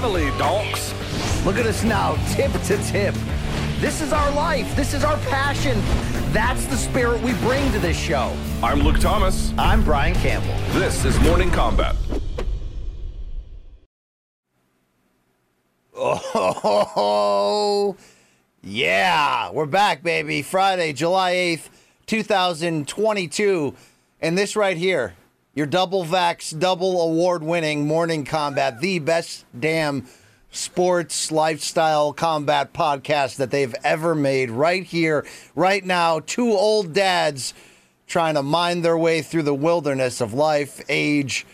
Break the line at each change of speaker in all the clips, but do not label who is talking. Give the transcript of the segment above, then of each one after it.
Reveille, donks.
Look at us now, tip to tip. This is our life. This is our passion. That's the spirit we bring to this show.
I'm Luke Thomas.
I'm Brian Campbell.
This is Morning Combat.
Oh, yeah. We're back, baby. Friday, July 8th, 2022. And this right here, your double vax, double award winning Morning Combat, the best damn sports lifestyle combat podcast that they've ever made right here, right now. Two old dads trying to mind their way through the wilderness of life, age,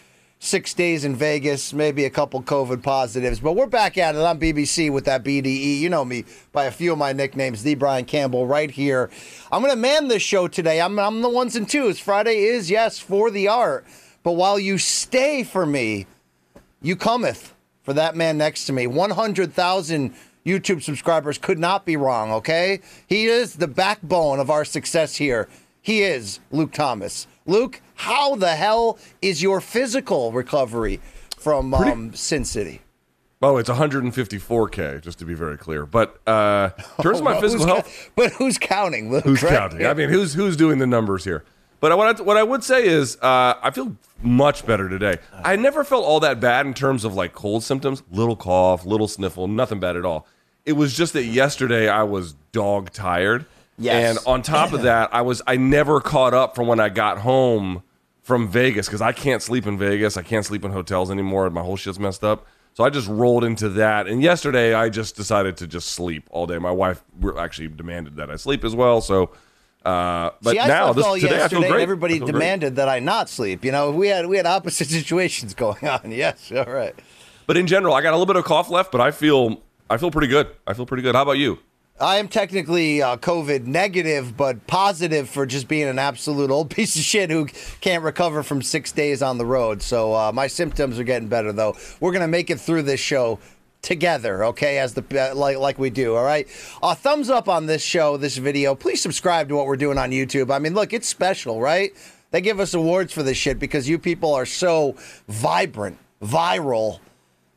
six days in Vegas, maybe a couple COVID positives. But we're back at it on BBC with that BDE. You know me by a few of my nicknames, the Brian Campbell, right here. I'm going to man this show today. I'm, I'm the ones and twos. Friday is, yes, for the art. But while you stay for me, you cometh for that man next to me. 100,000 YouTube subscribers could not be wrong, okay? He is the backbone of our success here. He is Luke Thomas. Luke, how the hell is your physical recovery from um, Sin City?
Oh, it's 154k, just to be very clear. But uh, in terms of my physical health,
ca- but who's counting? Luke,
who's
right?
counting? I mean, who's who's doing the numbers here? But what I, what I would say is, uh, I feel much better today. I never felt all that bad in terms of like cold symptoms, little cough, little sniffle, nothing bad at all. It was just that yesterday I was dog tired,
Yes.
and on top of that, I was I never caught up from when I got home from Vegas because I can't sleep in Vegas. I can't sleep in hotels anymore. My whole shit's messed up. So I just rolled into that. And yesterday, I just decided to just sleep all day. My wife actually demanded that I sleep as well. So, uh, but
See, I
now this
all
today, I
yesterday.
feel great.
Everybody
I feel great.
demanded that I not sleep. You know, we had we had opposite situations going on. Yes, all right.
But in general, I got a little bit of cough left, but I feel I feel pretty good. I feel pretty good. How about you?
I am technically uh, COVID negative, but positive for just being an absolute old piece of shit who can't recover from six days on the road. So uh, my symptoms are getting better, though. We're gonna make it through this show together, okay? As the uh, like like we do, all right. Uh, thumbs up on this show, this video. Please subscribe to what we're doing on YouTube. I mean, look, it's special, right? They give us awards for this shit because you people are so vibrant, viral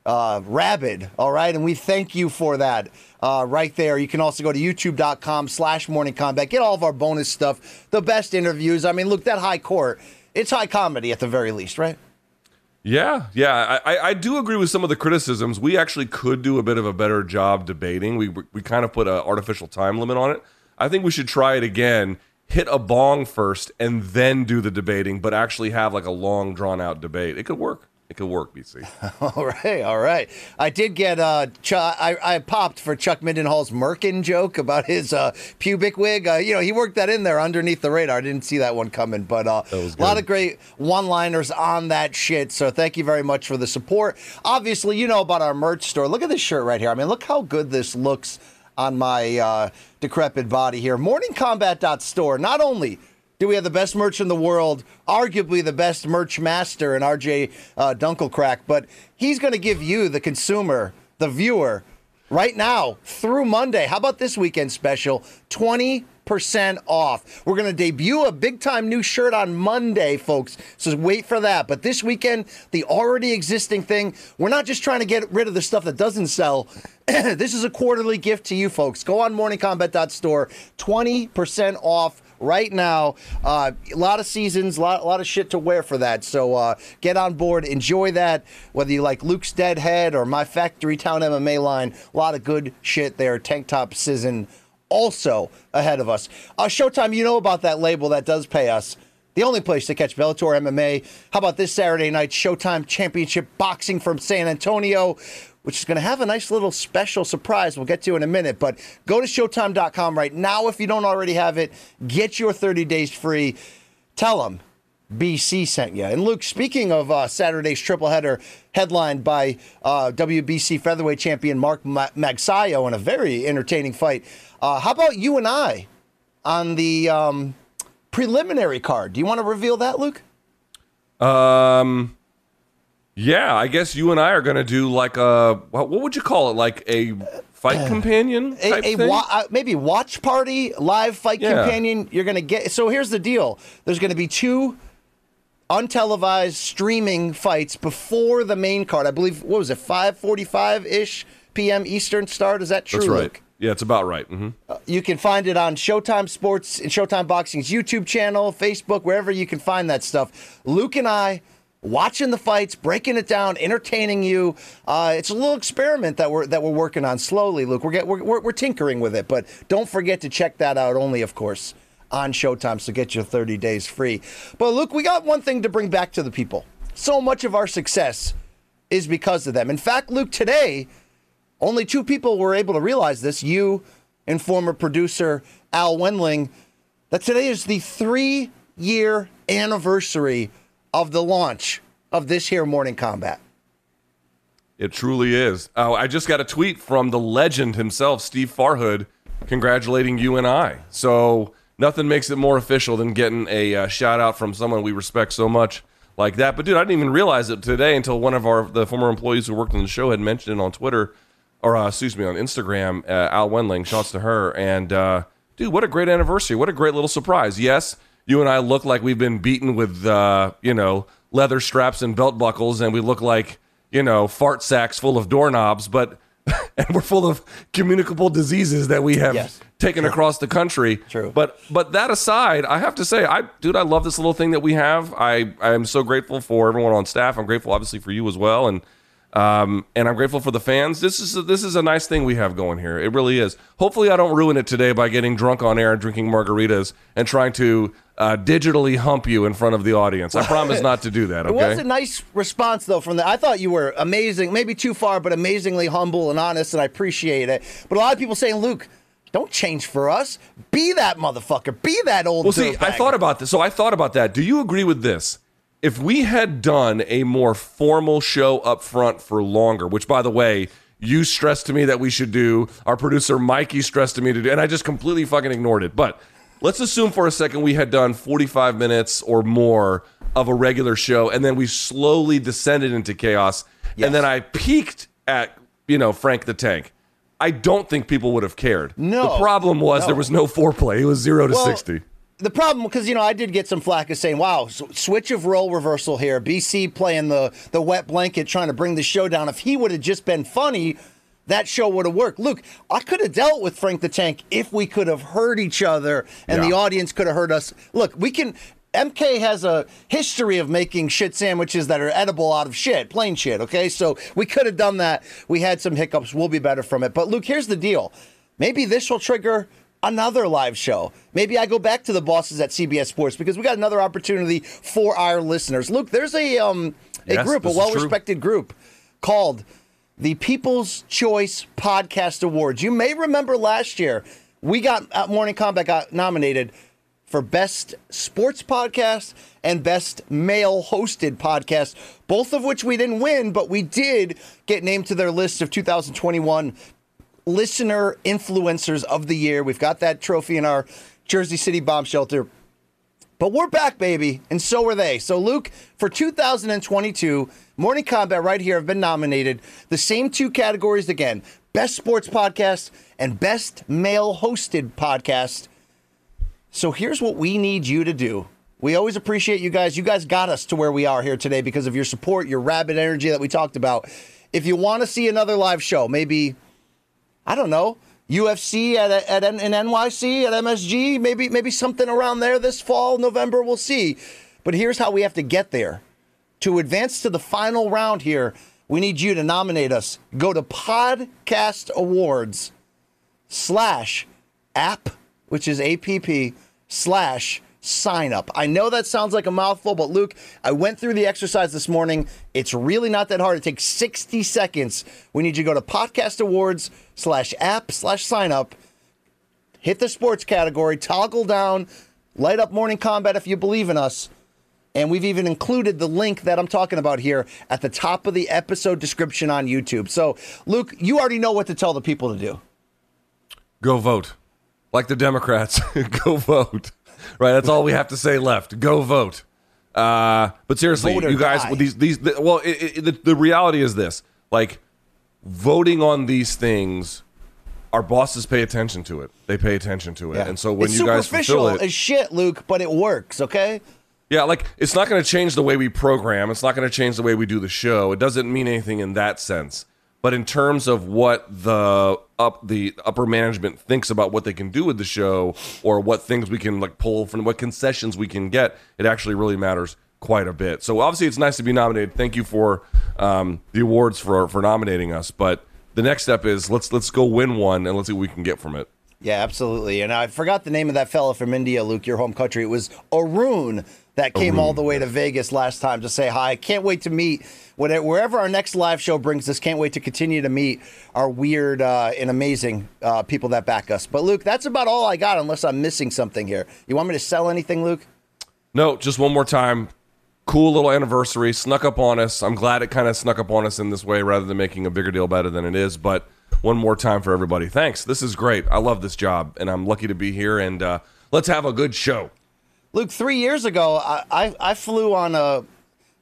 uh, rabid. All right. And we thank you for that uh, right there. You can also go to youtube.com slash morning combat. Get all of our bonus stuff, the best interviews. I mean, look, that high court, it's high comedy at the very least, right?
Yeah, yeah, I, I- do agree with some of the criticisms. We actually could do a bit of a better job debating. We we kind of put an artificial time limit on it. I think we should try it again. Hit a bong first and then do the debating, but actually have like a long drawn out debate. It could work. It could work, BC.
All right, all right. I did get uh, Ch- I, I popped for Chuck Mindenhall's Merkin joke about his uh, pubic wig. Uh, you know, he worked that in there underneath the radar. I didn't see that one coming, but uh, a lot of great one-liners on that shit. So thank you very much for the support. Obviously, you know about our merch store. Look at this shirt right here. I mean, look how good this looks on my uh, decrepit body here. Morningcombat.store. Not only do we have the best merch in the world, arguably the best merch master in RJ uh, Dunkelcrack, but he's going to give you, the consumer, the viewer, right now through Monday. How about this weekend special? 20% off. We're going to debut a big time new shirt on Monday, folks. So wait for that. But this weekend, the already existing thing, we're not just trying to get rid of the stuff that doesn't sell. this is a quarterly gift to you folks. Go on morningcombat.store, 20% off right now. Uh, a lot of seasons, a lot, a lot of shit to wear for that. So uh, get on board, enjoy that. Whether you like Luke's Deadhead or my Factory Town MMA line, a lot of good shit there. Tank top season also ahead of us. Uh, Showtime, you know about that label that does pay us. The only place to catch Bellator MMA. How about this Saturday night Showtime Championship Boxing from San Antonio, which is going to have a nice little special surprise we'll get to in a minute. But go to Showtime.com right now if you don't already have it. Get your 30 days free. Tell them BC sent you. And Luke, speaking of uh, Saturday's triple header, headlined by uh, WBC featherweight champion Mark Ma- Magsayo in a very entertaining fight. Uh, how about you and I on the um, preliminary card? Do you want to reveal that, Luke?
Um, yeah, I guess you and I are going to do like a what what would you call it? Like a fight companion type
a, a wa- uh, maybe watch party live fight
Yeah.
companion you're gonna get so here's the deal there's gonna be two untelevised streaming fights before the main card i believe what was it 5.45ish p.m eastern start is that true
That's right.
Luke?
Yeah, it's about right. hmm
you can find it on showtime sports and showtime boxing's youtube channel facebook wherever you can find that stuff luke and i watching the fights breaking it down entertaining you. Uh, it's a little experiment that we're that we're working on slowly luke. We're, get, we're, we're, we're tinkering with it but don't forget to check that out only of course on showtime so get your 30 days free. But luke we got one thing to bring back to the people. So much of our success is because of them. In fact luke today only two people were able to realize this you and former producer Al Wendling that today is the three year anniversary of the launch of this here morning combat.
It truly is. Oh, I just got a tweet from the legend himself, Steve Farhood, congratulating you and I. So nothing makes it more official than getting a uh, shout out from someone we respect so much like that. But dude, I didn't even realize it today until one of our the former employees who worked on the show had mentioned it on Twitter, or uh, excuse me, on Instagram. Uh, Al Wendling, shouts to her. And uh, dude, what a great anniversary! What a great little surprise. Yes, you and I look like we've been beaten with uh, you know leather straps and belt buckles, and we look like you know fart sacks full of doorknobs, but. and we're full of communicable diseases that we have
Yes.
taken across the country.
True.
But but that aside, I have to say, I dude, I love this little thing that we have. I I am so grateful for everyone on staff. I'm grateful, obviously, for you as well, and um and I'm grateful for the fans. This is a, this is a nice thing we have going here. It really is. Hopefully, I don't ruin it today by getting drunk on air and drinking margaritas and trying to uh, digitally hump you in front of the audience. I promise not to do that. Okay.
It was a nice response though from the I thought you were amazing, maybe too far, but amazingly humble and honest, and I appreciate it. But a lot of people saying, Luke, don't change for us. Be that motherfucker. Be that old
Well, see, I thought about this. So I thought about that. Do you agree with this? If we had done a more formal show up front for longer, which, by the way, you stressed to me that we should do, our producer Mikey stressed to me to do, and I just completely fucking ignored it. But let's assume for a second we had done 45 minutes or more of a regular show, and then we slowly descended into chaos, and then I peaked at, you know, Frank the Tank. I don't think people would have cared.
No.
The problem was
No.
there was no foreplay. It was zero to
Well,
60.
The problem, because you know, I did get some flack of saying, "Wow, switch of role reversal here." BC playing the the wet blanket, trying to bring the show down. If he would have just been funny, that show would have worked. Luke, I could have dealt with Frank the Tank if we could have heard each other and the audience could have heard us. Look, we can. MK has a history of making shit sandwiches that are edible out of shit, plain shit, okay? So we could have done that. We had some hiccups. We'll be better from it. But Luke, here's the deal. Maybe this will trigger another live show. Maybe I go back to the bosses at CBS Sports because we got another opportunity for our listeners. Luke, there's a um a
Yes,
group, a
this is true.
well-respected group called the People's Choice Podcast Awards. You may remember last year we got uh, Morning Combat got nominated for best sports podcast and best male hosted podcast, both of which we didn't win, but we did get named to their list of 2021 listener influencers of the year. We've got that trophy in our Jersey City bomb shelter. But we're back, baby, and so are they. So, Luke, for 2022, Morning Combat right here have been nominated. The same two categories again Best Sports Podcast and Best Male Hosted Podcast. So, here's what we need you to do. We always appreciate you guys. You guys got us to where we are here today because of your support, your rabid energy that we talked about. If you want to see another live show, maybe I don't know. UFC at, at in NYC at MSG, maybe maybe something around there this fall, November. We'll see. But here's how we have to get there. To advance to the final round here, we need you to nominate us. Go to Podcast Awards slash app, which is APP slash sign up. I know that sounds like a mouthful, but Luke, I went through the exercise this morning. It's really not that hard. It takes 60 seconds. We need you to go to Podcast Awards slash app slash sign up, hit the sports category, toggle down, light up morning combat if you believe in us. And we've even included the link that I'm talking about here at the top of the episode description on YouTube. So, Luke, you already know what to tell the people to do.
Go vote. Like the Democrats, go vote. Right, that's all we have to say left. Go vote. Uh, but seriously, you guys,
die.
these these the, well, it, it, the, the reality is this: like voting on these things, our bosses pay attention to it. They pay attention to it, and so when
it's
you guys fulfill it,
as shit, Luke, but it works, okay?
yeah, like it's not going to change the way we program. It's not going to change the way we do the show. It doesn't mean anything in that sense. But in terms of what the up the upper management thinks about what they can do with the show, or what things we can like pull from, what concessions we can get, it actually really matters quite a bit. So obviously, it's nice to be nominated. Thank you for um, the awards for for nominating us. But the next step is let's let's go win one and let's see what we can get from it.
Yeah, absolutely. And I forgot the name of that fella from India, Luke, your home country. It was Arun that came all the way to Vegas last time to say hi. Can't wait to meet whatever, wherever our next live show brings us. Can't wait to continue to meet our weird uh, and amazing uh, people that back us. But Luke, that's about all I got, unless I'm missing something here. You want me to sell anything, Luke?
No, just one more time. Cool little anniversary snuck up on us. I'm glad it kind of snuck up on us in this way rather than making a bigger deal it than it is. But one more time for everybody. Thanks. This is great. I love this job and I'm lucky to be here. And uh, let's have a good show.
Luke, three years ago, I, I, I flew on a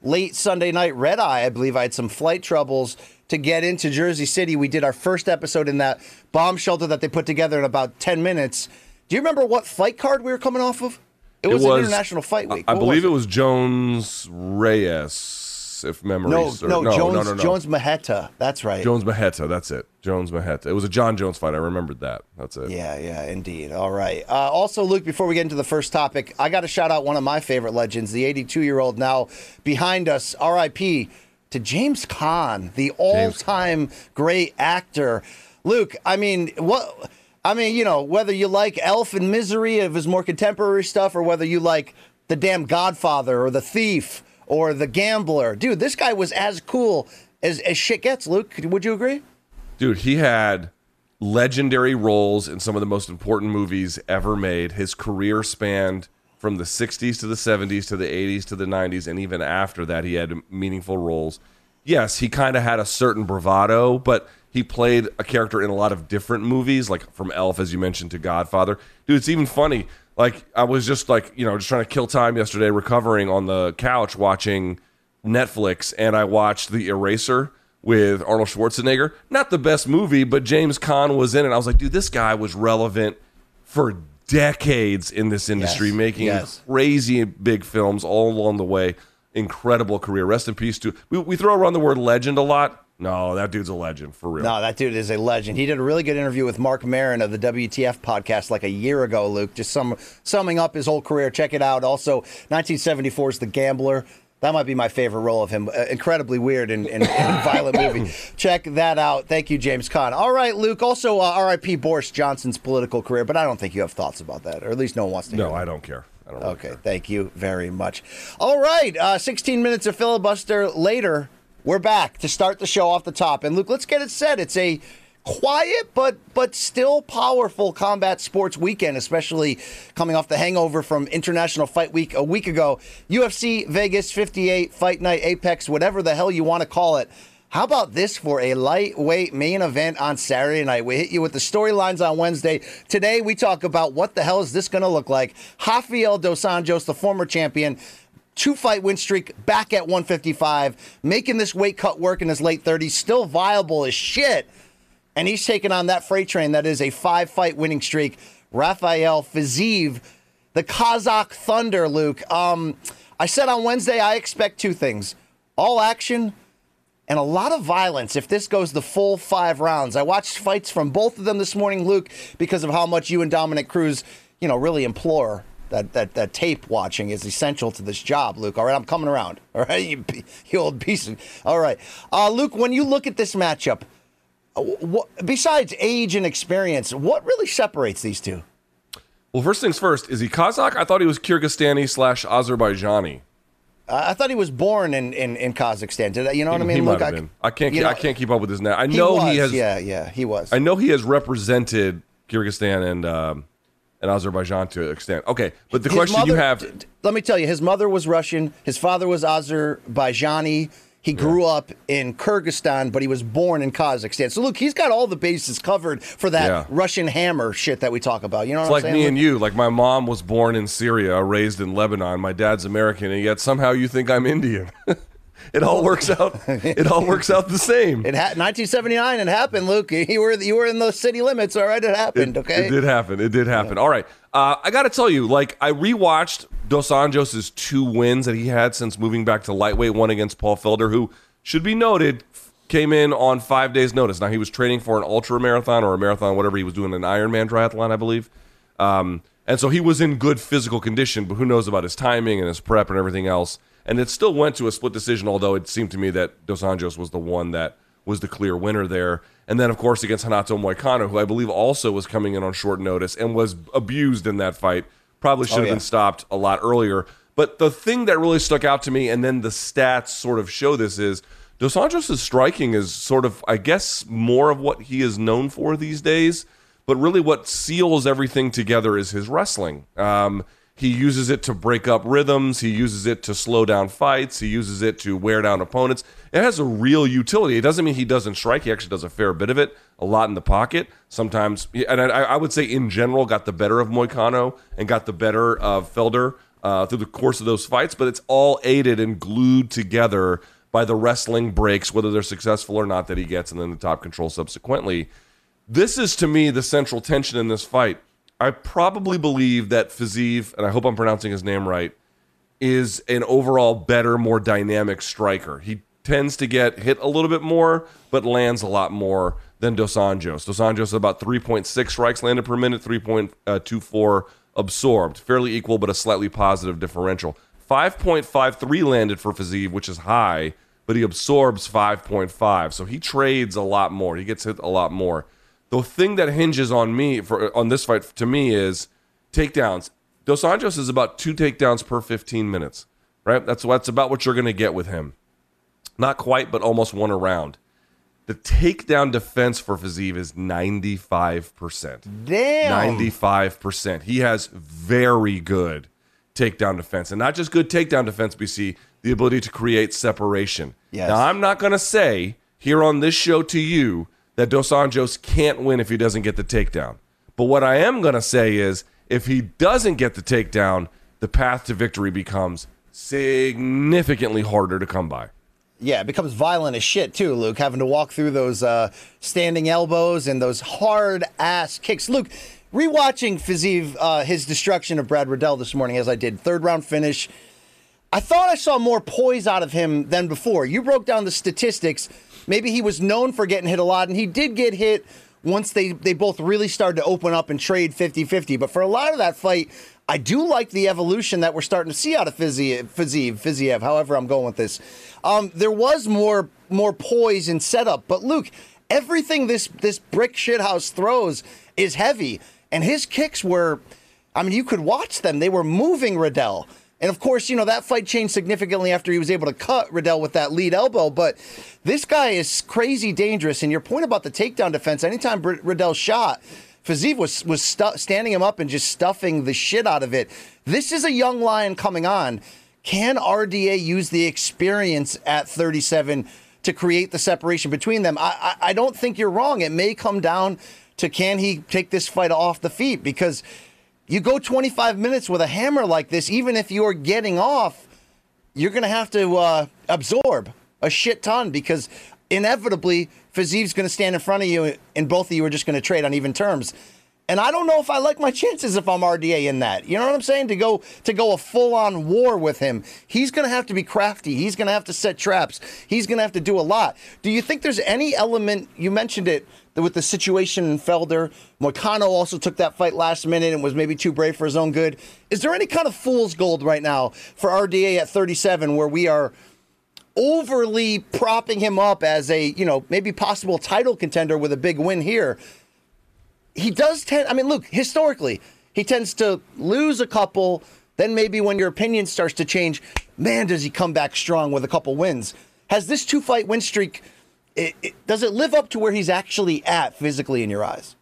late Sunday night red eye. I believe I had some flight troubles to get into Jersey City. We did our first episode in that bomb shelter that they put together in about 10 minutes. Do you remember what flight card we were coming off of? It was, an International Fight Week.
I
What
believe
was
it was Jones Reyes, if memory
No,
serves.
no, Jones,
no, no, no.
Jones Marreta. That's right.
Jones Marreta. That's it. Jones Marreta. It was a Jon Jones fight. I remembered that. That's it.
Yeah, yeah, indeed. All right. Uh, also, Luke, before we get into the first topic, I got to shout out one of my favorite legends, the 82 year old now behind us, RIP, to James Caan, the all time great actor. Luke, I mean, what. I mean, you know, whether you like Elf and Misery of his more contemporary stuff, or whether you like the damn Godfather or the Thief or the Gambler, dude, this guy was as cool as, as shit gets. Luke, would you agree?
Dude, he had legendary roles in some of the most important movies ever made. His career spanned from the 60s to the 70s to the 80s to the 90s, and even after that, he had meaningful roles. Yes, he kind of had a certain bravado, but he played a character in a lot of different movies, like from Elf, as you mentioned, to Godfather. Dude, it's even funny. Like, I was just like, you know, just trying to kill time yesterday, recovering on the couch watching Netflix, and I watched The Eraser with Arnold Schwarzenegger. Not the best movie, but James Caan was in it. I was like, dude, this guy was relevant for decades in this industry,
Yes,
making
yes.
crazy big films all along the way. Incredible career. Rest in peace to. We, we throw around the word legend a lot. No, that dude's a legend for real.
No, that dude is a legend. He did a really good interview with Marc Maron of the WTF podcast like a year ago, Luke. Just sum, summing up his whole career. Check it out. Also, 1974's The Gambler. That might be my favorite role of him. Uh, incredibly weird and, and, and violent movie. Check that out. Thank you, James Caan. All right, Luke. Also, uh, R.I.P. Boris Johnson's political career, but I don't think you have thoughts about that, or at least no one wants to. hear
No. I don't care. I don't really
Okay,
care.
thank you very much. All right, uh, 16 minutes of filibuster later, we're back to start the show off the top. And Luke, let's get it set. It's a quiet but but still powerful combat sports weekend, especially coming off the hangover from International Fight Week a week ago. UFC Vegas 58 Fight Night Apex, whatever the hell you want to call it. How about this for a lightweight main event on Saturday night? We hit you with the storylines on Wednesday. Today we talk about what the hell is this going to look like. Rafael Dos Anjos, the former champion, two fight win streak back at 155, making this weight cut work in his late 30s, still viable as shit. And he's taking on that freight train that is a five fight winning streak. Rafael Fiziev, the Kazakh Thunder, Luke. Um, I said on Wednesday I expect two things all action and a lot of violence if this goes the full five rounds. I watched fights from both of them this morning, Luke, because of how much you and Dominick Cruz, you know, really implore that, that, that tape watching is essential to this job, Luke. All right, I'm coming around. All right, you, you old piece. All right, uh, Luke. When you look at this matchup, uh, what, besides age and experience, what really separates these two?
Well, first things first. Is he Kazakh? I thought he was Kyrgyzstani slash Azerbaijani.
Uh, I thought he was born in, in, in Kazakhstan. Did I, you know what I mean?
He
Luke, I,
been. I can't.
you
I can't keep up with his name. I
He
know
was,
he has.
Yeah, yeah, he was.
I know he has represented Kyrgyzstan and um, and Azerbaijan to an extent. Okay, but the
His
question you have.
d- d- Let me tell you, his mother was Russian. His father was Azerbaijani. He grew up in Kyrgyzstan, but he was born in Kazakhstan. So look, he's got all the bases covered for that
Yeah.
Russian hammer shit that we talk about. You know what
It's
I'm
like
saying?
me and you. Like my mom was born in Syria, raised in Lebanon. My dad's American, and yet somehow you think I'm Indian. it all works out. It all works out the same.
It ha- 1979. It happened, Luke. You were you were in the city limits. All right, it happened. okay.
It did happen. It did happen. All right. Uh, I got to tell you, like, I rewatched Dos Anjos' two wins that he had since moving back to lightweight, one against Paul Felder, who should be noted came in on five days' notice. Now, he was training for an ultra marathon or a marathon, whatever. He was doing an Ironman triathlon, I believe. Um, and so he was in good physical condition, but who knows about his timing and his prep and everything else. And it still went to a split decision, although it seemed to me that Dos Anjos was the one that was the clear winner there. And then, of course, against Renato Moicano, who I believe also was coming in on short notice and was abused in that fight. Probably should have
yeah.
been stopped a lot earlier. But the thing that really stuck out to me, and then the stats sort of show this, is Dos Anjos' striking is sort of, I guess, more of what he is known for these days. But really, what seals everything together is his wrestling. Um, he uses it to break up rhythms. He uses it to slow down fights. He uses it to wear down opponents. It has a real utility. It doesn't mean he doesn't strike. He actually does a fair bit of it, a lot in the pocket. Sometimes, and I, I would say in general, got the better of Moicano and got the better of Felder uh, through the course of those fights. But it's all aided and glued together by the wrestling breaks, whether they're successful or not, that he gets, and then the top control subsequently. This is to me the central tension in this fight. I probably believe that Fiziev, and I hope I'm pronouncing his name right, is an overall better, more dynamic striker. He tends to get hit a little bit more, but lands a lot more than Dos Anjos. Dos Anjos about 3.6 strikes landed per minute, 3.24 absorbed. Fairly equal, but a slightly positive differential. 5.53 landed for Fiziev, which is high, but he absorbs 5.5. So he trades a lot more. He gets hit a lot more. The thing that hinges on me for on this fight to me is takedowns. Dos Anjos is about two takedowns per 15 minutes, right? That's that's about what you're going to get with him. Not quite, but almost one around. The takedown defense for Fiziev is 95%.
Damn.
95%. He has very good takedown defense. And not just good takedown defense, BC, the ability to create separation.
Yes.
Now, I'm not going to say here on this show to you that Dos Anjos can't win if he doesn't get the takedown. But what I am going to say is if he doesn't get the takedown, the path to victory becomes significantly harder to come by.
Yeah, it becomes violent as shit too, Luke, having to walk through those uh, standing elbows and those hard ass kicks. Luke, rewatching Fiziev, uh, his destruction of Brad Riddell this morning, as I did, third round finish, I thought I saw more poise out of him than before. You broke down the statistics. Maybe he was known for getting hit a lot, and he did get hit once they, they both really started to open up and trade 50 50. But for a lot of that fight, I do like the evolution that we're starting to see out of Fiziev, Fiziev, however I'm going with this. Um, there was more more poise and setup, but Luke, everything this this brick shithouse throws is heavy, and his kicks were, I mean, you could watch them; they were moving Riddell. And of course, you know that fight changed significantly after he was able to cut Riddell with that lead elbow. But this guy is crazy dangerous. And your point about the takedown defense, anytime Riddell shot, Fiziev was was stu- standing him up and just stuffing the shit out of it. This is a young lion coming on. Can RDA use the experience at 37 to create the separation between them? I, I, I don't think you're wrong. It may come down to can he take this fight off the feet because you go 25 minutes with a hammer like this, even if you're getting off, you're going to have to uh, absorb a shit ton because inevitably Fiziev's going to stand in front of you and both of you are just going to trade on even terms. And I don't know if I like my chances if I'm RDA in that. You know what I'm saying? To go to go a full on war with him, he's going to have to be crafty. He's going to have to set traps. He's going to have to do a lot. Do you think there's any element? You mentioned it with the situation in Felder. Moicano also took that fight last minute and was maybe too brave for his own good. Is there any kind of fool's gold right now for RDA at 37 where we are? overly propping him up as a, you know, maybe possible title contender with a big win here he does tend. I mean, look historically, he tends to lose a couple. Then maybe when your opinion starts to change, man, does he come back strong with a couple wins? Has this two fight win streak? It, it, does it live up to where he's actually at physically in your eyes?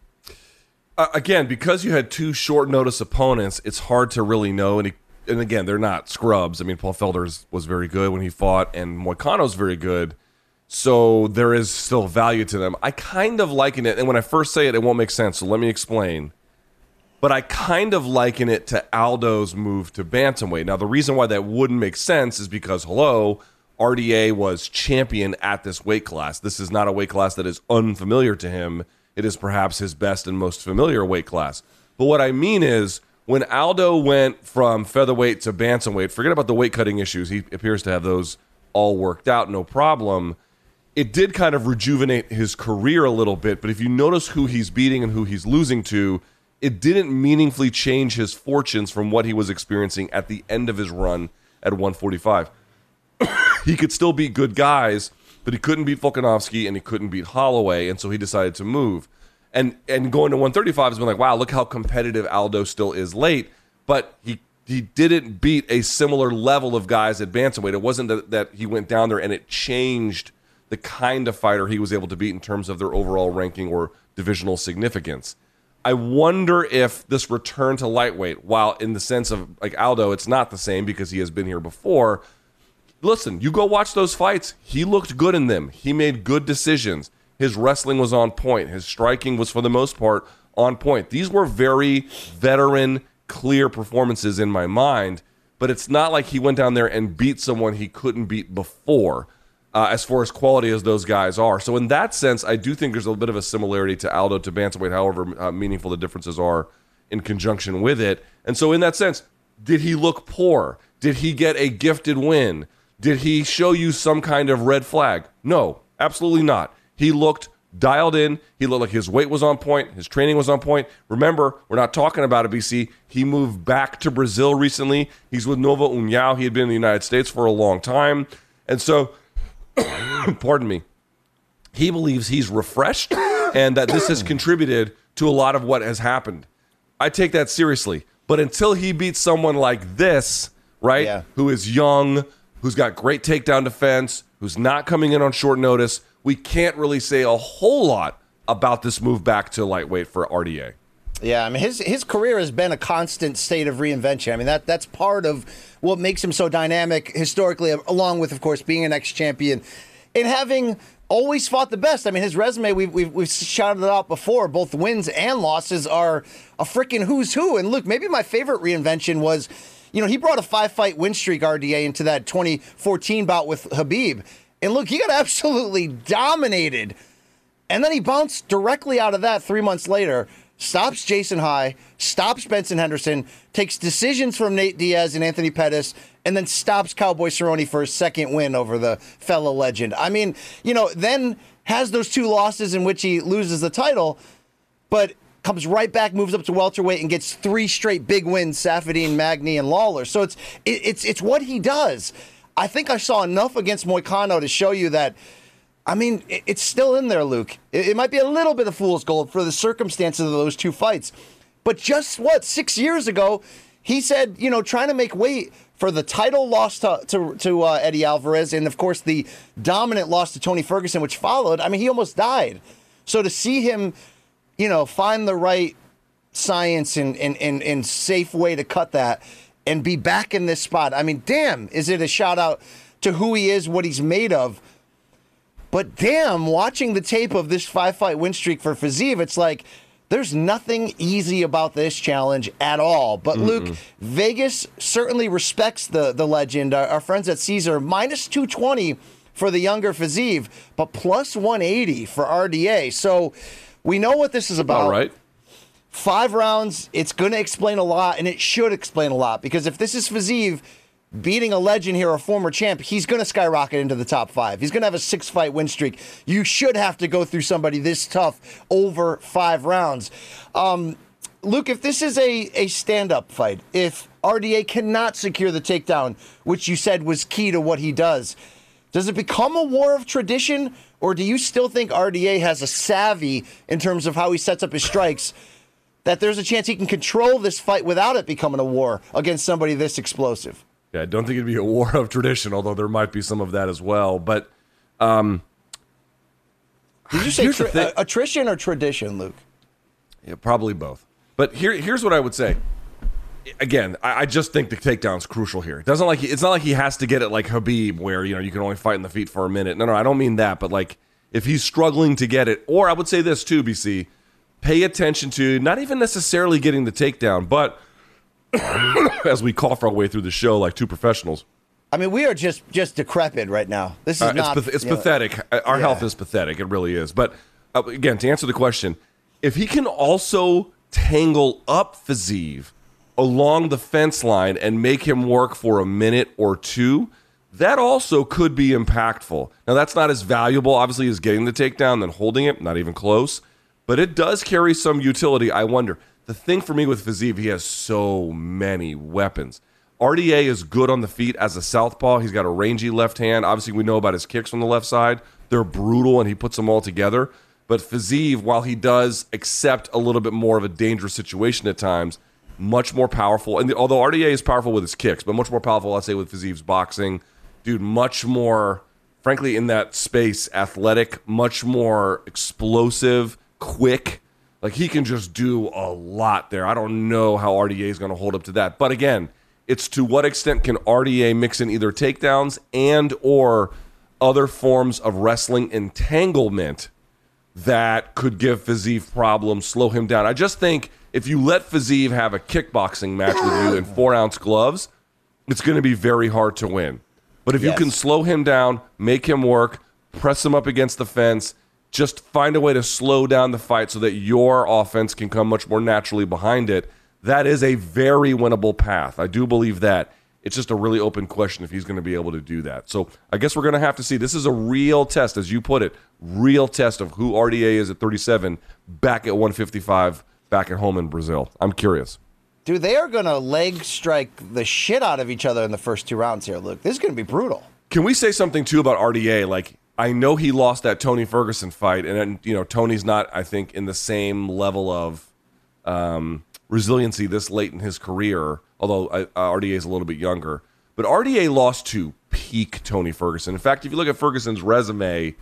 Uh, again, because you had two short notice opponents, it's hard to really know. And, he, and again, they're not scrubs. I mean, Paul Felder was very good when he fought, and Moicano's very good. So there is still value to them. I kind of liken it, and when I first say it, it won't make sense. So let me explain. But I kind of liken it to Aldo's move to bantamweight. Now, the reason why that wouldn't make sense is because, hello, RDA was champion at this weight class. This is not a weight class that is unfamiliar to him. It is perhaps his best and most familiar weight class. But what I mean is, when Aldo went from featherweight to bantamweight, forget about the weight cutting issues. He appears to have those all worked out, no problem it did kind of rejuvenate his career a little bit. But if you notice who he's beating and who he's losing to, it didn't meaningfully change his fortunes from what he was experiencing at the end of his run at 145. he could still beat good guys, but he couldn't beat Volkanovski and he couldn't beat Holloway, and so he decided to move. And and going to 135 has been like, wow, look how competitive Aldo still is late, but he he didn't beat a similar level of guys at bantamweight. It wasn't that, that he went down there and it changed the kind of fighter he was able to beat in terms of their overall ranking or divisional significance. I wonder if this return to lightweight, while in the sense of like Aldo, it's not the same because he has been here before. Listen, you go watch those fights. He looked good in them. He made good decisions. His wrestling was on point. His striking was, for the most part, on point. These were very veteran, clear performances in my mind, but it's not like he went down there and beat someone he couldn't beat before uh, as far as quality as those guys are. So in that sense, I do think there's a bit of a similarity to Aldo to bantamweight, however uh, meaningful the differences are in conjunction with it. And so in that sense, did he look poor? Did he get a gifted win? Did he show you some kind of red flag? No, absolutely not. He looked dialed in. He looked like his weight was on point. His training was on point. Remember, we're not talking about a BC. He moved back to Brazil recently. He's with Nova União. He had been in the United States for a long time. And so pardon me, he believes he's refreshed and that this has contributed to a lot of what has happened. I take that seriously. But until he beats someone like this, right,
Yeah.
who is young, who's got great takedown defense, who's not coming in on short notice, we can't really say a whole lot about this move back to lightweight for RDA.
Yeah, I mean his his career has been a constant state of reinvention. I mean that that's part of what makes him so dynamic historically, along with of course being an ex champion and having always fought the best. I mean his resume we've we've, we've shouted it out before. Both wins and losses are a freaking who's who. And look, maybe my favorite reinvention was. You know, he brought a five fight win streak RDA into that 2014 bout with Khabib. And look, he got absolutely dominated. And then he bounced directly out of that three months later stops Jason High, stops Benson Henderson, takes decisions from Nate Diaz and Anthony Pettis, and then stops Cowboy Cerrone for his second win over the fellow legend. I mean, you know, then has those two losses in which he loses the title, but comes right back, moves up to welterweight, and gets three straight big wins: Saffiedine, Magny, and Lawler. So it's it, it's it's what he does. I think I saw enough against Moicano to show you that. I mean, it- it's still in there, Luke. It, it might be a little bit of fool's gold for the circumstances of those two fights. But just what, six years ago, he said, you know, trying to make weight for the title loss to, to, to uh, Eddie Alvarez and, of course, the dominant loss to Tony Ferguson, which followed. I mean, he almost died. So to see him, you know, find the right science and, and, and, and safe way to cut that and be back in this spot, I mean, damn, is it a shout out to who he is, what he's made of? But damn, watching the tape of this five fight win streak for Fiziev, it's like there's nothing easy about this challenge at all. But Luke, Vegas certainly respects the the legend. Our, our friends at Caesar minus 220 for the younger Fiziev, but plus 180 for RDA. So we know what this is about.
All right.
five rounds, it's going to explain a lot, and it should explain a lot because if this is Fiziev beating a legend here, a former champ, he's going to skyrocket into the top five. He's going to have a six fight win streak. You should have to go through somebody this tough over five rounds. Um, Luke, if this is a, a stand up fight, if RDA cannot secure the takedown, which you said was key to what he does, does it become a war of tradition, or do you still think RDA has a savvy in terms of how he sets up his strikes? That there's a chance he can control this fight without it becoming a war against somebody this explosive.
Yeah, I don't think it'd be a war of tradition, although there might be some of that as well. But um,
did you say
here's the
tri- attrition or tradition, Luke?
Yeah, probably both. But here, here's what I would say. Again, I, I just think the takedown's crucial here. It doesn't like it's not like he has to get it like Khabib, where you know you can only fight in the feet for a minute. No, no, I don't mean that. But like if he's struggling to get it, or I would say this too, BC, pay attention to not even necessarily getting the takedown, but as we cough our way through the show like two professionals,
I mean, we are just just decrepit right now. This is
uh,
not.
it's, it's
you know,
pathetic. Uh, Our
yeah.
health is pathetic. It really is. But uh, again, to answer the question, if he can also tangle up Fiziev along the fence line and make him work for a minute or two, that also could be impactful. Now, that's not as valuable, obviously, as getting the takedown than holding it, not even close. But it does carry some utility. I wonder. The thing for me with Fiziev, he has so many weapons. RDA is good on the feet as a southpaw. He's got a rangy left hand. Obviously, we know about his kicks from the left side. They're brutal, and he puts them all together. But Fiziev, while he does accept a little bit more of a dangerous situation at times, much more powerful. And although RDA is powerful with his kicks, but much more powerful, I'd say, with Fiziev's boxing. Dude, much more, frankly, in that space, athletic, much more explosive, quick. Like he can just do a lot there. I don't know how RDA is going to hold up to that. But again, it's to what extent can RDA mix in either takedowns and or other forms of wrestling entanglement that could give Fiziev problems, slow him down. I just think if you let Fiziev have a kickboxing match with you in four ounce gloves, it's going to be very hard to win. But if
Yes.
you can slow him down, make him work, press him up against the fence, just find a way to slow down the fight so that your offense can come much more naturally behind it, that is a very winnable path. I do believe that. It's just a really open question if he's going to be able to do that. So I guess we're going to have to see. This is a real test, as you put it, real test of who RDA is at 37, back at 155, back at home in Brazil. I'm curious.
Dude, they are going to leg strike the shit out of each other in the first two rounds here, Luke. This is going to be brutal.
Can we say something too about RDA? Like, I know he lost that Tony Ferguson fight, and you know Tony's not, I think, in the same level of um, resiliency this late in his career. Although uh, RDA is a little bit younger, but RDA lost to peak Tony Ferguson. In fact, if you look at Ferguson's resume,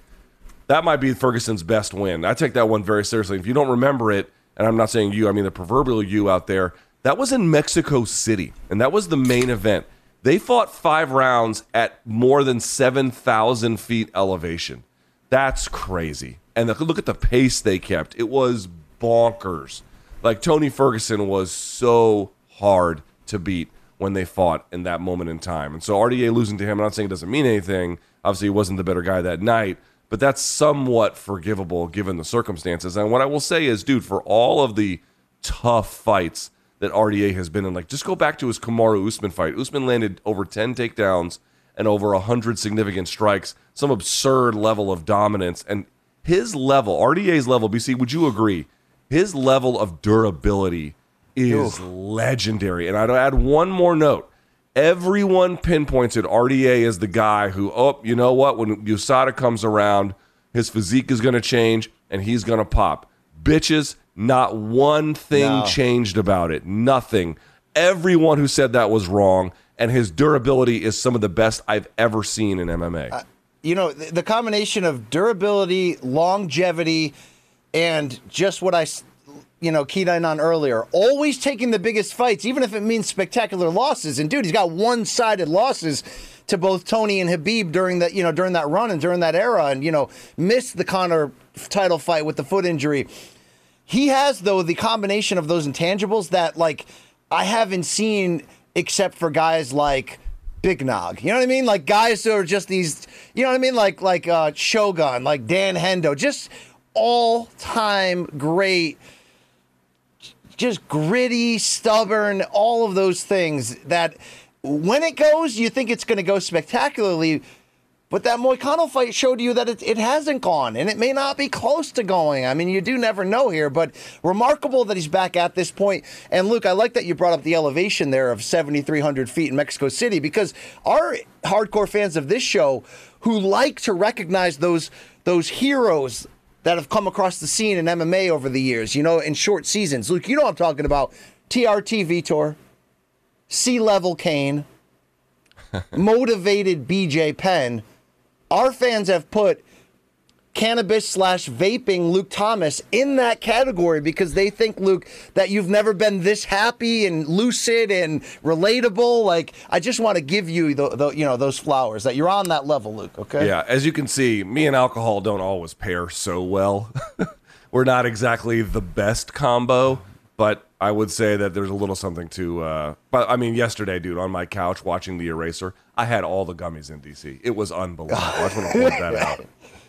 that might be Ferguson's best win. I take that one very seriously. If you don't remember it, and I'm not saying you, I mean the proverbial you out there, that was in Mexico City, and that was the main event. They fought five rounds at more than 7,000 feet elevation. That's crazy. And the, look at the pace they kept. It was bonkers. Like Tony Ferguson was so hard to beat when they fought in that moment in time. And so RDA losing to him, I'm not saying it doesn't mean anything. Obviously, he wasn't the better guy that night, but that's somewhat forgivable given the circumstances. And what I will say is, dude, for all of the tough fights that RDA has been in, like just go back to his Kamaru Usman fight. Usman landed over 10 takedowns and over 100 significant strikes, some absurd level of dominance. And his level, RDA's level, BC, would you agree? His level of durability is legendary. And I'd add one more note. Everyone pinpointed RDA as the guy who, oh, you know what? When USADA comes around, his physique is going to change and he's going to pop. Bitches, not one thing
No.
changed about it. Nothing. Everyone who said that was wrong. And his durability is some of the best I've ever seen in MMA.
Uh, you know, the, combination of durability, longevity, and just what I, you know, keyed in on earlier, always taking the biggest fights, even if it means spectacular losses. And dude, he's got one-sided losses to both Tony and Khabib during that, you know, during that run and during that era, and you know, missed the Connor title fight with the foot injury. He has though the combination of those intangibles that like I haven't seen except for guys like Big Nog. You know what I mean? Like guys who are just these, you know what I mean? Like like uh, Shogun, like Dan Hendo, just all time great just gritty, stubborn, all of those things that when it goes, you think it's going to go spectacularly. But that Moicano fight showed you that it, it hasn't gone, and it may not be close to going. I mean, you do never know here, but remarkable that he's back at this point. And Luke, I like that you brought up the elevation there of 7,300 feet in Mexico City because our hardcore fans of this show who like to recognize those those heroes that have come across the scene in MMA over the years, you know, in short seasons. Luke, you know what I'm talking about. TRT Vitor, Sea Level Cain, motivated BJ Penn. Our fans have put cannabis slash vaping Luke Thomas in that category because they think Luke that you've never been this happy and lucid and relatable. Like I just want to give you the, the you know those flowers that you're on that level, Luke. Okay.
Yeah, as you can see, me and alcohol don't always pair so well. We're not exactly the best combo, but I would say that there's a little something to. Uh, but I mean, yesterday, dude, on my couch watching The Eraser, I had all the gummies in DC. It was unbelievable. I just want to point that out.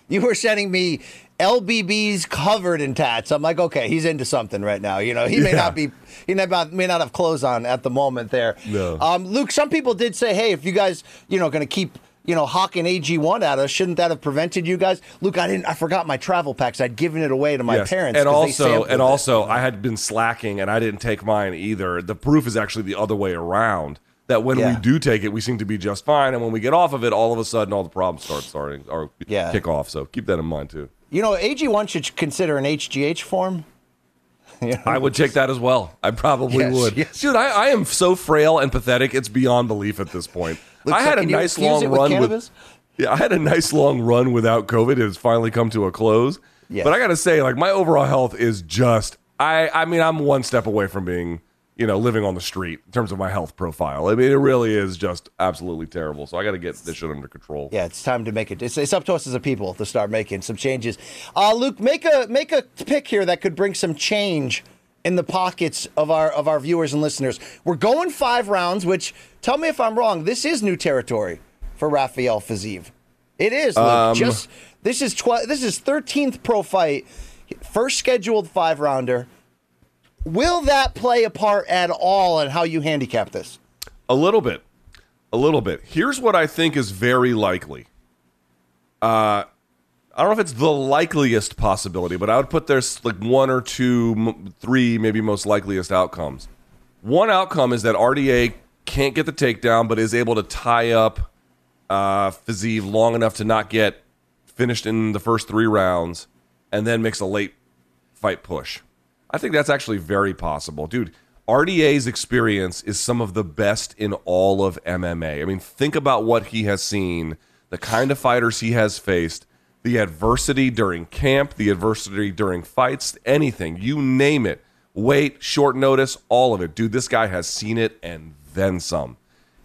You were sending me LBBs covered in tats. I'm like, okay, he's into something right now. You know, he may
Yeah.
not be, he may not, may not have clothes on at the moment there.
No.
Um, Luke, some people did say, hey, if you guys, you know, going to keep, you know, hawking AG1 at us, shouldn't that have prevented you guys? Luke, I didn't, I forgot my travel packs. I'd given it away to my
Yes.
parents.
and also and
it.
also I had been slacking and I didn't take mine either. The proof is actually the other way around. That when
Yeah.
we do take it, we seem to be just fine, and when we get off of it, all of a sudden, all the problems start starting or
Yeah.
kick off. So keep that in mind too.
you know, AG1 should consider an HGH form. You know?
I would take that as well. I probably
Yes,
would,
yes.
dude. I, I am so frail and pathetic; it's beyond belief at this point. I had
like-
a nice long
it with
run
cannabis?
Yeah, I had a nice long run without COVID. It has finally come to a close.
Yeah.
But I got to say, like, my overall health is just. I. I mean, I'm one step away from being, you know, living on the street in terms of my health profile. I mean, it really is just absolutely terrible. So I got to get this shit under control.
Yeah, it's time to make it. It's, it's up to us as a people to start making some changes. Uh, Luke, make a make a pick here that could bring some change in the pockets of our of our viewers and listeners. We're going five rounds, which tell me if I'm wrong. This is new territory for Rafael Fiziev. It is. Luke.
Um,
Just this is twelve. this is 13th pro fight, first scheduled five rounder. Will that play a part at all in how you handicap this?
A little bit. A little bit. Here's what I think is very likely. Uh, I don't know if it's the likeliest possibility, but I would put there's like one or two, three, maybe most likeliest outcomes. One outcome is that RDA can't get the takedown, but is able to tie up uh, Fiziev long enough to not get finished in the first three rounds, and then makes a late fight push. I think that's actually very possible. Dude, RDA's experience is some of the best in all of MMA. I mean, think about what he has seen, the kind of fighters he has faced, the adversity during camp, the adversity during fights, anything, you name it. Weight, short notice, all of it. Dude, this guy has seen it and then some.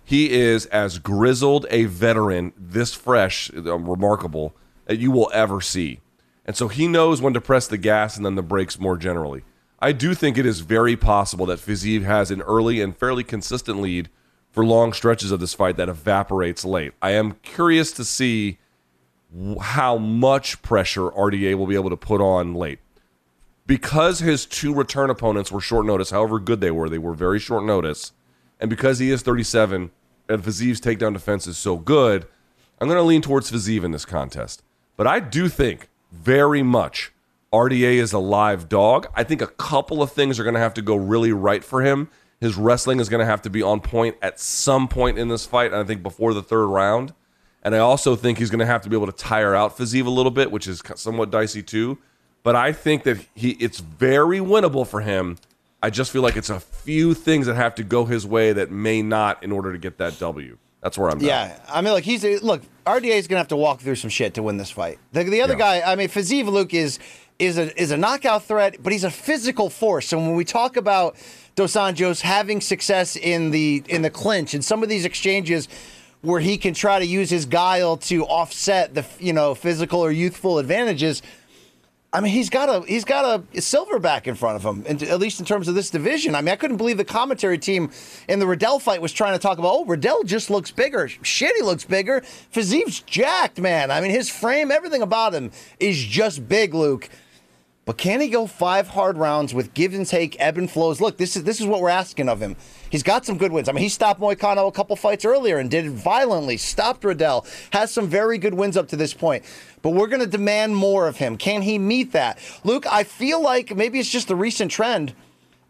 He is as grizzled a veteran, this fresh, uh, remarkable, that you will ever see. And so he knows when to press the gas and then the brakes more generally. I do think it is very possible that Fiziev has an early and fairly consistent lead for long stretches of this fight that evaporates late. I am curious to see how much pressure RDA will be able to put on late. Because his two return opponents were short notice, however good they were, they were very short notice. And because he is 37 and Fiziev's takedown defense is so good, I'm going to lean towards Fiziev in this contest. But I do think very much RDA is a live dog. I think a couple of things are going to have to go really right for him. His wrestling is going to have to be on point at some point in this fight, and I think before the third round. And I also think he's going to have to be able to tire out Fiziev a little bit, which is somewhat dicey too. But I think that he it's very winnable for him. I just feel like it's a few things that have to go his way that may not in order to get that W. That's where I'm. at.
Yeah, I mean, look, he's look. RDA is gonna have to walk through some shit to win this fight. The, the other
Yeah.
guy, I mean, Fiziev Luke is is a is a knockout threat, but he's a physical force. And when we talk about Dos Anjos having success in the in the clinch and some of these exchanges where he can try to use his guile to offset the you know physical or youthful advantages. I mean, he's got a he's got a silverback in front of him, and at least in terms of this division. I mean, I couldn't believe the commentary team in the Riddell fight was trying to talk about, oh, Riddell just looks bigger. Shit, he looks bigger. Fiziev's jacked, man. I mean, his frame, everything about him is just big, Luke. But can he go five hard rounds with give and take, ebb and flows? Look, this is this is what we're asking of him. He's got some good wins. I mean, he stopped Moicano a couple fights earlier and did it violently. Stopped Riddell. Has some very good wins up to this point. But we're going to demand more of him. Can he meet that? Luke, I feel like maybe it's just the recent trend.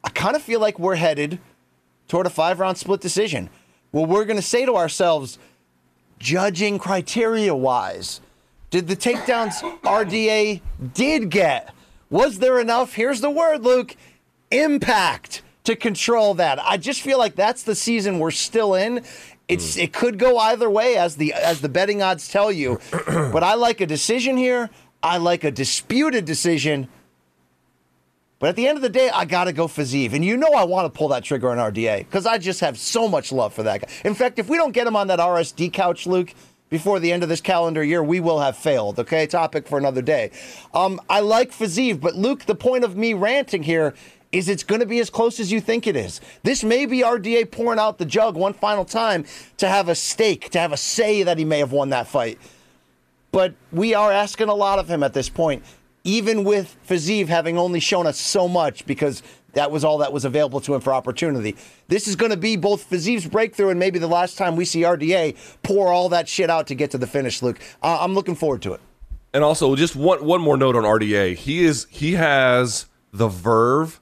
I kind of feel like we're headed toward a five round split decision. Well, we're going to say to ourselves, judging criteria wise, did the takedowns RDA did get? Was there enough? Here's the word, Luke impact to control that. I just feel like that's the season we're still in. It's hmm. it could go either way as the as the betting odds tell you. but I like a decision here. I like a disputed decision. But at the end of the day, I got to go Fiziev. And you know I want to pull that trigger on RDA because I just have so much love for that guy. In fact, if we don't get him on that RSD couch, Luke, before the end of this calendar year, we will have failed. Okay, topic for another day. Um, I like Fiziev, but Luke, the point of me ranting here is it's going to be as close as you think it is. This may be RDA pouring out the jug one final time to have a stake, to have a say that he may have won that fight. But we are asking a lot of him at this point, even with Fiziev having only shown us so much because that was all that was available to him for opportunity. This is going to be both Fiziev's breakthrough and maybe the last time we see RDA pour all that shit out to get to the finish, Luke. Uh, I'm looking forward to it.
And also, just one one more note on RDA. He is he has the verve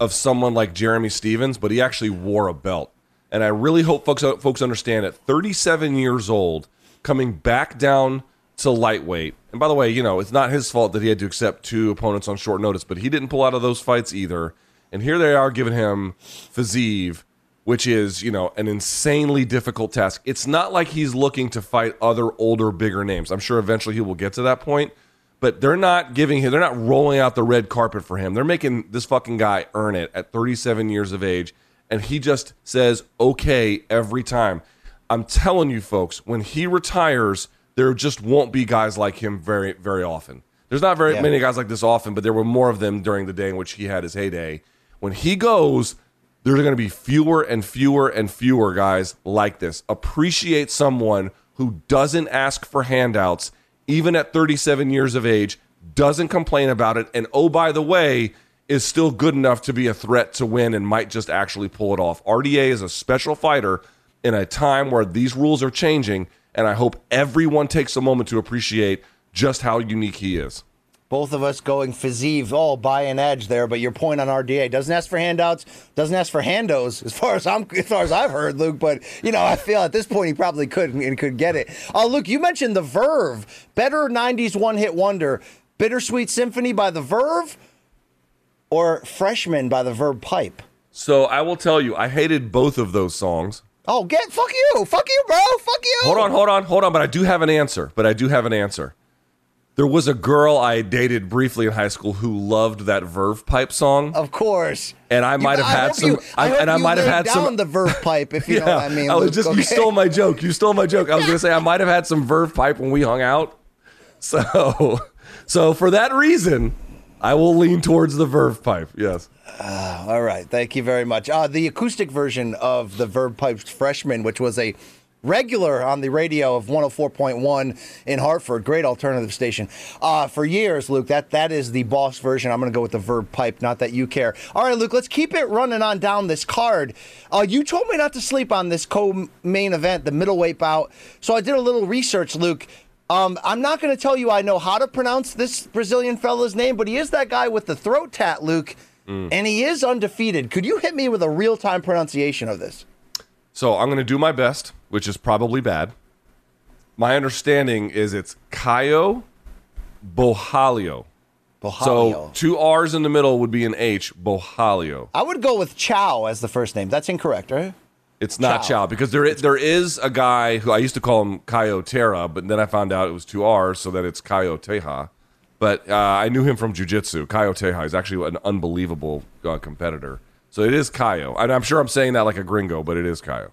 of someone like Jeremy Stephens, but he actually wore a belt. And I really hope folks folks understand at 37 years old, coming back down to lightweight. And by the way, you know, it's not his fault that he had to accept two opponents on short notice, but he didn't pull out of those fights either. And here they are giving him Fiziev, which is, you know, an insanely difficult task. It's not like he's looking to fight other older, bigger names. I'm sure eventually he will get to that point but they're not giving him, they're not rolling out the red carpet for him. They're making this fucking guy earn it at 37 years of age. And he just says, okay, every time. I'm telling you, folks, when he retires, there just won't be guys like him very, very often. There's not very
Yeah.
many guys like this often, but there were more of them during the day in which he had his heyday. When he goes, there's going to be fewer and fewer and fewer guys like this. Appreciate someone who doesn't ask for handouts, even at 37 years of age, doesn't complain about it, and oh, by the way, is still good enough to be a threat to win and might just actually pull it off. RDA is a special fighter in a time where these rules are changing, and I hope everyone takes a moment to appreciate just how unique he is.
Both of us going Fiziev, oh, by an edge there. But your point on RDA doesn't ask for handouts, doesn't ask for handos, as far as I'm, as far as I've heard, Luke. But you know, I feel at this point he probably could and could get it. Uh, Luke, you mentioned the Verve, better '90s one-hit wonder, Bittersweet Symphony by the Verve, or Freshman by the Verve Pipe.
So I will tell you, I hated both of those songs.
Oh, get fuck you, fuck you, bro, fuck you.
Hold on, hold on, hold on. But I do have an answer. But I do have an answer. There was a girl I dated briefly in high school who loved that Verve Pipe song,
Of course.
and I might have had some.
You, I,
and I might have had
down
some.
the Verve Pipe, if you know what I mean.
I was
Luke,
just you stole my joke. You stole my joke. I was going to say I might have had some Verve Pipe when we hung out. So, so for that reason, I will lean towards the Verve Pipe. Yes.
All right, thank you very much. Uh, the acoustic version of the Verve Pipes Freshman, which was a regular on the radio of 104.1 in Hartford, great alternative station. Uh, for years, Luke, that that is the boss version. I'm going to go with the Verve Pipe, not that you care. All right, Luke, let's keep it running on down this card. Uh, you told me not to sleep on this co-main event, the middleweight bout. So I did a little research, Luke. Um, I'm not going to tell you I know how to pronounce this Brazilian fella's name, but he is that guy with the throat tat, Luke. And he is undefeated. Could you hit me with a real time pronunciation of this?
So I'm going to do my best, which is probably bad. My understanding is it's Caio Bohalio. So two R's in the middle would be an H, Bohalio.
I would go with Chow as the first name. That's incorrect, right?
It's not
Chow.
Chow because there is, there is a guy who I used to call him Caio Terra, but then I found out it was two R's, so that it's Caio Teja. But uh, I knew him from jiu-jitsu. Caio Teja is actually an unbelievable uh, competitor. So it is Caio. And I'm sure I'm saying that like a gringo, but it is Caio.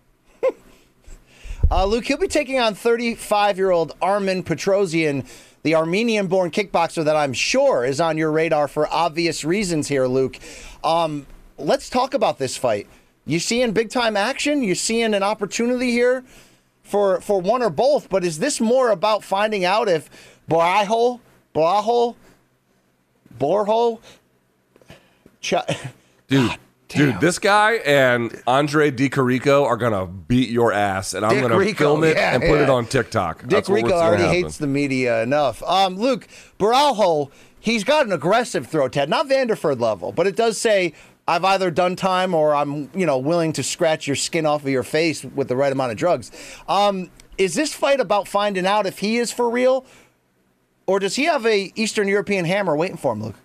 Uh, Luke, he'll be taking on 35 year old Armen Petrosyan, the Armenian born kickboxer that I'm sure is on your radar for obvious reasons here, Luke. Um, let's talk about this fight. You seeing big time action? You seeing an opportunity here for, for one or both? But is this more about finding out if Barajo, Barajo Borho. Ch-
Dude, dude, this guy and Andre DiCarico are gonna beat your ass, and I'm
Dick
gonna
Rico,
film it
yeah,
and put it on TikTok.
Dick
That's
Rico already
happen.
hates the media enough. Um, Luke Baralho, he's got an aggressive throw, Ted, not Vanderford level, but it does say I've either done time or I'm, you know, willing to scratch your skin off of your face with the right amount of drugs. Um, is this fight about finding out if he is for real, or does he have a Eastern European hammer waiting for him, Luke?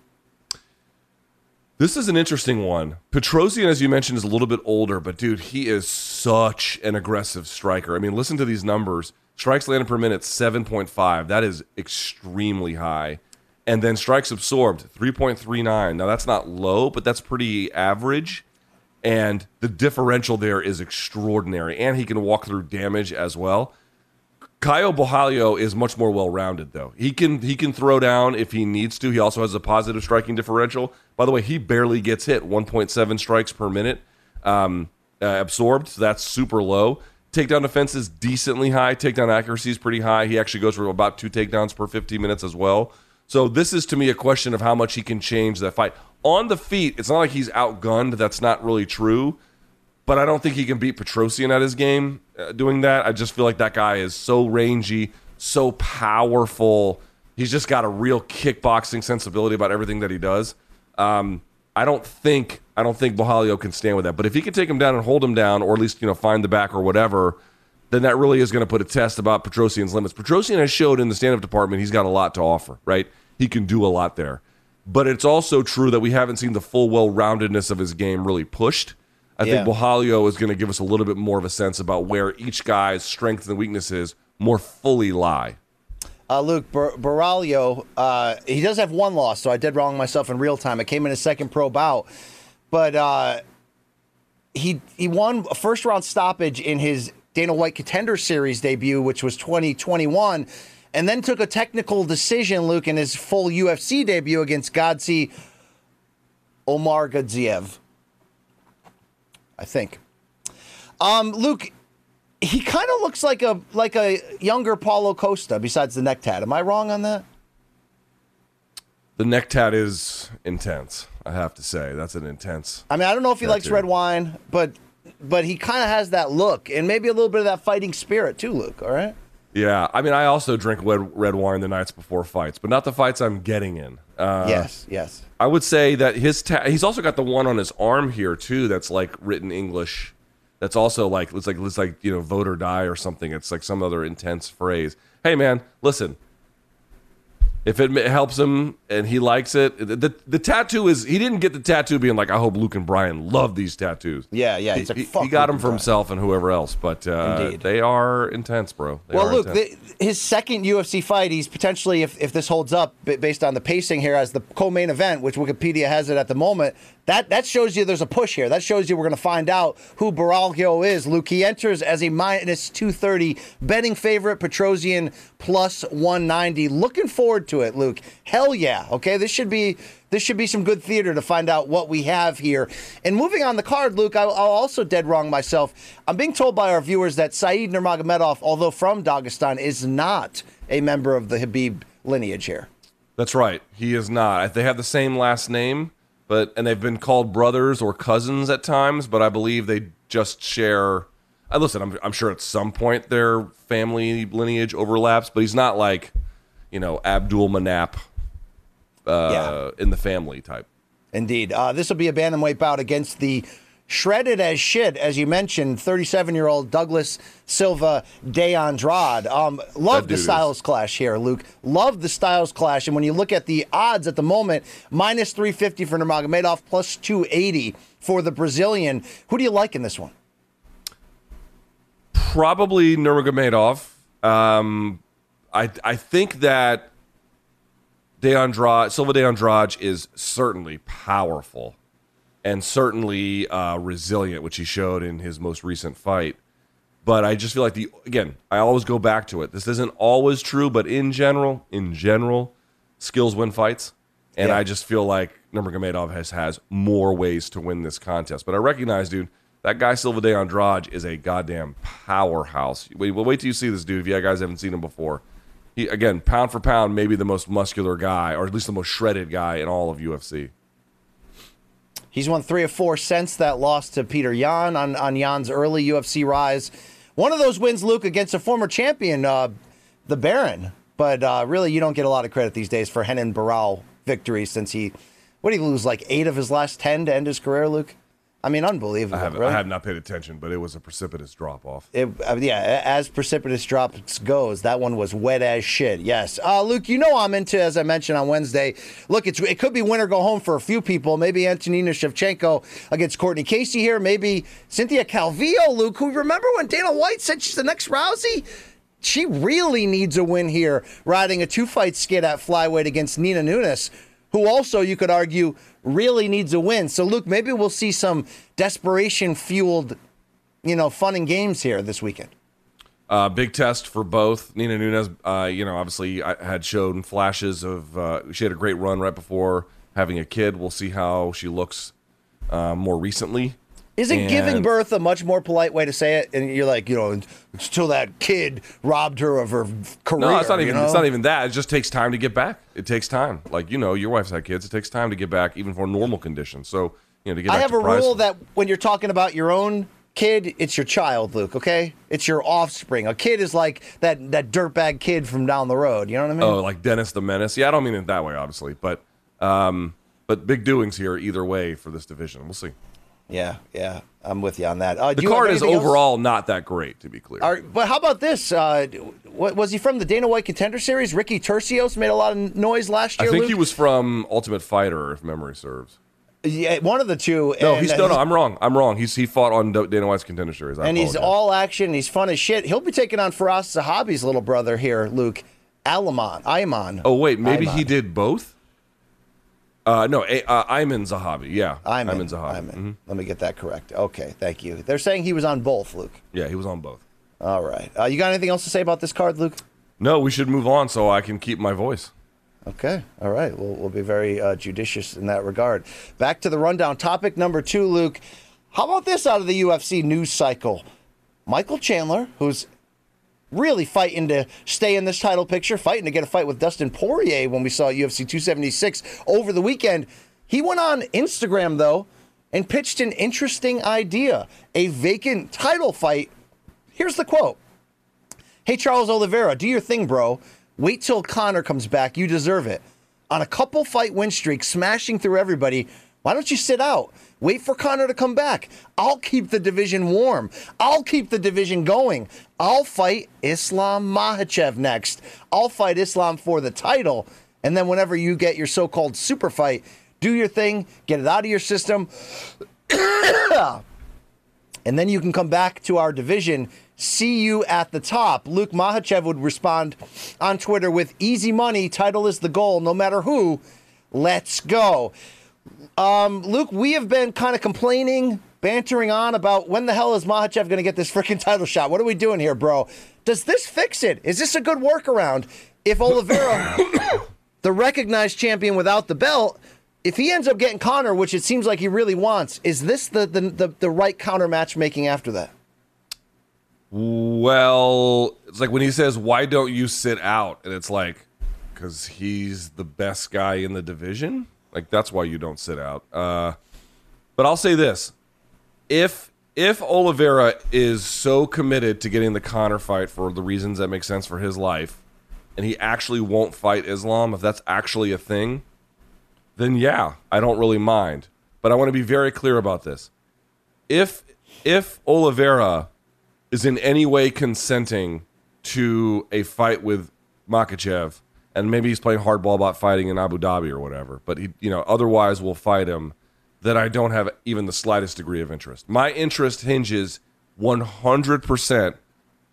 This is an interesting one. Petrosyan, as you mentioned, is a little bit older, but dude, he is such an aggressive striker. I mean, listen to these numbers. Strikes landed per minute, 7.5. That is extremely high. And then strikes absorbed, 3.39. Now, that's not low, but that's pretty average. And the differential there is extraordinary. And he can walk through damage as well. Caio Borralho is much more well-rounded, though. He can he can throw down if he needs to. He also has a positive striking differential. By the way, he barely gets hit, 1.7 strikes per minute um, uh, absorbed. So that's super low. Takedown defense is decently high. Takedown accuracy is pretty high. He actually goes for about two takedowns per 15 minutes as well. So this is to me a question of how much he can change that fight on the feet. It's not like he's outgunned. That's not really true but I don't think he can beat Petrosyan at his game uh, doing that. I just feel like that guy is so rangy, so powerful. He's just got a real kickboxing sensibility about everything that he does. Um, I don't think I don't think Borralho can stand with that. But if he can take him down and hold him down, or at least you know find the back or whatever, then that really is going to put a test about Petrosyan's limits. Petrosyan has showed in the stand-up department he's got a lot to offer. Right, he can do a lot there. But it's also true that we haven't seen the full well-roundedness of his game really pushed. I
Yeah.
think Borralho is going to give us a little bit more of a sense about where each guy's strengths and weaknesses more fully lie.
Uh, Luke Bar- Baralio, uh, he does have one loss, so I did wrong myself in real time. I came in his second pro bout, but uh, he he won a first round stoppage in his Dana White Contender Series debut, which was 2021, and then took a technical decision, Luke, in his full UFC debut against Godsi Omar Gadziev. I think. Um, Luke, he kind of looks like a like a younger Paulo Costa. Besides the neck tat, am I wrong on that?
The neck tat is intense. I have to say that's an intense.
I mean, I don't know if he likes
too.
red wine, but but he kind of has that look and maybe a little bit of that fighting spirit too, Luke. All right.
Yeah, I mean, I also drink red, red wine the nights before fights, but not the fights I'm getting in. Uh,
yes. Yes.
I would say that his ta- he's also got the one on his arm here too that's like written English. That's also like it's like it's like you know vote or die or something. It's like some other intense phrase. Hey man, listen. If it helps him and he likes it, the, the tattoo is he didn't get the tattoo being like I hope Luke and Brian love these tattoos.
Yeah, yeah,
He,
he's like,
he-
"Fuck
he got
Luke
them for
Brian."
himself and whoever else, but uh, they are intense, bro. They
Well, Luke, the, his second UFC fight, he's potentially, if, if this holds up, based on the pacing here, as the co-main event, which Wikipedia has it at the moment. That that shows you there's a push here. That shows you we're going to find out who Baralgio is. Luke, he enters as a minus 230 betting favorite, Petrosyan plus 190. Looking forward to it, Luke. Hell yeah. Okay, this should be this should be some good theater to find out what we have here. And moving on the card, Luke, I, I'll also dead wrong myself. I'm being told by our viewers that Saeed Nurmagomedov, although from Dagestan, is not a member of the Khabib lineage here.
That's right. He is not. They have the same last name, but and they've been called brothers or cousins at times. But I believe they just share. I listen. I'm, I'm sure at some point their family lineage overlaps, but he's not like, you know, Abdulmanap uh,
Yeah.
in the family type.
Indeed. Uh, this will be a bantamweight bout against the shredded as shit, as you mentioned, 37 year old Douglas Silva de Andrade. Um, love the
dude is-
styles clash here, Luke. Love the styles clash. And when you look at the odds at the moment, minus 350 for Nurmagomedov, plus 280 for the Brazilian. Who do you like in this one?
Probably Nurmagomedov. Um, I I think that De Andrade, Silva de Andrade is certainly powerful and certainly uh, resilient, which he showed in his most recent fight. But I just feel like the again, I always go back to it. This isn't always true, but in general, in general, skills win fights. And
Yeah.
I just feel like Nurmagomedov has has more ways to win this contest. But I recognize, dude, that guy Silva de Andrade is a goddamn powerhouse. Wait, well, wait till you see this dude. If you guys haven't seen him before, he again pound for pound maybe the most muscular guy, or at least the most shredded guy in all of UFC.
He's won three or four since that loss to Petr Yan on, on Yan's early UFC rise. One of those wins, Luke, against a former champion, uh, the Baron. But uh, really, you don't get a lot of credit these days for Renan Barão victories since he, what did he lose, like eight of his last 10 to end his career, Luke? I mean, unbelievable.
I have. I have not paid attention, but it was a precipitous drop off.
It, uh, yeah, as precipitous drops goes, that one was wet as shit. Yes, uh, Luke, you know I'm into, as I mentioned on Wednesday. Look, it's, it could be win or go home for a few people. Maybe Antonina Shevchenko against Courtney Casey here. Maybe Cynthia Calvillo, Luke. Who remember when Dana White said she's the next Rousey? She really needs a win here, riding a two-fight skid at flyweight against Nina Nunes, who also you could argue really needs a win. So, Luke, maybe we'll see some desperation-fueled, you know, fun and games here this weekend.
Uh, big test for both. Nina Nunes, uh, you know, obviously I had shown flashes of uh, she had a great run right before having a kid. We'll see how she looks uh, more recently.
Isn't giving birth a much more polite way to say it? And you're like, you know, until that kid robbed her of her career.
No, it's not even.
you know?
It's not even that. It just takes time to get back. It takes time. Like you know, your wife's had kids. It takes time to get back, even for normal conditions. So you know, to get.
I have a rule that when you're talking about your own kid, it's your child, Luke. Okay, it's your offspring. A kid is like that that dirtbag kid from down the road. You know what I mean?
Oh, like Dennis the Menace. Yeah, I don't mean it that way, obviously, but um, but big doings here either way for this division. We'll see.
Yeah, yeah, I'm with you on that. Uh,
The
you
card is
anything else?
overall not that great, to be clear.
But how about this? Uh, what, was he from the Dana White Contender Series? Ricky Turcios made a lot of noise last year.
I think
Luke?
he was from Ultimate Fighter, if memory serves.
yeah, one of the two.
No, he's no, no. I'm wrong. I'm wrong. He's he fought on Dana White's Contender Series. I
and he's all action. He's fun as shit. He'll be taking on Firas Zahabi's little brother here, Luke Alamon. Ayman.
Oh wait, maybe he did both. Uh, no, A- uh, Ayman Zahabi. Yeah,
Ayman.
Ayman Zahabi.
Ayman.
Mhm.
Let me get that correct. Okay, thank you. They're saying he was on both, Luke.
Yeah, he was on both.
All right. Uh, you got anything else to say about this card, Luke?
No, we should move on so I can keep my voice.
Okay. All right. We'll, we'll be very uh, judicious in that regard. Back to the rundown. Topic number two, Luke. How about this out of the UFC news cycle? Michael Chandler, who's really fighting to stay in this title picture, fighting to get a fight with Dustin Poirier when we saw UFC 276 over the weekend. He went on Instagram, though, and pitched an interesting idea a vacant title fight. Here's the quote Hey, Charles Oliveira, do your thing, bro. Wait till Conor comes back. You deserve it. On a couple fight win streak, smashing through everybody, why don't you sit out? Wait for Conor to come back. I'll keep the division warm. I'll keep the division going. I'll fight Islam Makhachev next. I'll fight Islam for the title. And then whenever you get your so called super fight, do your thing, get it out of your system, and then you can come back to our division. See you at the top. Luke Makhachev would respond on Twitter with easy money. Title is the goal, no matter who. Let's go. Um, Luke, we have been kind of complaining, bantering on about when the hell is Makhachev going to get this freaking title shot? What are we doing here, bro? Does this fix it? Is this a good workaround? If Oliveira, the recognized champion without the belt, if he ends up getting Conor, which it seems like he really wants, is this the the, the, the right counter matchmaking after that?
Well, it's like when he says, "Why don't you sit out?" and it's like, because he's the best guy in the division. Like that's why you don't sit out. Uh, but I'll say this: if if Oliveira is so committed to getting the Conor fight for the reasons that make sense for his life, and he actually won't fight Islam, if that's actually a thing, then yeah, I don't really mind. But I want to be very clear about this. If if Oliveira is in any way consenting to a fight with Makhachev, and maybe he's playing hardball about fighting in Abu Dhabi or whatever, but he, you know, otherwise we'll fight him, That I don't have even the slightest degree of interest. My interest hinges 100%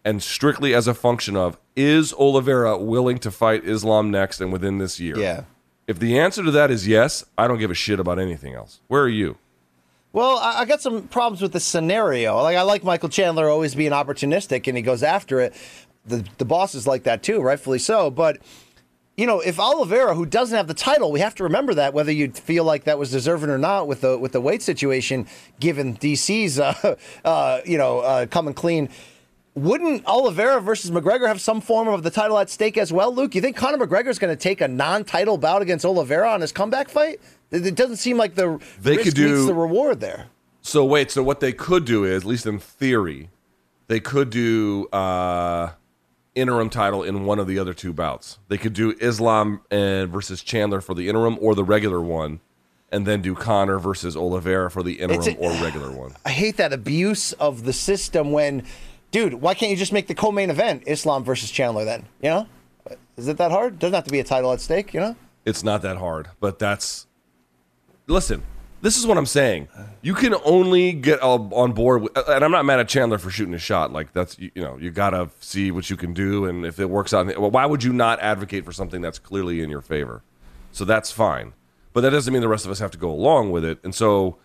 and strictly as a function of is Oliveira willing to fight Islam next and within this year?
Yeah.
If the answer to that is yes, I don't give a shit about anything else. Where are you?
Well, I, I got some problems with the scenario. Like I like Michael Chandler always being opportunistic and he goes after it. The the boss is like that too, rightfully so. But you know, if Oliveira, who doesn't have the title, we have to remember that whether you feel like that was deserving or not with the with the weight situation, given DC's uh, uh, you know uh, coming clean. wouldn't Oliveira versus McGregor have some form of the title at stake as well, Luke? You think Conor McGregor is going to take a non-title bout against Oliveira on his comeback fight? It doesn't seem like the
They
risk
could do-
meets the reward there.
So wait, so what they could do is, at least in theory, they could do uh, interim title in one of the other two bouts. They could do Islam and versus Chandler for the interim or the regular one, and then do Conor versus Oliveira for the interim
a-
or regular one.
I hate that abuse of the system when, dude, why can't you just make the co-main event Islam versus Chandler then? You know, is it that hard? Doesn't have to be a title at stake. You know.
It's not that hard, but that's listen. This is what I'm saying. You can only get on board, with, and I'm not mad at Chandler for shooting a shot. Like that's you, know you gotta see what you can do, and if it works out, why would you not advocate for something that's clearly in your favor? So that's fine, but that doesn't mean the rest of us have to go along with it. And so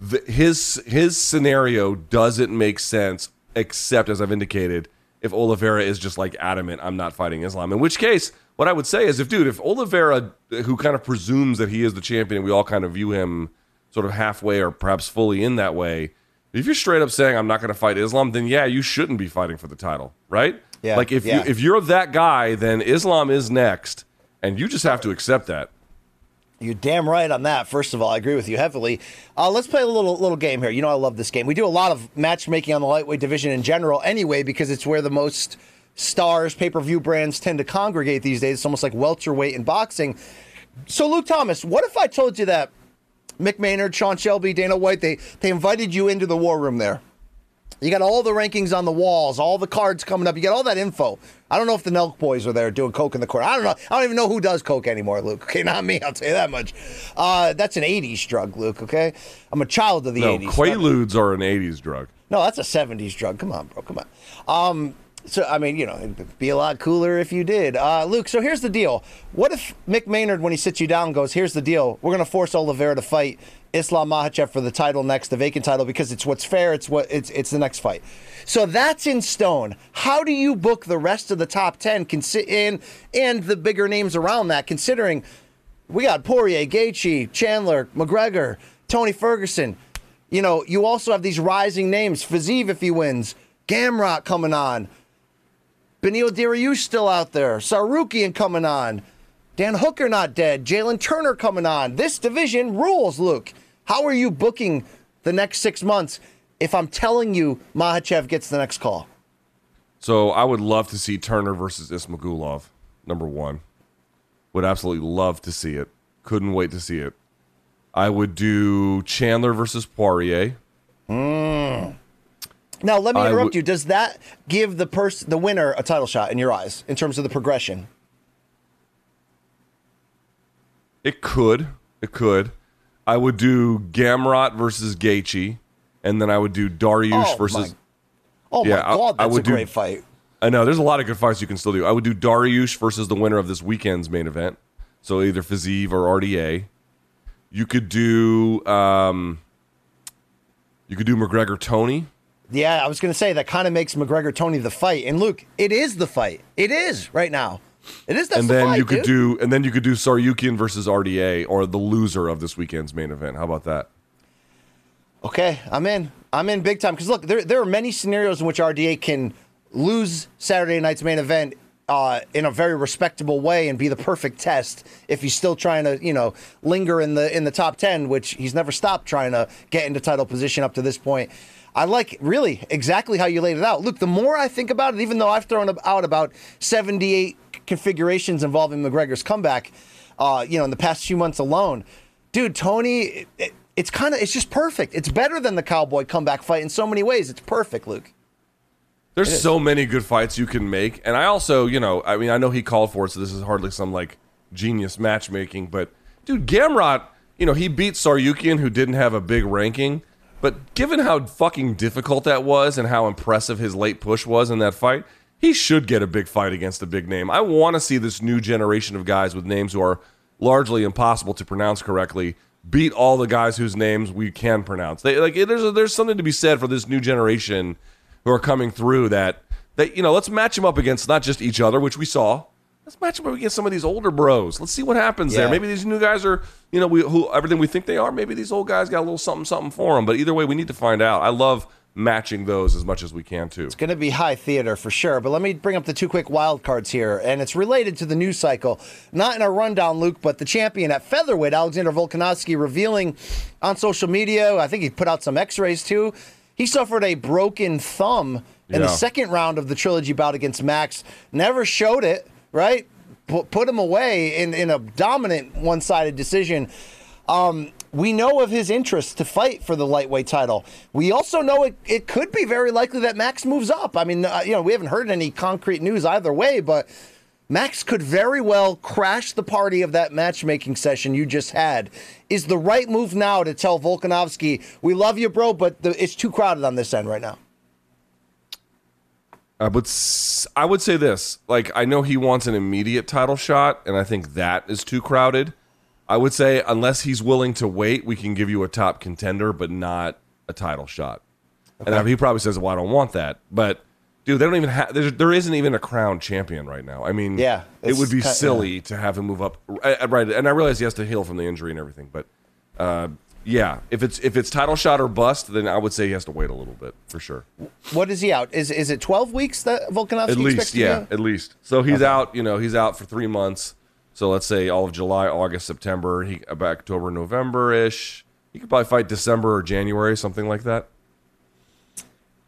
the, his his scenario doesn't make sense, except as I've indicated, if Oliveira is just like adamant, I'm not fighting Islam. In which case, what I would say is, if dude, if Oliveira, who kind of presumes that he is the champion, we all kind of view him sort of halfway or perhaps fully in that way. If you're straight up saying I'm not going to fight Islam, then yeah, you shouldn't be fighting for the title, right?
Yeah,
Like if
yeah.
you if you're that guy, then Islam is next, and you just have to accept that.
You're damn right on that. First of all, I agree with you heavily. Uh, let's play a little little game here. You know, I love this game. We do a lot of matchmaking on the lightweight division in general, anyway, because it's where the most stars, pay per view brands tend to congregate these days. It's almost like welterweight in boxing. So, Luke Thomas, what if I told you that Mick Maynard, Sean Shelby, Dana White, they they invited you into the war room there? You got all the rankings on the walls, all the cards coming up. You got all that info. I don't know if the Nelk boys are there doing coke in the corner. I don't know. I don't even know who does coke anymore, Luke. Okay, not me. I'll tell you that much. Uh, that's an '80s drug, Luke. Okay, I'm a child of the
No,
'80s.
Quaaludes are an '80s drug.
No, that's a '70s drug. Come on, bro. Come on. Um, so I mean, you know, it'd be a lot cooler if you did, uh, Luke. So here's the deal. What if Mick Maynard, when he sits you down, goes, "Here's the deal. We're gonna force Oliveira to fight Islam Makhachev for the title next, the vacant title, because it's what's fair. It's what it's it's the next fight. So that's in stone. How do you book the rest of the top ten, consi- and and the bigger names around that, considering we got Poirier, Gaethje, Chandler, McGregor, Tony Ferguson. You know, you also have these rising names. Fiziev if he wins, Gamrot coming on, Beneil Dariush still out there, Tsarukyan coming on, Dan Hooker not dead, Jalen Turner coming on. This division rules, Luke. How are you booking the next six months if I'm telling you Makhachev gets the next call?
So I would love to see Turner versus Ismagulov. Number one, would absolutely love to see it. Couldn't wait to see it. I would do Chandler versus Poirier. Hmm.
Now, let me
I
interrupt
would-
you. Does that give the person, the winner, a title shot in your eyes in terms of the progression?
It could. It could. I would do Gamrot versus Gaethje, and then I would do Dariush
Oh,
versus.
my- Oh
Yeah,
my
I-
God,
I
that's
would
a
do-
great fight.
I know there's a lot of good fights you can still do. I would do Dariush versus the winner of this weekend's main event, so either Fiziev or RDA. You could do. Um, you could do McGregor Tony.
Yeah, I was going to say that kind of makes McGregor Tony the fight. And Luke, it is the fight. It is right now. It is. That's
and
the
then
fight,
you could
dude.
do and then you could do Tsarukyan versus RDA or the loser of this weekend's main event. How about that?
Okay, I'm in. I'm in big time because look, there there are many scenarios in which RDA can lose Saturday night's main event uh, in a very respectable way and be the perfect test if he's still trying to you know linger in the in the top ten, which he's never stopped trying to get into title position up to this point. I like really exactly how you laid it out. Look, the more I think about it, even though I've thrown out about 78 configurations involving McGregor's comeback, uh, you know, in the past few months alone, dude, Tony, it, it- it's kind of, it's just perfect. It's better than the Cowboy comeback fight in so many ways. It's perfect, Luke.
There's so many good fights you can make, and I also, you know, I mean, I know he called for it, so this is hardly some like genius matchmaking, but dude, Gamrot, you know, he beat Tsarukyan, who didn't have a big ranking, but given how fucking difficult that was and how impressive his late push was in that fight, he should get a big fight against a big name. I want to see this new generation of guys with names who are largely impossible to pronounce correctly beat all the guys whose names we can pronounce. They like there's a, there's something to be said for this new generation who are coming through that that you know let's match them up against not just each other, which we saw. Let's match up against some of these older bros. Let's see what happens there. Maybe these new guys are you know we, who everything we think they are. Maybe these old guys got a little something something for them. But either way, we need to find out. I love matching those as much as we can too.
It's going to be high theater for sure. But let me bring up the two quick wild cards here, and it's related to the news cycle. Not in a rundown, Luke, but the champion at featherweight, Alexander Volkanovski, revealing on social media. I think he put out some X-rays too. He suffered a broken thumb in the second round of the trilogy bout against Max. Never showed it, right? Pu- Put him away in, in a dominant one sided decision. Um, we know of his interest to fight for the lightweight title. We also know it, it could be very likely that Max moves up. I mean, uh, you know, we haven't heard any concrete news either way, but Max could very well crash the party of that matchmaking session you just had. Is the right move now to tell Volkanovski, we love you, bro, but the, it's too crowded on this end right now?
I would s- I would say this. Like I know he wants an immediate title shot, and I think that is too crowded. I would say unless he's willing to wait, we can give you a top contender, but not a title shot. And I- he probably says, "Well, I don't want that." But dude, they don't even have. There, there isn't even a crown champion right now. I mean,
Yeah,
it would be
ki-
silly to have him move up. uh, Right, and I realize he has to heal from the injury and everything, but uh, yeah, if it's if it's title shot or bust, then I would say he has to wait a little bit for sure.
What is he out? Is is it 12 weeks that Volkanovski
At
expects
least, yeah, at least. So he's out. You know, he's out for three months. So let's say all of July, August, September, he about October, November ish. He could probably fight December or January, something like that.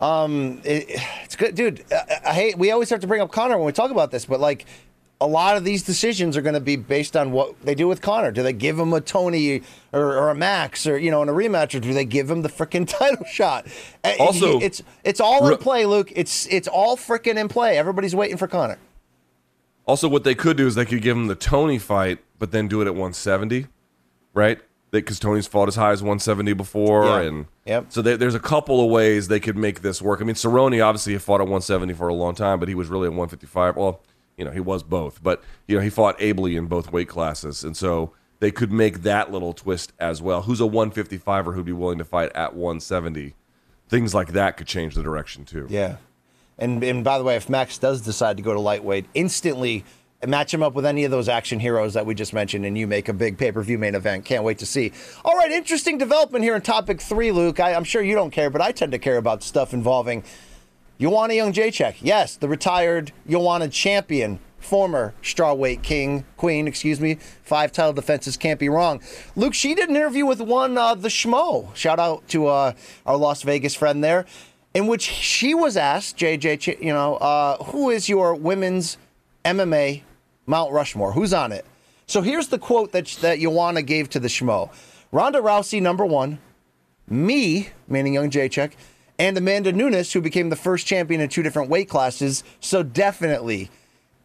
Um, it- it's good, dude. I, I hate. We always have to bring up Conor when we talk about this, but like, a lot of these decisions are going to be based on what they do with Conor. Do they give him a Tony or, or a Max or you know in a rematch, or do they give him the freaking title shot?
Also-
it's it's all in play, Luke. It's it's all freaking in play. Everybody's waiting for Conor.
Also, what they could do is they could give him the Tony fight, but then do it at 170, right? Because Tony's fought as high as 170 before,
Yeah.
and
Yep.
so there- there's a couple of ways they could make this work. I mean, Cerrone obviously fought at 170 for a long time, but he was really at 155. Well, you know, he was both, but you know, he fought ably in both weight classes, and so they could make that little twist as well. Who's a 155er who'd be willing to fight at 170? Things like that could change the direction too.
Yeah. And and by the way, if Max does decide to go to lightweight, instantly match him up with any of those action heroes that we just mentioned, and you make a big pay per view main event. Can't wait to see. All right, interesting development here in topic three, Luke. I, I'm sure you don't care, but I tend to care about stuff involving Joanna Jędrzejczyk. Yes, the retired Joanna champion, former strawweight king, queen, excuse me. Five title defenses can't be wrong. Luke, she did an interview with one, uh, the Schmo. Shout out to uh, our Las Vegas friend there, in which she was asked, JJ, you know, uh, who is your women's MMA Mount Rushmore? Who's on it? So here's the quote that, that Joanna gave to the Schmo Ronda Rousey, number one me, meaning young Jacek, and Amanda Nunes, who became the first champion in two different weight classes. So definitely.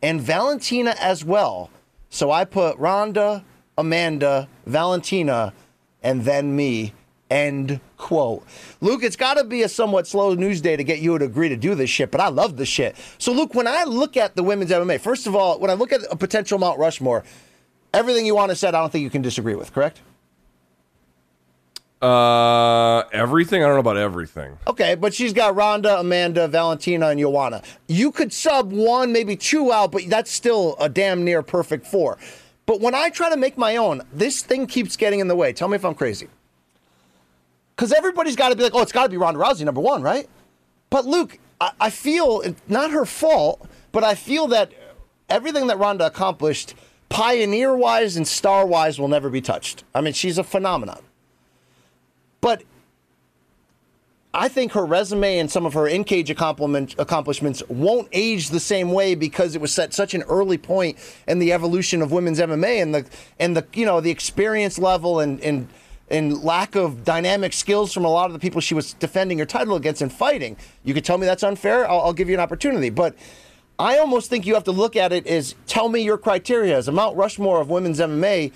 And Valentina as well. So I put Ronda, Amanda, Valentina, and then me. End quote. Luke, it's got to be a somewhat slow news day to get you to agree to do this shit, but I love this shit. So, Luke, when I look at the women's MMA, first of all, when I look at a potential Mount Rushmore, everything you want to said, I don't think you can disagree with, correct?
Uh, everything. I don't know about everything.
Okay, but she's got Ronda, Amanda, Valentina, and Joanna. You could sub one, maybe two out, but that's still a damn near perfect four. But when I try to make my own, this thing keeps getting in the way. Tell me if I'm crazy. Because everybody's got to be like, oh, it's got to be Ronda Rousey, number one, right? But Luke, I, I feel not her fault, but I feel that everything that Ronda accomplished, pioneer wise and star wise, will never be touched. I mean, she's a phenomenon. But I think her resume and some of her in cage accomplishments won't age the same way because it was at such an early point in the evolution of women's MMA and the and the you know the experience level and and and lack of dynamic skills from a lot of the people she was defending her title against and fighting. You could tell me that's unfair. I'll, I'll give you an opportunity, but. I almost think you have to look at it as tell me your criteria as a Mount Rushmore of women's MMA,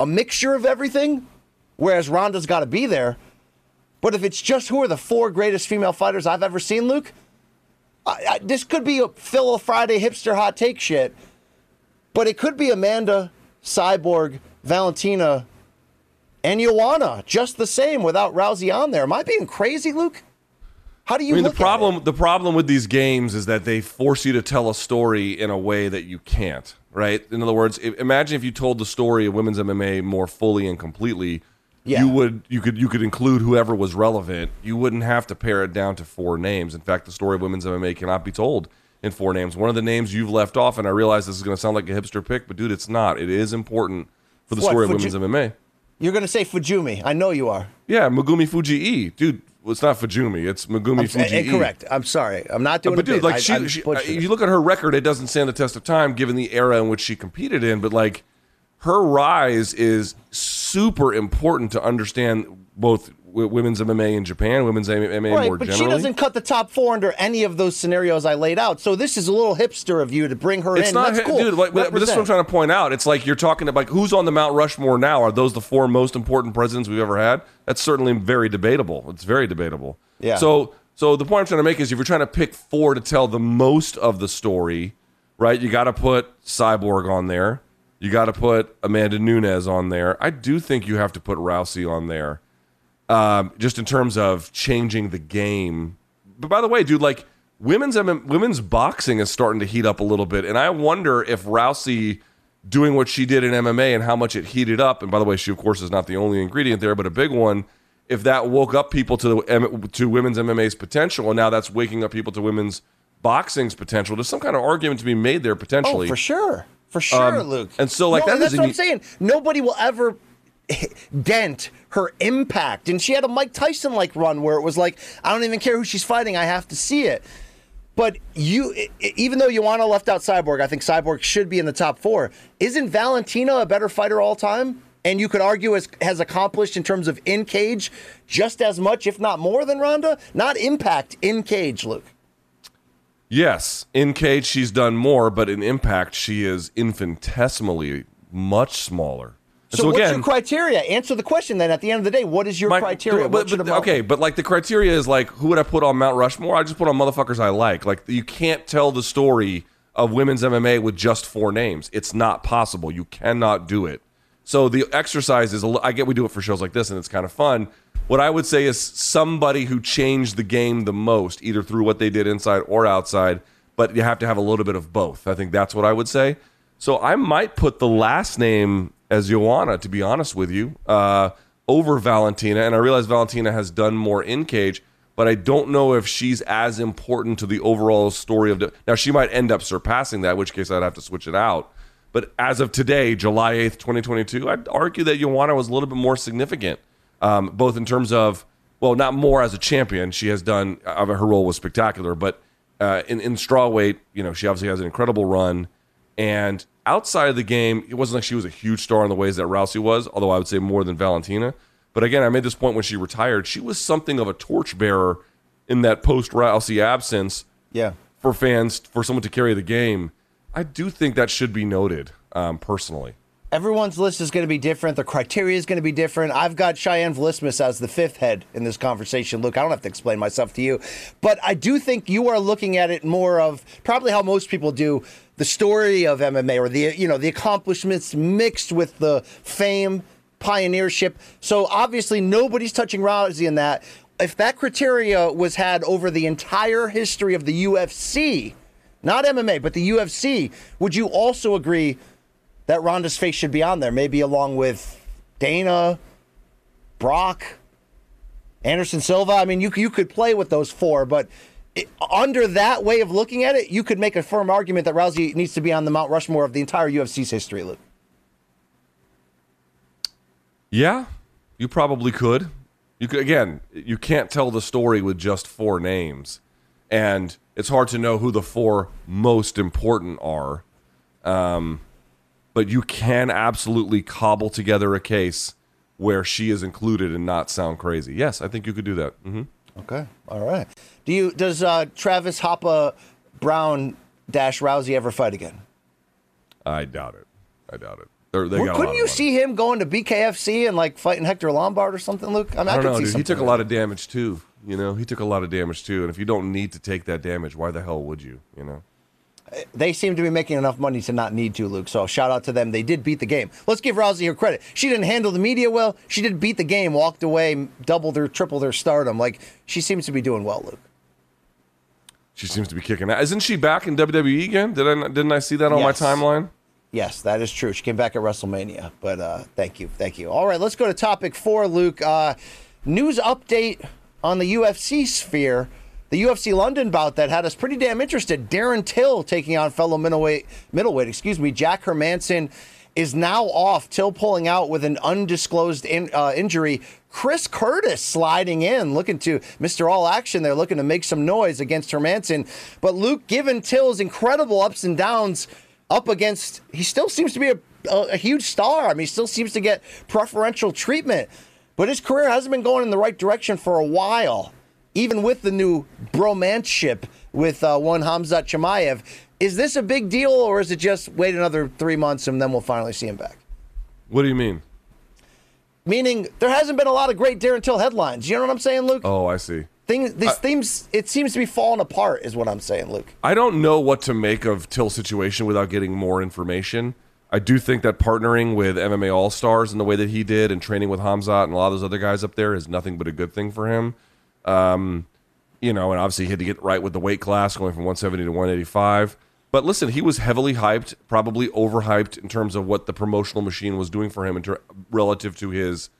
a mixture of everything, whereas Ronda's got to be there. But if it's just who are the four greatest female fighters I've ever seen, Luke, I, I, this could be a Phil Friday hipster hot take shit, but it could be Amanda, Cyborg, Valentina, and Joanna just the same without Rousey on there. Am I being crazy, Luke? How do you
I mean, the problem the problem with these games is that they force you to tell a story in a way that you can't. Right? In other words, if, imagine if you told the story of women's MMA more fully and completely
Yeah.
you would you could you could include whoever was relevant. You wouldn't have to pare it down to four names. In fact, the story of women's MMA cannot be told in four names. One of the names you've left off, and I realize this is going to sound like a hipster pick, but dude, it's not. It is important for the
What,
story of
Fuji-
women's MMA.
You're going to say Fujumi. I know you are.
Yeah, Megumi Fujii, dude. Well, it's not Fujumi. It's Megumi
I'm,
Fujii.
incorrect. I'm sorry. I'm not doing
But dude,
bit.
like
I-
she, she if you look at her record, it doesn't stand the test of time given the era in which she competed in. But like, her rise is super important to understand both women's MMA in Japan, women's MMA
Right,
more
but
generally.
she doesn't cut the top four under any of those scenarios I laid out. So this is a little hipster of you to bring her
It's
in.
not,
That's cool.
dude. Like, but this is what I'm trying to point out. It's like you're talking about like, who's on the Mount Rushmore now. Are those the four most important presidents we've ever had? That's certainly very debatable. It's very debatable.
Yeah.
So, so the point I'm trying to make is, if you're trying to pick four to tell the most of the story, right? You got to put Cyborg on there. You got to put Amanda Nunes on there. I do think you have to put Rousey on there, um, just in terms of changing the game. But by the way, dude, like women's women's boxing is starting to heat up a little bit, and I wonder if Rousey doing what she did in MMA and how much it heated up. And by the way, she of course is not the only ingredient there, but a big one. If that woke up people to the to women's MMA's potential, and now that's waking up people to women's boxing's potential, there's some kind of argument to be made there potentially.
Oh, for sure. For sure,
Um,
Luke.
and so, like,
no,
that
that's what I'm saying. Nobody will ever dent her impact. And she had a Mike Tyson like run where it was like, I don't even care who she's fighting, I have to see it. But you, even though Joanna left out Cyborg, I think Cyborg should be in the top four. Isn't Valentina a better fighter all time? And you could argue has, has accomplished in terms of in cage just as much, if not more, than Ronda. Not impact in cage, Luke.
Yes, in cage she's done more, but in impact she is infinitesimally much smaller. And
So, what's your criteria? Answer the question then. At the end of the day, what is your
my-
criteria?
But, but- okay, but like the criteria is like who would I put on Mount Rushmore? I just put on motherfuckers I like. Like you can't tell the story of women's MMA with just four names. It's not possible. You cannot do it. So the exercise is, I get we do it for shows like this and it's kind of fun. What I would say is somebody who changed the game the most, either through what they did inside or outside, but you have to have a little bit of both. I think that's what I would say. So I might put the last name as Joanna, to be honest with you, uh, over Valentina. And I realize Valentina has done more in cage, but I don't know if she's as important to the overall story of the. Now she might end up surpassing that, in which case I'd have to switch it out. But as of today, July eighth, twenty twenty two, I'd argue that Joanna was a little bit more significant, um, both in terms of well, not more as a champion. She has done uh, her role was spectacular, but uh, in in strawweight, you know, she obviously has an incredible run. And outside of the game, it wasn't like she was a huge star in the ways that Rousey was, although I would say more than Valentina. But again, I made this point when she retired. She was something of a torchbearer in that post Rousey absence
Yeah.
for fans, for someone to carry the game. I do think that should be noted um, personally.
Everyone's list is going to be different. The criteria is going to be different. I've got Cheyenne Velismus as the fifth head in this conversation. Luke, I don't have to explain myself to you, but I do think you are looking at it more of probably how most people do the story of MMA or the you know the accomplishments mixed with the fame, pioneership. So obviously nobody's touching Rousey in that. If that criteria was had over the entire history of the UFC, not MMA, but the UFC, would you also agree that Ronda's face should be on there, maybe along with Dana, Brock, Anderson Silva. I mean, you you could play with those four, but it, under that way of looking at it, you could make a firm argument that Rousey needs to be on the Mount Rushmore of the entire UFC's history. Luke.
Yeah, you probably could. You could again. You can't tell the story with just four names, and it's hard to know who the four most important are. Um, but you can absolutely cobble together a case where she is included and not sound crazy. Yes, I think you could do that. hmm
Okay, all right. Do you does uh, Travis Hoppa Browne dash Rousey ever fight again?
I doubt it. I doubt it. They're, they
Well,
got
couldn't you see him going to BKFC and like fighting Hector Lombard or something, Luke? I mean, I,
I don't
could
know,
see
dude. He took a lot of damage too. You know, he took a lot of damage too. And if you don't need to take that damage, why the hell would you? You know.
they seem to be making enough money to not need to, Luke. So shout out to them. They did beat the game. Let's give Rousey her credit. She didn't handle the media well. She did beat the game, walked away, doubled or tripled her stardom. Like she seems to be doing well, Luke.
She seems to be kicking out. Isn't she back in WWE again? Did I didn't I see that on
Yes.
my timeline?
Yes, that is true. She came back at WrestleMania, but uh, thank you, thank you. All right, let's go to topic four, Luke. Uh, news update on the UFC sphere. The UFC London bout that had us pretty damn interested. Darren Till taking on fellow middleweight, middleweight, excuse me, Jack Hermansson is now off. Till pulling out with an undisclosed in, uh, injury. Chris Curtis sliding in, looking to Mr. All Action there, looking to make some noise against Hermansson. But Luke, given Till's incredible ups and downs up against, he still seems to be a, a, a huge star. I mean, he still seems to get preferential treatment. But his career hasn't been going in the right direction for a while, even with the new bromanceship with uh, one Hamzat Chimaev. Is this a big deal, or is it just wait another three months and then we'll finally see him back?
What do you mean?
Meaning there hasn't been a lot of great Darren Till headlines. You know what I'm saying, Luke?
Oh, I see.
Things, these themes, it seems to be falling apart, is what I'm saying, Luke.
I don't know what to make of Till's situation without getting more information. I do think that partnering with MMA All Stars in the way that he did and training with Hamzat and a lot of those other guys up there is nothing but a good thing for him. Um, you know, and obviously he had to get right with the weight class going from 170 to 185. But listen, he was heavily hyped, probably overhyped in terms of what the promotional machine was doing for him relative to his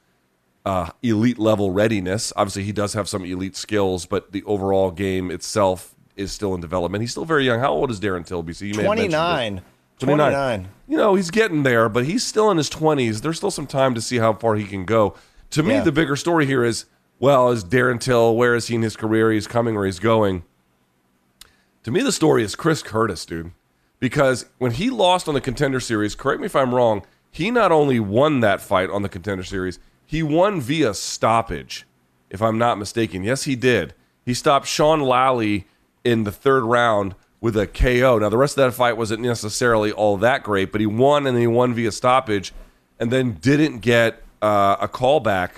uh, elite level readiness. Obviously, he does have some elite skills, but the overall game itself is still in development. He's still very young. How old is Darren Till, BC? You may have
29.
29.
29.
You know, he's getting there, but he's still in his 20s. There's still some time to see how far he can go. To me,
Yeah.
the bigger story here is well, is Darren Till, where is he in his career? He's coming where he's going. To me, the story is Chris Curtis, dude. Because when he lost on the contender series, correct me if I'm wrong, he not only won that fight on the contender series, he won via stoppage, if I'm not mistaken. Yes, he did. He stopped Sean Lally in the third round with a KO. Now, the rest of that fight wasn't necessarily all that great, but he won and then he won via stoppage and then didn't get uh, a callback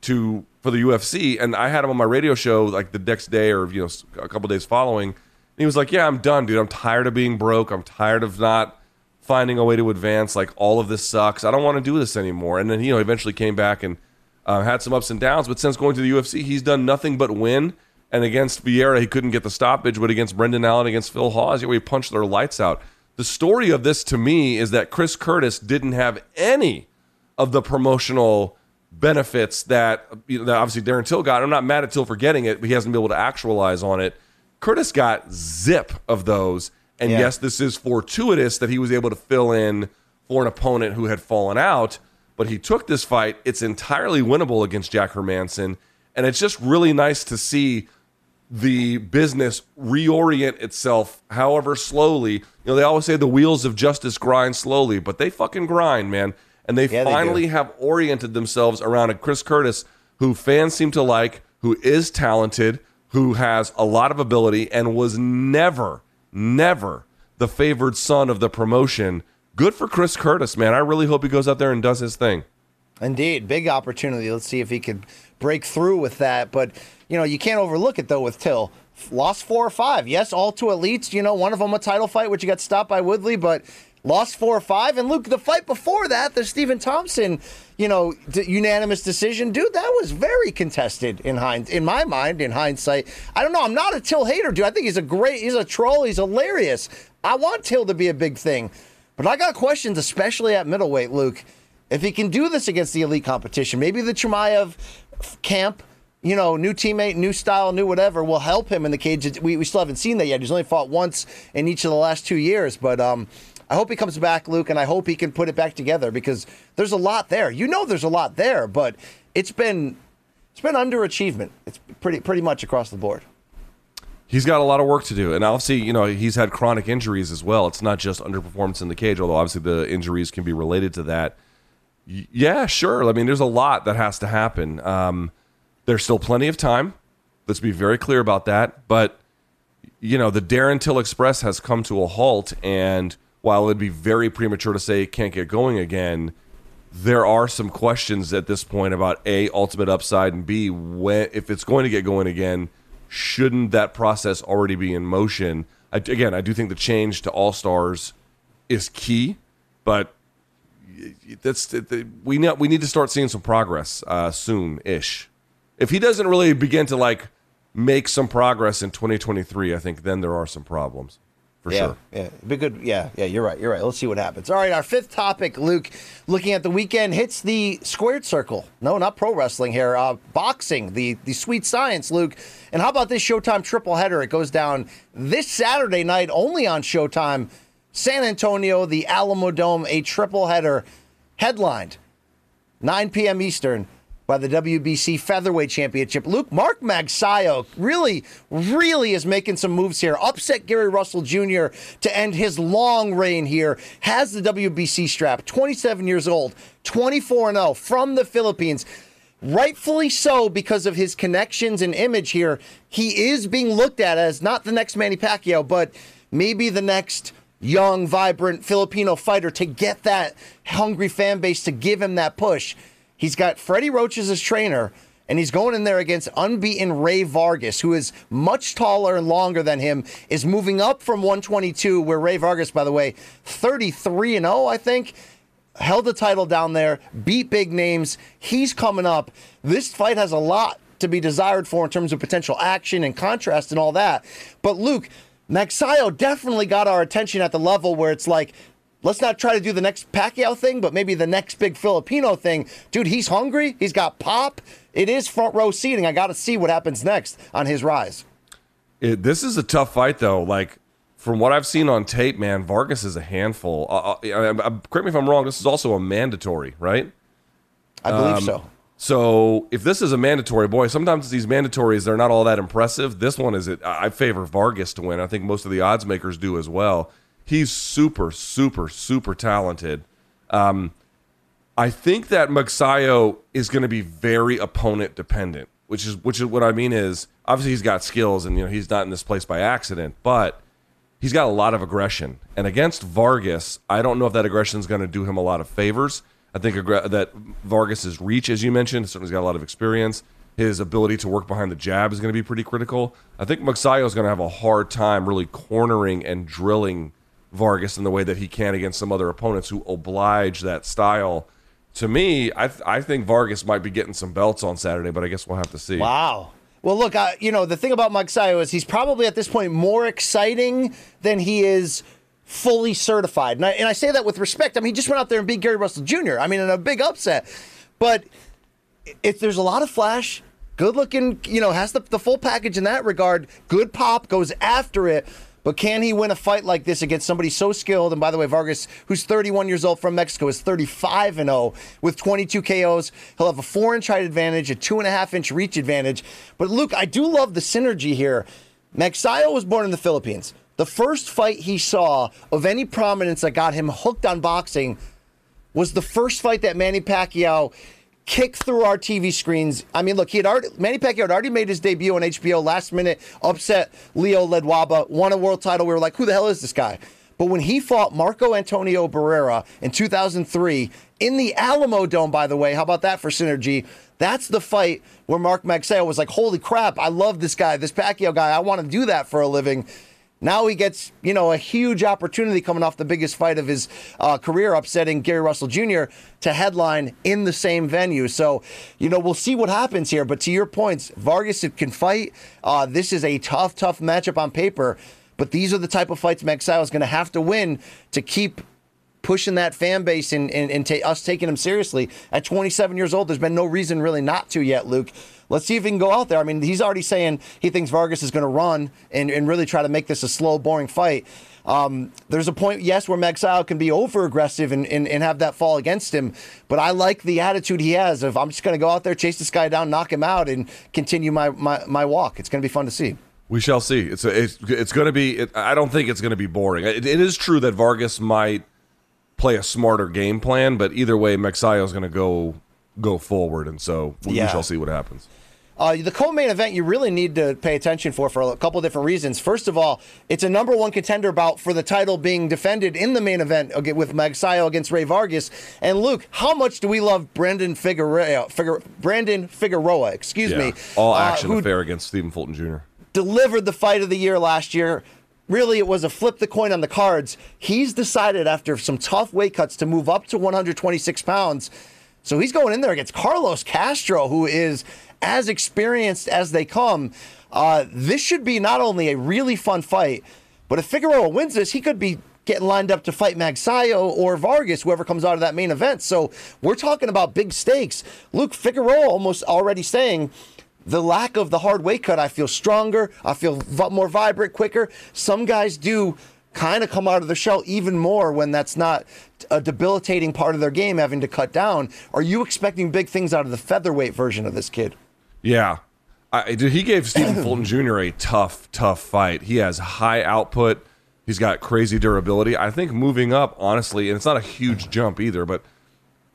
to for the UFC. And I had him on my radio show like the next day or you know a couple days following. And he was like, "Yeah, I'm done, dude. I'm tired of being broke. I'm tired of not finding a way to advance. Like all of this sucks. I don't want to do this anymore." And then you know eventually came back and uh, had some ups and downs. But since going to the UFC, he's done nothing but win. And against Vieira, he couldn't get the stoppage. But against Brendan Allen, against Phil Hawes, he punched their lights out. The story of this to me is that Chris Curtis didn't have any of the promotional benefits that, you know, that obviously Darren Till got. I'm not mad at Till for getting it, but he hasn't been able to actualize on it. Curtis got zip of those. And
Yeah.
yes, this is fortuitous that he was able to fill in for an opponent who had fallen out, but he took this fight. It's entirely winnable against Jack Hermansson. And it's just really nice to see the business reorient itself, however slowly. You know, they always say the wheels of justice grind slowly, but they fucking grind, man. And they
Yeah,
finally
do.
have oriented themselves around a Chris Curtis who fans seem to like, who is talented, who has a lot of ability, and was never, never the favored son of the promotion. Good for Chris Curtis, man. I really hope he goes out there and does his thing.
Indeed, big opportunity. Let's see if he could break through with that. But you know, you can't overlook it though with Till. Lost four or five. Yes, all to elites. You know, one of them a title fight, which you got stopped by Woodley, but lost four or five. And Luke, the fight before that, the Stephen Thompson, you know, d- unanimous decision, dude, that was very contested in hind, in my mind, in hindsight. I don't know. I'm not a Till hater, dude. I think he's a great. He's a troll. He's hilarious. I want Till to be a big thing, but I got questions, especially at middleweight, Luke. If he can do this against the elite competition, maybe the Chimaev camp, you know, new teammate, new style, new whatever, will help him in the cage. We, we still haven't seen that yet. He's only fought once in each of the last two years, but um, I hope he comes back, Luke, and I hope he can put it back together because there's a lot there. You know, there's a lot there, but it's been it's been underachievement. It's pretty pretty much across the board.
He's got a lot of work to do, and obviously, you know, he's had chronic injuries as well. It's not just underperformance in the cage, although obviously the injuries can be related to that. Yeah, sure. I mean, there's a lot that has to happen. Um, there's still plenty of time. Let's be very clear about that. But you know, the Darren Till Express has come to a halt, and while it'd be very premature to say it can't get going again, there are some questions at this point about a ultimate upside and b when if it's going to get going again, shouldn't that process already be in motion? I, again, I do think the change to all stars is key, but that's we know we need to start seeing some progress uh, soon ish. If he doesn't really begin to like make some progress in 2023, I think then there are some problems. for
yeah,
sure.
Yeah, be good. Yeah, yeah, you're right. You're right. Let's see what happens. All right, our fifth topic, Luke, looking at the weekend, hits the squared circle. No, not pro wrestling here. Uh, boxing, the the sweet science, Luke. And how about this Showtime triple header? It goes down this Saturday night, only on Showtime. San Antonio, the Alamodome, a triple header, headlined 9 p.m. Eastern by the WBC Featherweight Championship. Luke Mark Magsayo really, really is making some moves here. Upset Gary Russell Jr. to end his long reign here. Has the WBC strap. 27 years old, 24 0 from the Philippines. Rightfully so because of his connections and image here. He is being looked at as not the next Manny Pacquiao, but maybe the next young, vibrant Filipino fighter to get that hungry fan base to give him that push. He's got Freddie Roach as his trainer, and he's going in there against unbeaten Rey Vargas, who is much taller and longer than him, is moving up from 122, where Rey Vargas, by the way, 33 and 0, I think. Held the title down there, beat big names. He's coming up. This fight has a lot to be desired for in terms of potential action and contrast and all that. But Luke, Magsayo definitely got our attention at the level where it's like, let's not try to do the next Pacquiao thing, but maybe the next big Filipino thing. Dude, he's hungry. He's got pop. It is front row seating. I got to see what happens next on his rise.
It, this is a tough fight, though. Like from what I've seen on tape, man, Vargas is a handful. Uh, uh, correct me if I'm wrong. This is also a mandatory, right?
I believe
Um,
so.
So if this is a mandatory, boy, sometimes these mandatories they're not all that impressive. This one is it. I favor Vargas to win. I think most of the odds makers do as well. He's super, super, super talented. Um, I think that Magsayo is going to be very opponent dependent, which is which is what I mean is obviously he's got skills and you know he's not in this place by accident, but he's got a lot of aggression. And against Vargas, I don't know if that aggression is going to do him a lot of favors. I think that Vargas's reach, as you mentioned, certainly has got a lot of experience. His ability to work behind the jab is going to be pretty critical. I think Magsayo is going to have a hard time really cornering and drilling Vargas in the way that he can against some other opponents who oblige that style. To me, I, th- I think Vargas might be getting some belts on Saturday, but I guess we'll have to see.
Wow. Well, look, uh, you know, the thing about Magsayo is he's probably at this point more exciting than he is fully certified. And I, and I say that with respect. I mean, he just went out there and beat Gary Russell Jr., I mean, in a big upset. But if there's a lot of flash, good looking, you know, has the, the full package in that regard, good pop, goes after it. But can he win a fight like this against somebody so skilled? And by the way, Vargas, who's 31 years old from Mexico, is 35 and 0 with 22 KOs. He'll have a four inch height advantage, a two and a half inch reach advantage. But Luke, I do love the synergy here. Magsayo was born in the Philippines. The first fight he saw of any prominence that got him hooked on boxing was the first fight that Manny Pacquiao kicked through our TV screens. I mean, look, he had already Manny Pacquiao had already made his debut on HBO last minute, upset Leo Ledwaba, won a world title. We were like, who the hell is this guy? But when he fought Marco Antonio Barrera in 2003 in the Alamodome, by the way, how about that for synergy? That's the fight where Mark Magsayo was like, holy crap, I love this guy, this Pacquiao guy. I want to do that for a living. Now he gets, you know, a huge opportunity coming off the biggest fight of his uh, career, upsetting Gary Russell Jr. to headline in the same venue. So, you know, we'll see what happens here. But to your points, Vargas can fight. Uh, this is a tough, tough matchup on paper. But these are the type of fights Magsayo is going to have to win to keep pushing that fan base and, and, and ta- us taking him seriously. At 27 years old, there's been no reason really not to yet, Luke. Let's see if he can go out there. I mean, he's already saying he thinks Vargas is going to run and, and really try to make this a slow, boring fight. Um, there's a point, yes, where Magsayo can be over aggressive and, and, and have that fall against him. But I like the attitude he has of I'm just going to go out there, chase this guy down, knock him out, and continue my, my, my walk. It's going to be fun to see.
We shall see. It's a, it's it's going to be. It, I don't think it's going to be boring. It, it is true that Vargas might play a smarter game plan, but either way, Magsayo is going to go go forward, and so we,
Yeah.
we shall see what happens.
Uh, the co-main event you really need to pay attention for for a couple different reasons. First of all, it's a number one contender bout for the title being defended in the main event with Magsayo against Rey Vargas. And Luke, how much do we love Brandon Figueroa? Figur- Brandon Figueroa, excuse
Yeah.
me,
All
uh,
action
who
affair against Stephen Fulton Jr.
delivered the fight of the year last year. Really, it was a flip the coin on the cards. He's decided after some tough weight cuts to move up to 126 pounds. So he's going in there against Carlos Castro, who is as experienced as they come. Uh, this should be not only a really fun fight, But if Figueroa wins this, he could be getting lined up to fight Magsayo or Vargas, whoever comes out of that main event. So we're talking about big stakes. Luke Figueroa almost already saying the lack of the hard weight cut, I feel stronger. I feel more vibrant, quicker. Some guys do kind of come out of the shell even more when that's not a debilitating part of their game, having to cut down. Are you expecting big things out of the featherweight version of this kid?
Yeah. I, dude, he gave Stephen Fulton Jr. a tough, tough fight. He has high output. He's got crazy durability. I think moving up, honestly, and it's not a huge jump either, but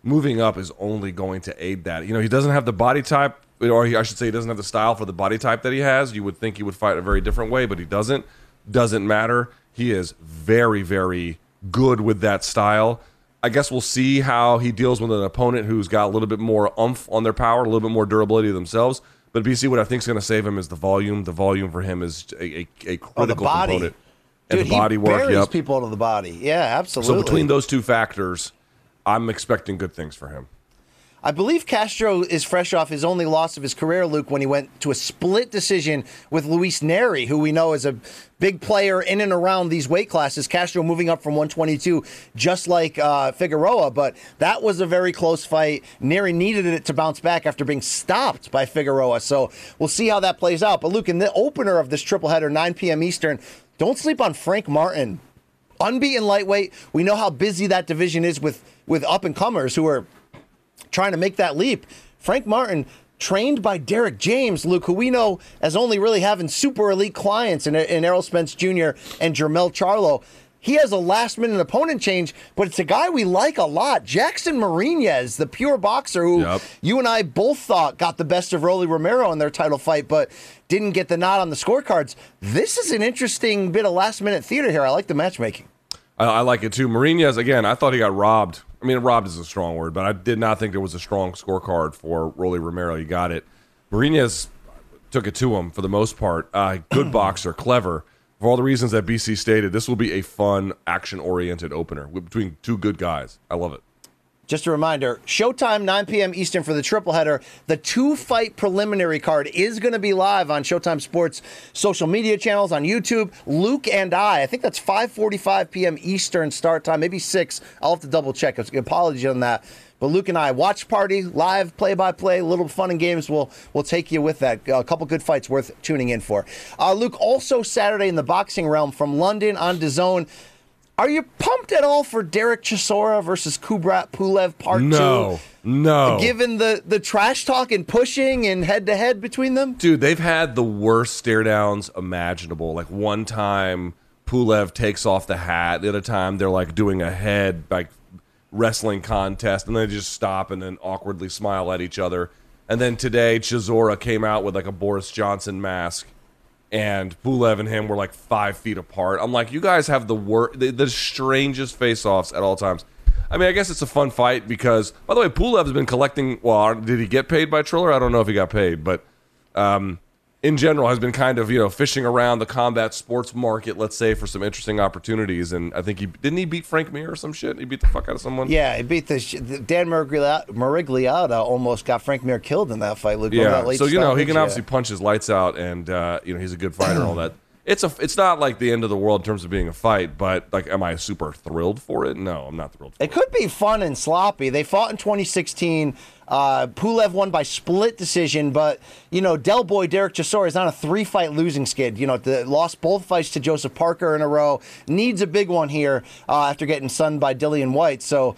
moving up is only going to aid that. You know, he doesn't have the body type, or he, I should say, he doesn't have the style for the body type that he has. You would think he would fight a very different way, but he doesn't. Doesn't matter. He is very, very good with that style. I guess we'll see how he deals with an opponent who's got a little bit more umph on their power, a little bit more durability themselves. But BC, what I think is going to save him is the volume. The volume for him is a, a, a critical
Oh, the body.
component.
Dude,
and the body work. Yep.
people to the body. Yeah, absolutely.
So between those two factors, I'm expecting good things for him.
I believe Castro is fresh off his only loss of his career, Luke, when he went to a split decision with Luis Nery, who we know is a big player in and around these weight classes. Castro moving up from 122, just like uh, Figueroa, but that was a very close fight. Neri needed it to bounce back after being stopped by Figueroa, so we'll see how that plays out. But Luke, in the opener of this triple header, 9 p.m. Eastern, don't sleep on Frank Martin unbeaten lightweight. We know how busy that division is with with up and comers who are trying to make that leap. Frank Martin, trained by Derrick James, Luke, who we know as only really having super elite clients in, in Errol Spence Jr. and Jermell Charlo. He has a last minute opponent change, but it's a guy we like a lot. Jackson Marinez, the pure boxer who
Yep.
you and I both thought got the best of Rolly Romero in their title fight, but didn't get the nod on the scorecards. This is an interesting bit of last minute theater here. I like the matchmaking.
I, I like it too. Mourinho's again. I thought he got robbed. I mean, robbed is a strong word, but I did not think there was a strong scorecard for Rolly Romero. You got it. Mourinho's took it to him for the most part. Uh, good boxer, clever. For all the reasons that BC stated, this will be a fun, action-oriented opener between two good guys. I love it.
Just a reminder, Showtime 9 p.m. Eastern for the triple header. The two fight preliminary card is going to be live on Showtime Sports social media channels on YouTube. Luke and I, I think that's 5:45 p.m. Eastern start time, maybe 6. I'll have to double check. Apologies on that. But Luke and I, watch party, live play by play, little fun and games. We'll we'll take you with that. A couple good fights worth tuning in for. Uh, Luke, also Saturday in the boxing realm from London on DAZN. Are you pumped at all for Derek Chisora versus Kubrat Pulev Part
No,
Two?
no. No.
Given the the trash talk and pushing and head to head between them,
Dude, they've had the worst stare downs imaginable. Like one time Pulev takes off the hat, the other time they're like doing a head like wrestling contest, and they just stop and then awkwardly smile at each other. And then today Chisora came out with like a Boris Johnson mask, and Pulev and him were like five feet apart. I'm like, you guys have the wor- the, the strangest face offs at all times. I mean, I guess it's a fun fight because, by the way, Pulev has been collecting. Well, did he get paid by Triller? I don't know if he got paid, but um, in general has been kind of you know fishing around the combat sports market, let's say, for some interesting opportunities. And I think he didn't he beat Frank Mir or some shit. He beat the fuck out of someone.
yeah, he beat the sh- Dan Marigliata almost got Frank Mir killed in that fight. Luke,
yeah.
that late
So you know he can
Yeah.
obviously punch his lights out, and uh, you know he's a good fighter. and all that. It's a. It's not like the end of the world in terms of being a fight, but like, am I super thrilled for it? No, I'm not thrilled. For it.
It could be fun and sloppy. They fought in 2016. Uh, Pulev won by split decision, but you know Del Boy Derek Chisora is on a three-fight losing skid. You know, the, lost both fights to Joseph Parker in a row. Needs a big one here uh, after getting sunned by Dillian Whyte. So.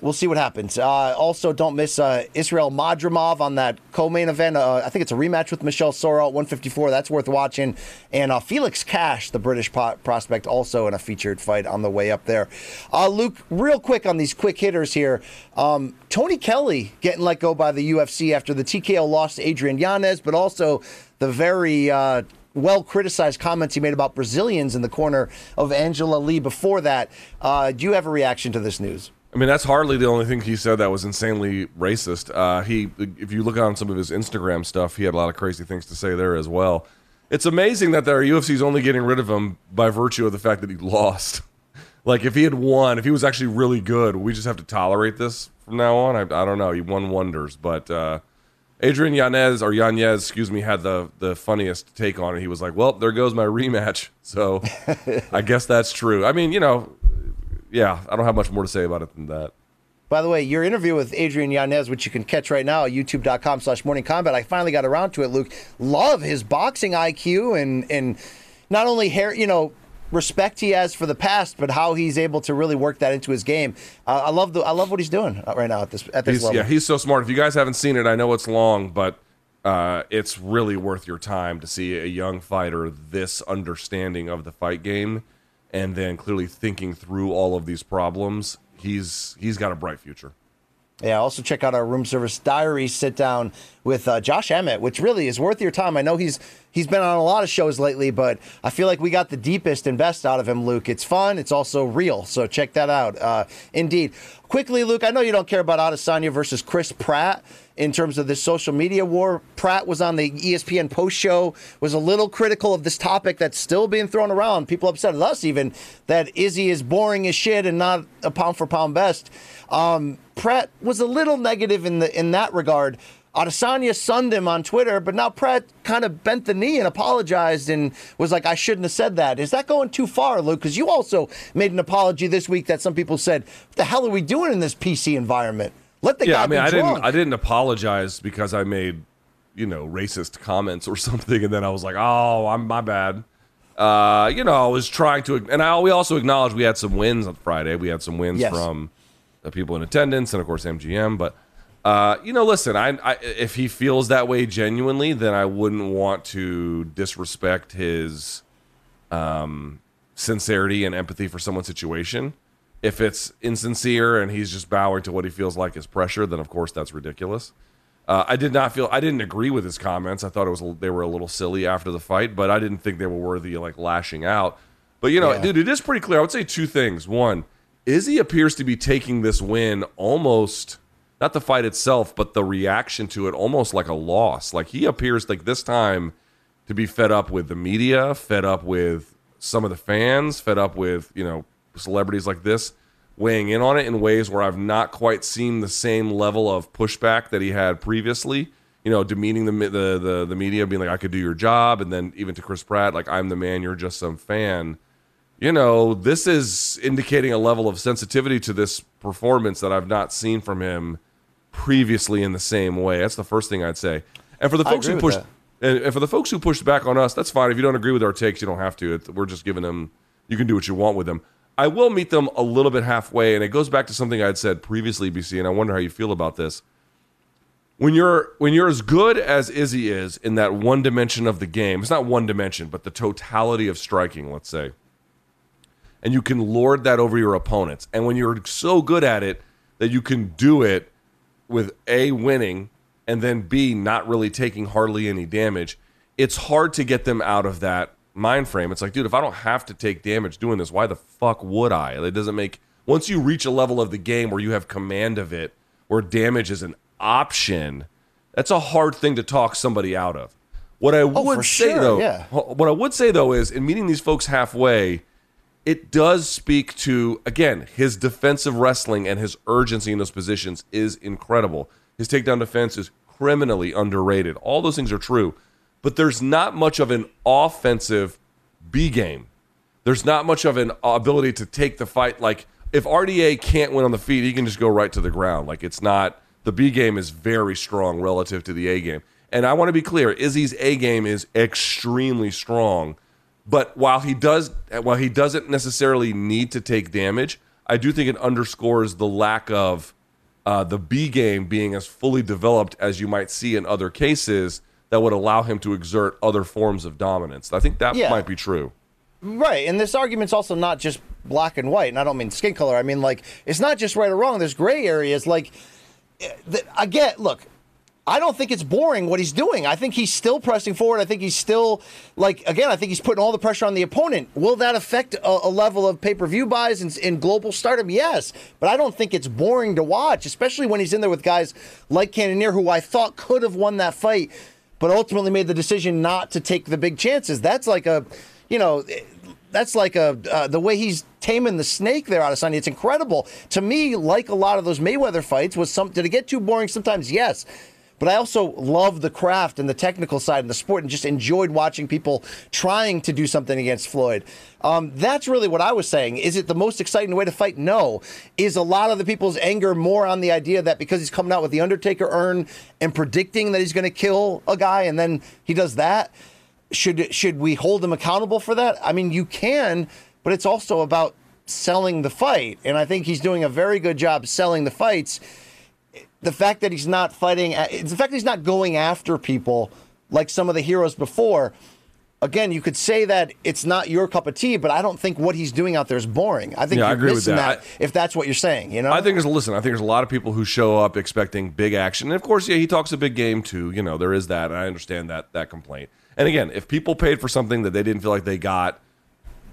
We'll see what happens. Uh, also, don't miss uh, Israel Madrimov on that co-main event. Uh, I think it's a rematch with Michel Soro at 154. That's worth watching. And uh, Felix Cash, the British prospect, also in a featured fight on the way up there. Uh, Luke, real quick on these quick hitters here. Um, Tony Kelley getting let go by the UFC after the TKO loss to Adrian Yanez, but also the very uh, well criticized comments he made about Brazilians in the corner of Angela Lee before that. Do you have a reaction to this news?
I mean, that's hardly the only thing he said that was insanely racist. Uh, he, if you look on some of his Instagram stuff, he had a lot of crazy things to say there as well. It's amazing that their UFC's only getting rid of him by virtue of the fact that he lost. like, if he had won, if he was actually really good, we just have to tolerate this from now on. I, I don't know. He won wonders, but uh, Adrian Yanez or Yanez, excuse me, had the the funniest take on it. He was like, "Well, there goes my rematch." So I guess that's true. I mean, you know, yeah, I don't have much more to say about it than that.
By the way, your interview with Adrian Yanez, which you can catch right now at youtube.com slash morning combat, I finally got around to it, Luke. Love his boxing IQ and and not only hair, you know, respect he has for the past, but how he's able to really work that into his game. Uh, I love the I love what he's doing right now at this at this
He's,
level.
yeah, he's so smart. If you guys haven't seen it, I know it's long, but uh, it's really worth your time to see a young fighter this understanding of the fight game, and then clearly thinking through all of these problems. He's he's got a bright future.
Yeah, also check out our room service diary sit down with uh, Josh Emmett, which really is worth your time. I know he's he's been on a lot of shows lately, but I feel like we got the deepest and best out of him, Luke. It's fun, it's also real, so check that out. Uh, indeed. Quickly, Luke, I know you don't care about Adesanya versus Chris Pratt in terms of this social media war. Pratt was on the ESPN post show, was a little critical of this topic that's still being thrown around. People upset at us even that Izzy is boring as shit and not a pound for pound best. Um, Pratt was a little negative in the in that regard. Adesanya sunned him on Twitter, but now Pratt kind of bent the knee and apologized and was like, "I shouldn't have said that." Is that going too far, Luke? Because you also made an apology this week that some people said, "What the hell are we doing in this PC environment?" Let the
yeah,
guy
I mean, I
drunk.
didn't I didn't apologize because I made you know racist comments or something, and then I was like, oh, I'm my bad. Uh, you know, I was trying to, and I we also acknowledged we had some wins on Friday. We had some wins
Yes.
from the people in attendance, and of course MGM. But uh, you know, listen, I, I if he feels that way genuinely, then I wouldn't want to disrespect his um, sincerity and empathy for someone's situation. If it's insincere and he's just bowing to what he feels like is pressure, then of course that's ridiculous. Uh, I did not feel I didn't agree with his comments. I thought it was they were a little silly after the fight, but I didn't think they were worthy of like lashing out. But you know,
Yeah.
dude, it is pretty clear. I would say two things. One, Izzy appears to be taking this win almost not the fight itself, but the reaction to it almost like a loss. Like he appears like this time to be fed up with the media, fed up with some of the fans, fed up with, you know, celebrities like this weighing in on it in ways where I've not quite seen the same level of pushback that he had previously. You know, demeaning the the the, the media, being like, "I could do your job," and then even to Chris Pratt, like, "I'm the man, you're just some fan." You know, this is indicating a level of sensitivity to this performance that I've not seen from him previously in the same way. That's the first thing I'd say. And for the folks who pushed, and, and for the folks who pushed back on us, that's fine. If you don't agree with our takes, you don't have to. We're just giving them. You can do what you want with them. I will meet them a little bit halfway, and it goes back to something I'd said previously, BC, and I wonder how you feel about this. When you're when you're as good as Izzy is in that one dimension of the game, it's not one dimension, but the totality of striking, let's say, and you can lord that over your opponents. And when you're so good at it that you can do it with A, winning, and then B, not really taking hardly any damage, it's hard to get them out of that mind frame. It's like, dude, if I don't have to take damage doing this, why the fuck would I? It doesn't make. Once you reach a level of the game where you have command of it, where damage is an option, that's a hard thing to talk somebody out of. What I oh, would
Oh, for
say
sure,
though,
yeah.
what I would say though is in meeting these folks halfway, it does speak to again his defensive wrestling and his urgency in those positions is incredible. His takedown defense is criminally underrated. All those things are true, but there's not much of an offensive B game. There's not much of an ability to take the fight. Like if RDA can't win on the feet, he can just go right to the ground. Like it's not the B game is very strong relative to the A game. And I want to be clear, Izzy's A game is extremely strong. But while he does, while he doesn't necessarily need to take damage, I do think it underscores the lack of uh, the B game being as fully developed as you might see in other cases that would allow him to exert other forms of dominance. I think that
Yeah.
might be true.
Right, and this argument's also not just black and white, and I don't mean skin color. I mean like it's not just right or wrong. There's gray areas. Like, eh, the, again, look, I don't think it's boring what he's doing. I think he's still pressing forward. I think he's still like again. I think he's putting all the pressure on the opponent. Will that affect a, a level of pay per view buys and, and global stardom? Yes, but I don't think it's boring to watch, especially when he's in there with guys like Cannonier, who I thought could have won that fight, but ultimately made the decision not to take the big chances. That's like a, you know. That's like a uh, the way he's taming the snake there out of Sunday. It's incredible to me. Like a lot of those Mayweather fights, was some did it get too boring? Sometimes, yes. But I also love the craft and the technical side of the sport and just enjoyed watching people trying to do something against Floyd. Um, that's really what I was saying. Is it the most exciting way to fight? No. Is a lot of the people's anger more on the idea that because he's coming out with the Undertaker urn and predicting that he's going to kill a guy and then he does that? Should should we hold him accountable for that? I mean, you can, but it's also about selling the fight, and I think he's doing a very good job selling the fights the fact that he's not fighting, uh, the fact that he's not going after people like some of the heroes before. Again, you could say that it's not your cup of tea, but I don't think what he's doing out there is boring. I think
Yeah,
you're
with
missing
that.
that, if that's what you're saying. You know,
I think there's listen. I think there's a lot of people who show up expecting big action, and of course, yeah, he talks a big game too. You know, there is that, and I understand that that complaint. And again, if people paid for something that they didn't feel like they got,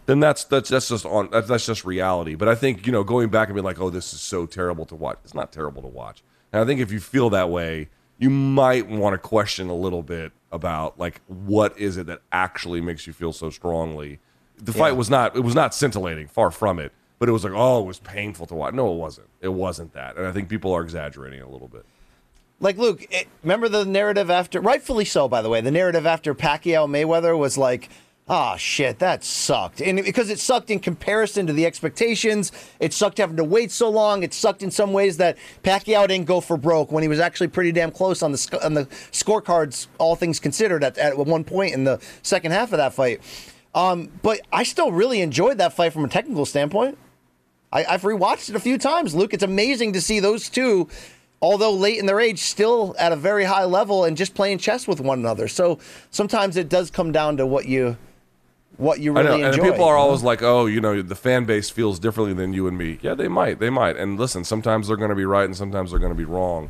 then that's that's that's just on that's, that's just reality. But I think you know, going back and being like, oh, this is so terrible to watch. It's not terrible to watch. And I think if you feel that way, you might want to question a little bit about like what is it that actually makes you feel so strongly. The fight was not it was not scintillating, far from it. But it was like, oh, it was painful to watch. No, it wasn't. It wasn't that. And I think people are exaggerating a little bit.
like Luke, it, remember the narrative after, rightfully so, by the way, the narrative after Pacquiao Mayweather was like, oh shit, that sucked. And because it sucked in comparison to the expectations, it sucked having to wait so long. It sucked in some ways that Pacquiao didn't go for broke when he was actually pretty damn close on the sc- on the scorecards, all things considered, at, at one point in the second half of that fight. Um, but I still really enjoyed that fight from a technical standpoint. I, I've rewatched it a few times, Luke. It's amazing to see those two, although late in their age, still at a very high level and just playing chess with one another. So sometimes it does come down to what you what you
I
really
know,
enjoy.
and people are always like, "Oh, you know, the fan base feels differently than you and me." Yeah, they might, they might. And listen, sometimes they're going to be right, and sometimes they're going to be wrong.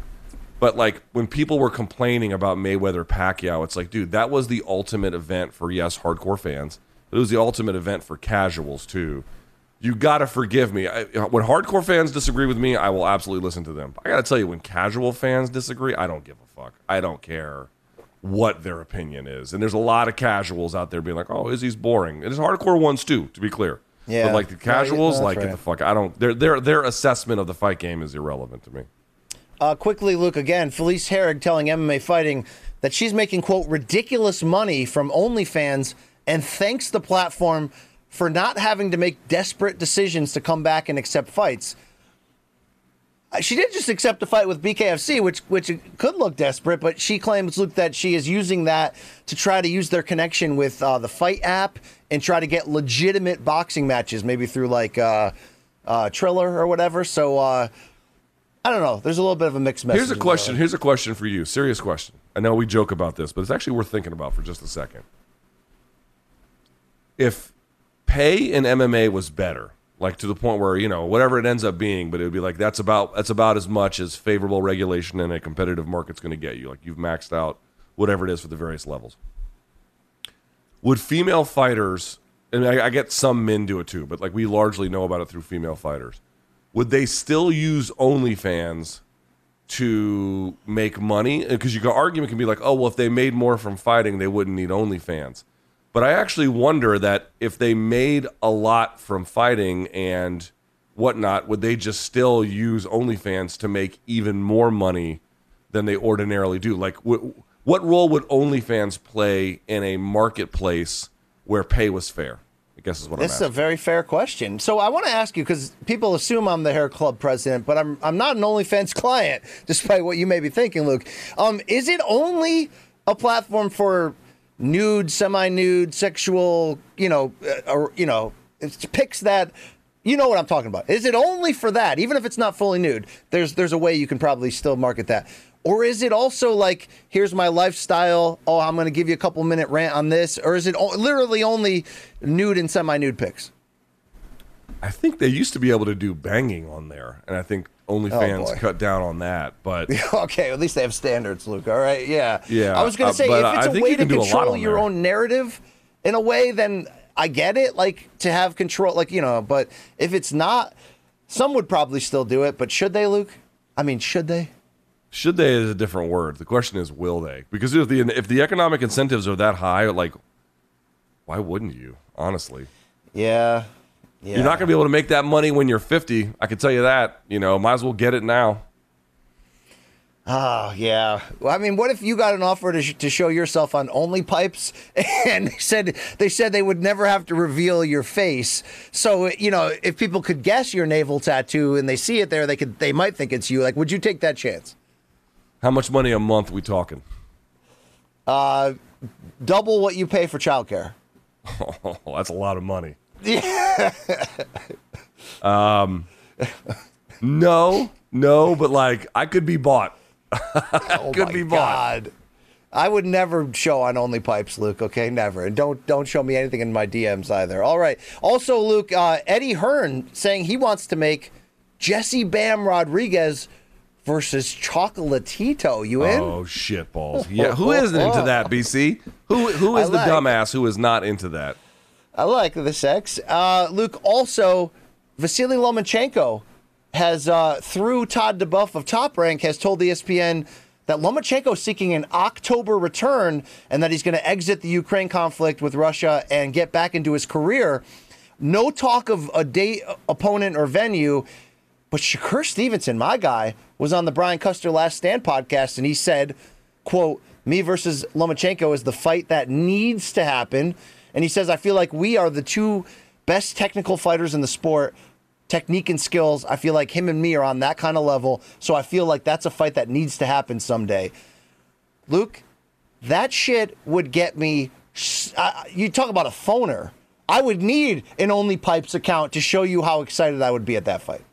But like when people were complaining about Mayweather Pacquiao, it's like, dude, that was the ultimate event for yes, hardcore fans. But it was the ultimate event for casuals too. You got to forgive me. I, when hardcore fans disagree with me, I will absolutely listen to them. I got to tell you, when casual fans disagree, I don't give a fuck. I don't care what their opinion is. And there's a lot of casuals out there being like, "Oh, Izzy's boring." And there's hardcore ones too, to be clear.
Yeah.
But like the
yeah,
casuals,
that's
like get the fuck. I don't. Their their their assessment of the fight game is irrelevant to me.
Uh, quickly, Luke, again, Felice Herrig telling MMA Fighting that she's making, quote, ridiculous money from OnlyFans and thanks the platform for not having to make desperate decisions to come back and accept fights. She did just accept a fight with BKFC, which which could look desperate, but she claims, Luke, that she is using that to try to use their connection with uh, the FITE app and try to get legitimate boxing matches, maybe through like uh, uh, Triller or whatever. So uh, I don't know. There's a little bit of a mixed message.
Here's a question. Here's a question for you. Serious question. I know we joke about this, but it's actually worth thinking about for just a second. If pay in MMA was better, like to the point where you know whatever it ends up being, but it would be like that's about that's about as much as favorable regulation in a competitive market's going to get you. Like you've maxed out whatever it is for the various levels. Would female fighters, and I, I get some men do it too, but like we largely know about it through female fighters. Would they still use OnlyFans to make money because your argument can be like, oh well, if they made more from fighting, they wouldn't need OnlyFans. But I actually wonder that if they made a lot from fighting and whatnot, would they just still use OnlyFans to make even more money than they ordinarily do? Like, wh- what role would OnlyFans play in a marketplace where pay was fair? I guess is what
This
I'm
is a very fair question. So I want to ask you because people assume I'm the hair club president, but I'm I'm not an OnlyFans client, despite what you may be thinking, Luke. Um, is it only a platform for nude, semi-nude, sexual, you know, uh, or you know, it's pics that you know what I'm talking about? Is it only for that? Even if it's not fully nude, there's there's a way you can probably still market that. Or is it also like, here's my lifestyle. Oh, I'm going to give you a couple minute rant on this. Or is it o- literally only nude and semi nude pics?
I think they used to be able to do banging on there, and I think OnlyFans
boy.
cut down on that. But
okay, at least they have standards, Luke. All right, yeah,
Yeah,
I was gonna
uh,
say
but
if it's
I
a way to
can do a lot
control your
there.
own narrative in a way, then I get it. Like to have control, like you know. But if it's not, some would probably still do it. But should they, Luke? I mean, should they?
should they is a different word. The question is, will they? Because if the if the economic incentives are that high, like, why wouldn't you? Honestly,
Yeah, yeah.
you're not going to be able to make that money when you're 50. I can tell you that. You know, might as well get it now.
Oh yeah. Well, I mean, what if you got an offer to, sh- to show yourself on Only Pipes, and they said they said they would never have to reveal your face. So you know, if people could guess your navel tattoo and they see it there, they could they might think it's you. Like, would you take that chance?
How much money a month we talking?
Uh, double what you pay for childcare.
Oh, that's a lot of money.
Yeah.
Um, no, no, but like I could be bought.
Oh
Could be bought.
God. I would never show on Only Pipes, Luke. Okay, never, and don't don't show me anything in my DMs either. All right. Also, Luke, uh, Eddie Hearn saying he wants to make Jesse Bam Rodriguez versus Chocolatito. You in?
Oh shit balls. Yeah, who isn't into that, BC? Who who is
I
the dumbass who is not into that?
I like the sex. Uh, Luke, also, Vasily Lomachenko has, uh, through Todd duBoef of Top Rank, has told ESPN that Lomachenko is seeking an October return and that he's going to exit the Ukraine conflict with Russia and get back into his career. No talk of a date, opponent, or venue. But Shakur Stevenson, my guy, was on the Brian Custer Last Stand podcast, and he said, "quote Me versus Lomachenko is the fight that needs to happen." And he says, "I feel like we are the two best technical fighters in the sport, technique and skills. I feel like him and me are on that kind of level. So I feel like that's a fight that needs to happen someday." Luke, that shit would get me. Uh, you talk about a phoner. I would need an Only Pipes account to show you how excited I would be at that fight.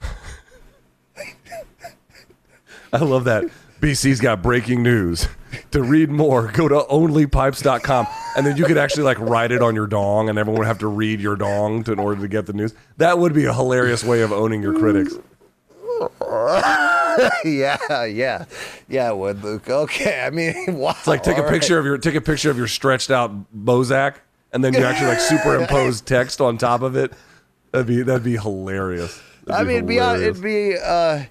I love that. BC's got breaking news. To read more, go to onlypipes.com and then you could actually like write it on your dong and everyone would have to read your dong to, in order to get the news. That would be a hilarious way of owning your critics.
yeah, yeah, yeah. It would Luke? Okay, I mean, wow.
It's like take a picture of your take a picture of your stretched out Bozak and then you actually like superimpose text on top of it. That'd be that'd be hilarious. That'd
I mean, it'd be it'd be uh,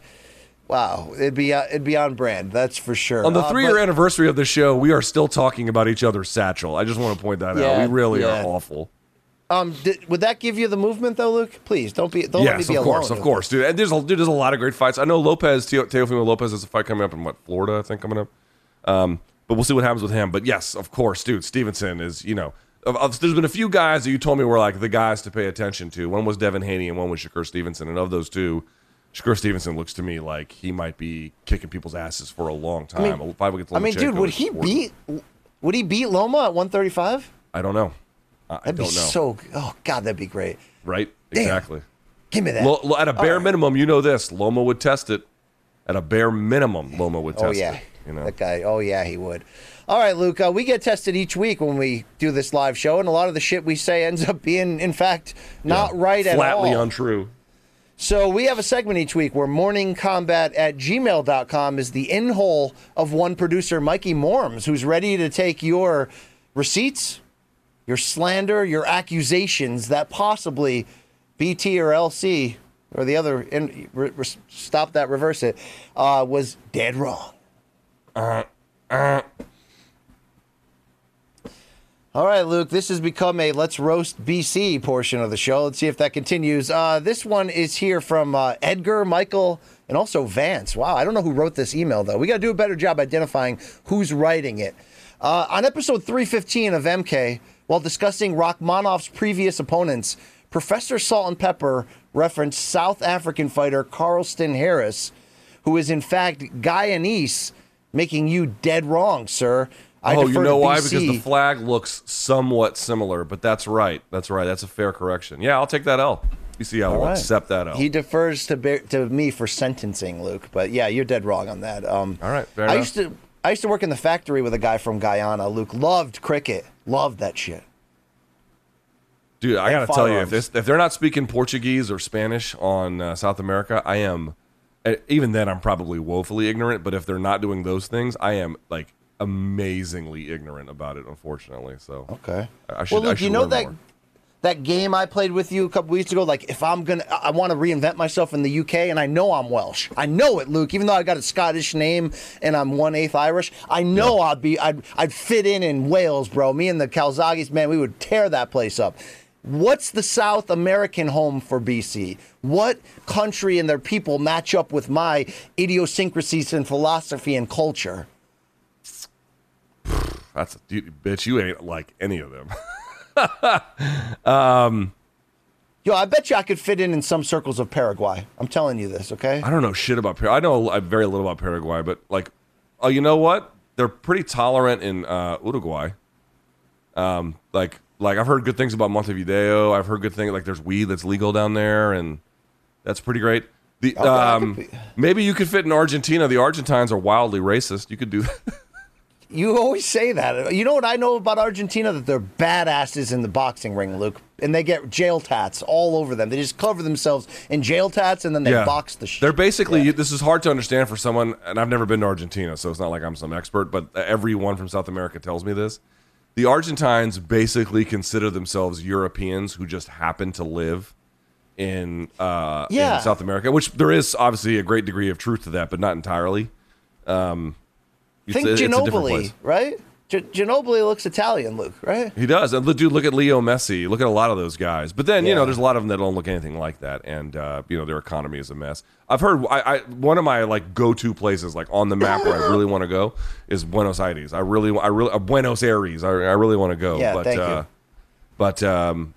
wow. It'd be uh, it'd be on brand. That's for sure.
On the
Uh,
three year
but-
anniversary of the show, we are still talking about each other's satchel. I just want to point that out. We really
yeah.
are awful.
Um, did, would that give you the movement though, Luke? Please don't be. Don't let me
yes,
be
of
alone.
course, of course, dude. And there's a, dude, there's a lot of great fights. I know Lopez, Teo- Teofimo Lopez has a fight coming up in what Florida, I think, coming up. Um, but we'll see what happens with him. But yes, of course, dude. Stevenson is, you know, of, of- there's been a few guys that you told me were like the guys to pay attention to. One was Devin Haney and one was Shakur Stevenson. And of those two, Shakur Stevenson looks to me like he might be kicking people's asses for a long time. A fight against
I mean, dude, would he
worth-
beat? Would he beat Loma at 135?
I don't know. I, I
That'd
don't
be
know.
so. Oh God, that'd be great.
right?
Damn.
Exactly.
Give me that.
At a bare
right.
minimum, you know this. Loma would test it. At a bare minimum, Loma would test
Oh yeah,
it. You know.
that guy. Oh yeah, he would. All right, Luke. Uh, we get tested each week when we do this live show, and a lot of the shit we say ends up being, in fact, not
Yeah.
right at all.
Flatly untrue.
So we have a segment each week where morningcombat at gmail.com is the in-hole of one producer, Mikey Morms, who's ready to take your receipts, your slander, your accusations that possibly BT or LC or the other, in, re, re, stop that, reverse it, uh, was dead wrong. All right, Luke, this has become a Let's Roast BC portion of the show. Let's see if that continues. Uh, this one is here from uh, Edgar, Michael, and also Vance. Wow, I don't know who wrote this email, though. We got to do a better job identifying who's writing it. Uh, on episode 315 of MK, while discussing Rakhmonov's previous opponents, Professor Salt and Pepper referenced South African fighter Carlston Harris, who is in fact Guyanese, making you dead wrong, sir. I
oh, you know why? Because the flag looks somewhat similar, but that's right. That's right. That's a fair correction. Yeah, I'll take that L. You see, I will
All right.
accept that L.
He defers to bear, to me for sentencing, Luke. But yeah, you're dead wrong on that. Um,
All right, fair
I
enough.
used to I used to work in the factory with a guy from Guyana. Luke loved cricket, loved that shit.
Dude, I gotta tell you, if, this, if they're not speaking Portuguese or Spanish on uh, South America, I am. eh, Even then, I'm probably woefully ignorant. But if they're not doing those things, I am like amazingly ignorant about it. Unfortunately, so
Okay.
I should.
well,
I should
you know that
more.
that game I played with you a couple weeks ago. Like, if I'm gonna, I want to reinvent myself in the UK, and I know I'm Welsh. I know it, Luke. Even though I got a Scottish name and I'm one eighth Irish, I know I'd be, I'd, I'd fit in in Wales, bro. Me and the Calzaghes, man, we would tear that place up. What's the South American home for BC? What country and their people match up with my idiosyncrasies and philosophy and culture?
That's a dude, bitch. You ain't like any of them.
Yo, I bet you I could fit in in some circles of Paraguay. I'm telling you this, okay?
I don't know shit about Paraguay. I know a- very little about Paraguay, but like, oh, you know what? They're pretty tolerant in uh, Uruguay. Um, like, like I've heard good things about Montevideo. I've heard good things like there's weed that's legal down there, and that's pretty great. The
Okay,
um, maybe you could fit in Argentina. The Argentines are wildly racist. You could do that.
You always say that. You know what I know about Argentina? That they're badasses in the boxing ring, Luke. And they get jail tats all over them. They just cover themselves in jail tats and then they box the shit.
They're basically this is hard to understand for someone, and I've never been to Argentina, so it's not like I'm some expert. But everyone from South America tells me this. The Argentines basically consider themselves Europeans who just happen to live in uh,
Yeah.
in South America, which there is obviously a great degree of truth to that, but not entirely. Um, it's
Think
it's
Ginobili, right? G- Ginobili looks Italian, Luke, right?
He does. And dude, look at Leo Messi. Look at a lot of those guys. But then, you know, there's a lot of them that don't look anything like that. And, uh, you know, their economy is a mess. I've heard, I, I one of my, like, go-to places, like, on the map where I really want to go is Buenos Aires. I really, I really, uh, Buenos Aires. I, I really want to go.
Yeah,
but,
thank
uh,
you.
But, um,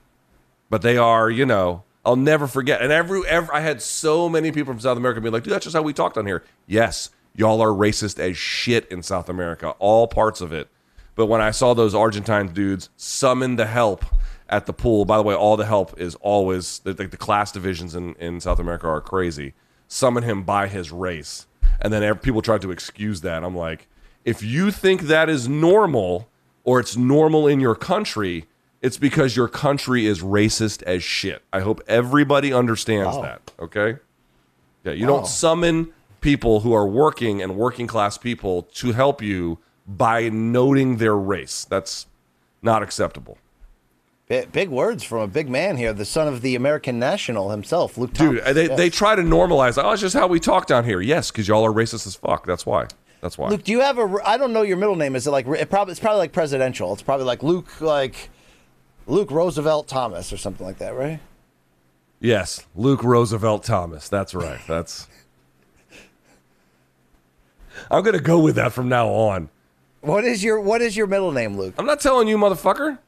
but they are, you know, I'll never forget. And every, every, I had so many people from South America be like, dude, that's just how we talked on here. Yes, y'all are racist as shit in South America, all parts of it. But when I saw those Argentine dudes summon the help at the pool, by the way, all the help is always like the, the class divisions in, in South America are crazy. Summon him by his race. And then people tried to excuse that. I'm like, if you think that is normal or it's normal in your country, it's because your country is racist as shit. I hope everybody understands
Wow.
that. Okay? Yeah, you
Wow.
don't summon people who are working and working class people to help you by noting their race. That's not acceptable.
Bi- Big words from a big man here, the son of the American national himself, Luke
Dude,
Thomas.
they,
Yes.
they try to normalize, oh, it's just how we talk down here. Yes, because y'all are racist as fuck. That's why. That's why.
Luke, do you have a? I don't know your middle name. Is it like it probably? It's probably like presidential. It's probably like Luke, like Luke Roosevelt Thomas or something like that, right?
yes, Luke Roosevelt Thomas. That's right. That's. I'm to go with that from now on.
What is your What is your middle name, Luke?
I'm not telling you, motherfucker.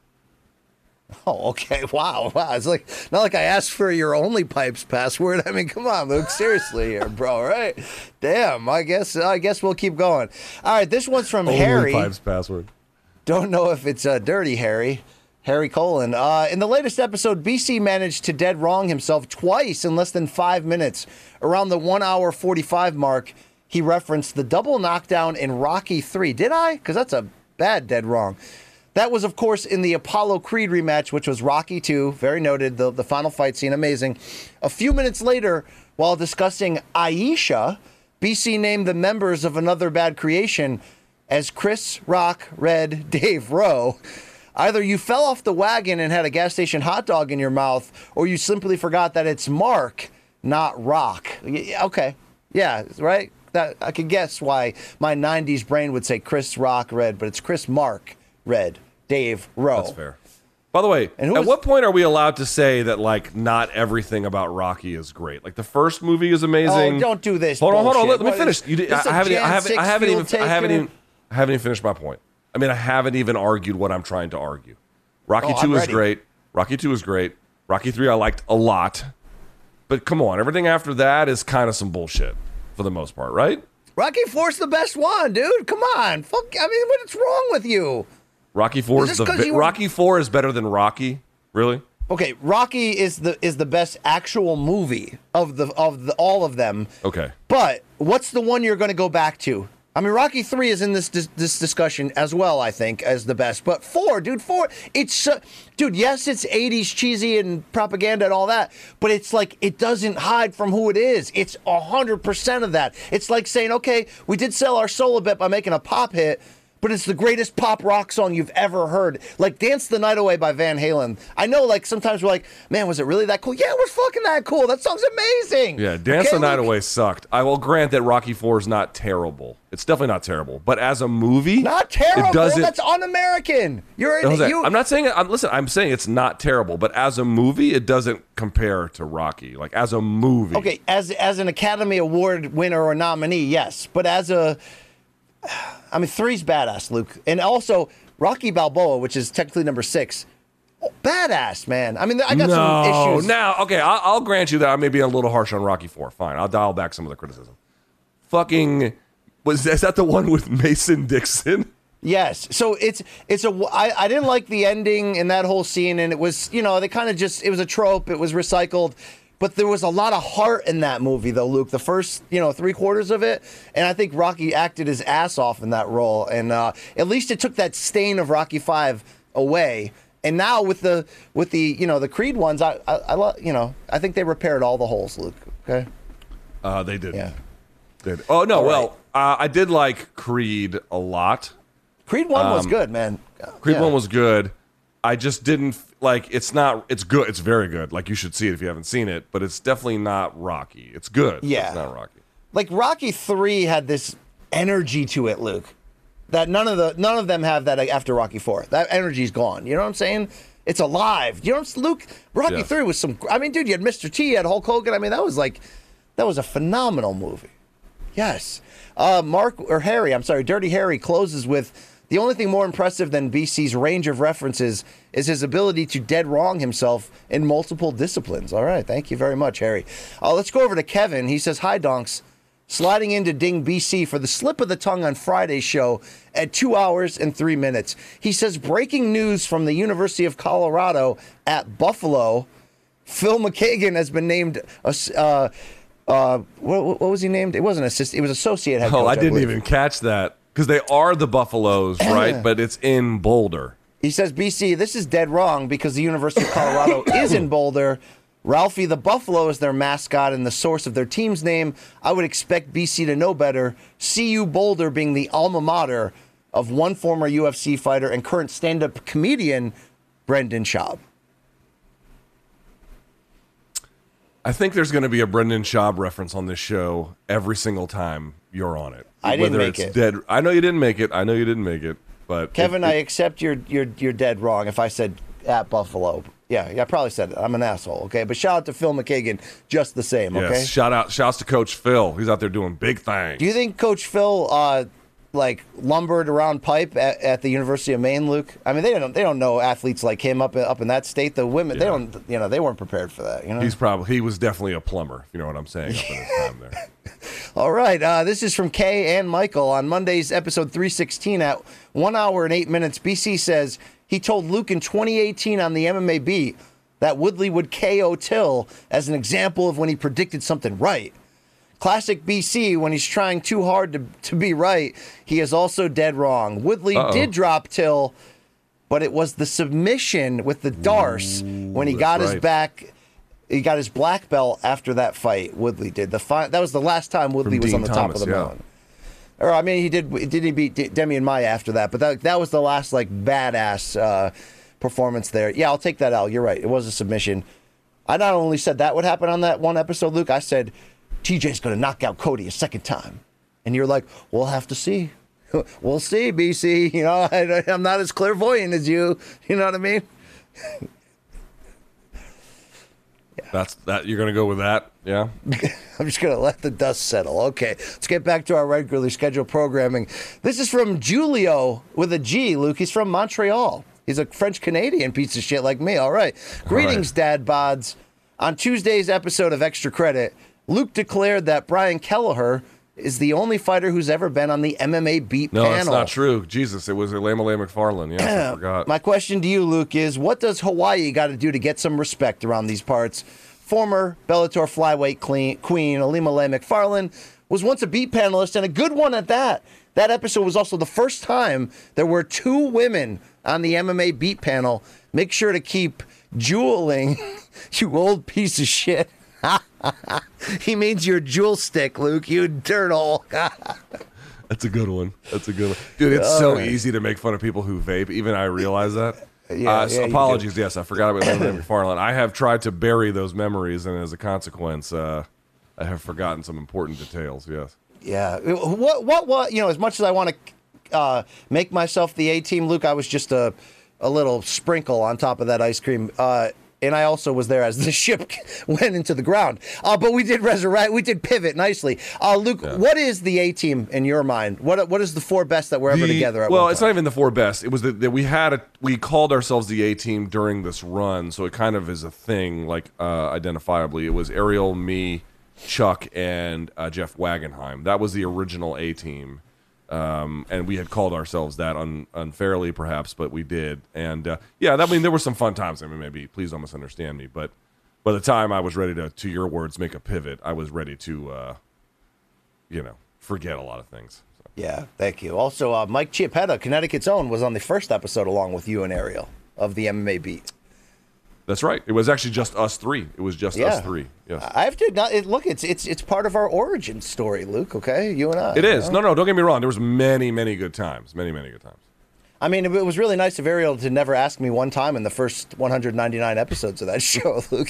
Oh, okay. Wow, wow. It's like not like I asked for your only pipes password. I mean, come on, Luke. Seriously, here, bro. Right? Damn. I guess. I guess we'll keep going. All right. This one's from
Only
Harry.
Pipes password.
Don't know if it's uh, dirty Harry. Harry Colon. Uh, in the latest episode, BC managed to dead wrong himself twice in less than five minutes. Around the one hour 45 mark, he referenced the double knockdown in Rocky 3. Did I? Because that's a bad dead wrong. That was, of course, in the Apollo Creed rematch, which was Rocky 2. Very noted. The, the final fight scene, amazing. A few minutes later, while discussing Aisha, BC named the members of Another Bad Creation as Chris Rock, Red, Dave Rowe. Either you fell off the wagon and had a gas station hot dog in your mouth, or you simply forgot that it's Mark, not Rock. Okay. Yeah, right? That I could guess why my 90s brain would say Chris Rock, Red, but it's Chris Mark, Red, Dave Rowe.
That's fair. By the way, at
was-
what point are we allowed to say that like not everything about Rocky is great? Like the first movie is amazing.
Oh, don't do this
Hold on, hold on. Let, let me finish. You did, I haven't. I haven't. I haven't even. I haven't even. I haven't even finished my point. I mean, I haven't even argued what I'm trying to argue. Rocky
Oh,
Two is great. Rocky Two is great. Rocky Three I liked a lot. But come on, everything after that is kind of some bullshit for the most part, right?
Rocky Four's the best one, dude. Come on. Fuck. I mean, what's wrong with you?
Rocky Four
Is
is the
were-
Rocky Four is better than Rocky. Really?
Okay, Rocky is the is the best actual movie of the of the all of them.
Okay.
But what's the one you're going to go back to? I mean, Rocky Three is in this dis- this discussion as well. I think as the best, but four, dude, four. It's so, dude. Yes, it's '80s cheesy and propaganda and all that, but it's like it doesn't hide from who it is. It's hundred percent of that. It's like saying, okay, we did sell our soul a bit by making a pop hit, but it's the greatest pop rock song you've ever heard. Like Dance the Night Away by Van Halen. I know, like, sometimes we're like, man, was it really that cool? Yeah, it was fucking that cool. That song's amazing.
Yeah, Dance
Okay,
the Night
Luke?
Away sucked. I will grant that Rocky Four is not terrible. It's definitely not terrible. But as a movie,
Not terrible.
It doesn't.
That's un-American. You're
Jose,
you.
I'm not saying it. I'm listen. I'm saying it's not terrible, but as a movie, it doesn't compare to Rocky. Like as a movie,
Okay, as as an Academy Award winner or nominee, yes, but as a, I mean, three's badass, Luke, and also Rocky Balboa, which is technically number six, badass man. I mean, I got
no,
some issues.
now okay, I'll, I'll grant you that I may be a little harsh on Rocky Four. Fine, I'll dial back some of the criticism. Fucking was is that the one with Mason Dixon?
Yes. So it's it's a I, I didn't like the ending and that whole scene and it was you know they kind of just it was a trope it was recycled but there was a lot of heart in that movie though Luke the first you know three quarters of it and I think Rocky acted his ass off in that role and uh, at least it took that stain of Rocky Five away and now with the with the you know the Creed ones I I, I lo- you know I think they repaired all the holes Luke okay
Uh, they did.
yeah
Did. Oh no,
All
well, uh, I did like Creed a lot.
Creed one was good man
Um, Creed
Yeah.
one was good. I just didn't like. It's not. It's good. It's very good. Like you should see it if you haven't seen it. But it's definitely not Rocky. It's good.
Yeah.
it's not Rocky.
like Rocky Three had this energy to it, Luke. That none of the none of them have that after Rocky Four. That energy's gone. You know what I'm saying? It's alive. You know Luke? Rocky
Yeah.
Three was some. I mean, dude, you had Mr. T, you had Hulk Hogan. I mean, that was like, that was a phenomenal movie. Yes. Uh, Mark or Harry, I'm sorry, Dirty Harry closes with the only thing more impressive than BC's range of references is his ability to dead wrong himself in multiple disciplines. All right, thank you very much, Harry. Uh, let's go over to Kevin. He says, Hi, Donks. Sliding into Ding BC for the slip of the tongue on Friday's show at two hours and three minutes. He says, Breaking news from the University of Colorado at Buffalo. Phil McKagan has been named a, uh, uh, what, what was he named? It wasn't assistant. It was associate head coach.
Oh, I didn't
believe.
even catch that because they are the Buffaloes, right? but it's in Boulder.
He says, BC, this is dead wrong because the University of Colorado is in Boulder. Ralphie the Buffalo is their mascot and the source of their team's name. I would expect BC to know better. CU Boulder being the alma mater of one former UFC fighter and current stand up comedian, Brendan Schaub.
I think there's going to be a Brendan Schaub reference on this show every single time you're on it.
I didn't
Whether
make
it's
it.
Dead. I know you didn't make it. I know you didn't make it. But
Kevin,
it-
I accept you're, you're, you're dead wrong if I said at Buffalo. Yeah, yeah, I probably said it. I'm an asshole, okay? But shout out to Phil McKagan just the same,
yes,
okay?
shout out, shouts to Coach Phil. He's out there doing big things.
Do you think Coach Phil uh, like lumbered around pipe at, at the University of Maine, Luke? I mean, they don't they don't know athletes like him up in, up in that state. The women they don't you know they weren't prepared for that. You know.
He's probably he was definitely a plumber. You know what I'm saying. Up in his time there.
All right, uh, this is from Kay and Michael on Monday's episode 316 at one hour and eight minutes. BC says he told Luke in 2018 on the MMA beat that Woodley would KO Till as an example of when he predicted something right. Classic BC, when he's trying too hard to, to be right, he is also dead wrong. Woodley
Uh-oh.
did drop Till, but it was the submission with the Darce when he got his back. He got his black belt after that fight. Woodley did the fi- That was the last time Woodley
From
was
Dean
on the top of the
yeah.
mountain. Or I mean, he did. Did he beat Demian Maia after that? But that that was the last like badass uh, performance there. Yeah, I'll take that out. You're right. It was a submission. I not only said that would happen on that one episode, Luke. I said TJ's going to knock out Cody a second time, and you're like, we'll have to see. we'll see, BC. You know, I, I'm not as clairvoyant as you. You know what I mean? Yeah.
That's that. You're gonna go with that. Yeah.
I'm just going to let the dust settle. Okay, let's get back to our regularly scheduled programming. This is from Julio with a G, Luke. He's from Montreal. He's a French Canadian piece of shit like me. All right. Greetings, Dad Bods. On Tuesday's episode of Extra Credit, Luke declared that Brian Kelleher is the only fighter who's ever been on the MMA beat
No,
panel.
that's not true. Jesus, it was Ilima-Lei Macfarlane. Yes, I forgot.
My question to you, Luke, is what does Hawaii got to do to get some respect around these parts? Former Bellator flyweight clean, queen Ilima-Lei Macfarlane was once a beat panelist and a good one at that. That episode was also the first time there were two women on the MMA beat panel. Make sure to keep jeweling, you old piece of shit. he means your jewel stick, Luke, you dirthole.
That's a good one. That's a good one, dude. It's so easy to make fun of people who vape. Even I realize that.
Yeah,
uh, so
yeah,
apologies. Yes, I forgot about Linda McFarland. I have tried to bury those memories, and as a consequence, uh, I have forgotten some important details. Yes.
Yeah. What? What? What? You know, as much as I want to uh, make myself the A team, Luke, I was just a a little sprinkle on top of that ice cream. Uh, and I also was there as the ship went into the ground. Uh, but we did resurrect. We did pivot nicely. Uh, Luke, what is the A team in your mind? What What is the four best that were ever
The-
together? At
well, it's not even the four best. It was that that we had a we called ourselves the A team during this run, so it kind of is a thing, like uh, identifiably. It was Ariel, me, Chuck, and uh, Jeff Wagenheim. That was the original A team, um, and we had called ourselves that un- unfairly, perhaps, but we did. And uh, yeah, that I mean there were some fun times. I mean, maybe please don't misunderstand me, but by the time I was ready to, to your words, make a pivot, I was ready to, uh, you know, forget a lot of things. So.
Yeah, thank you. Also, uh, Mike Chiappetta, Connecticut's own, was on the first episode along with you and Ariel of the MMA beat.
That's right. It was actually just us three. It was just
Yeah,
us three. Yes.
I have to not, it, look. It's it's it's part of our origin story, Luke. Okay, you and I.
It is.
know?
No, no, don't get me wrong. There was many, many good times. Many, many good times.
I mean, it was really nice of Ariel to never ask me one time in the first 199 episodes of that show, Luke.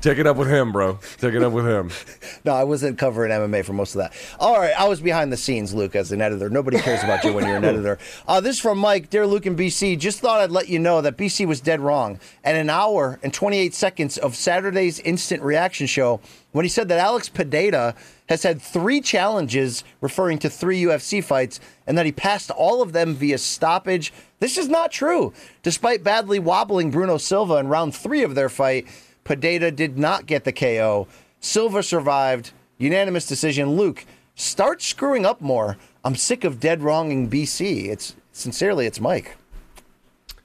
Take it up with him, bro. Take it up with him.
No, I wasn't covering MMA for most of that. All right, I was behind the scenes, Luke, as an editor. Nobody cares about you when you're an editor. Uh, this is from Mike, dear Luke and BC. Just thought I'd let you know that BC was dead wrong. At an hour and 28 seconds of Saturday's instant reaction show, when he said that Alex Pereira has had three challenges, referring to three UFC fights, and that he passed all of them via stoppage. This is not true. Despite badly wobbling Bruno Silva in round three of their fight, Pereira did not get the KO. Silva survived. Unanimous decision. Luke, start screwing up more. I'm sick of dead wronging BC. It's sincerely, it's Mike.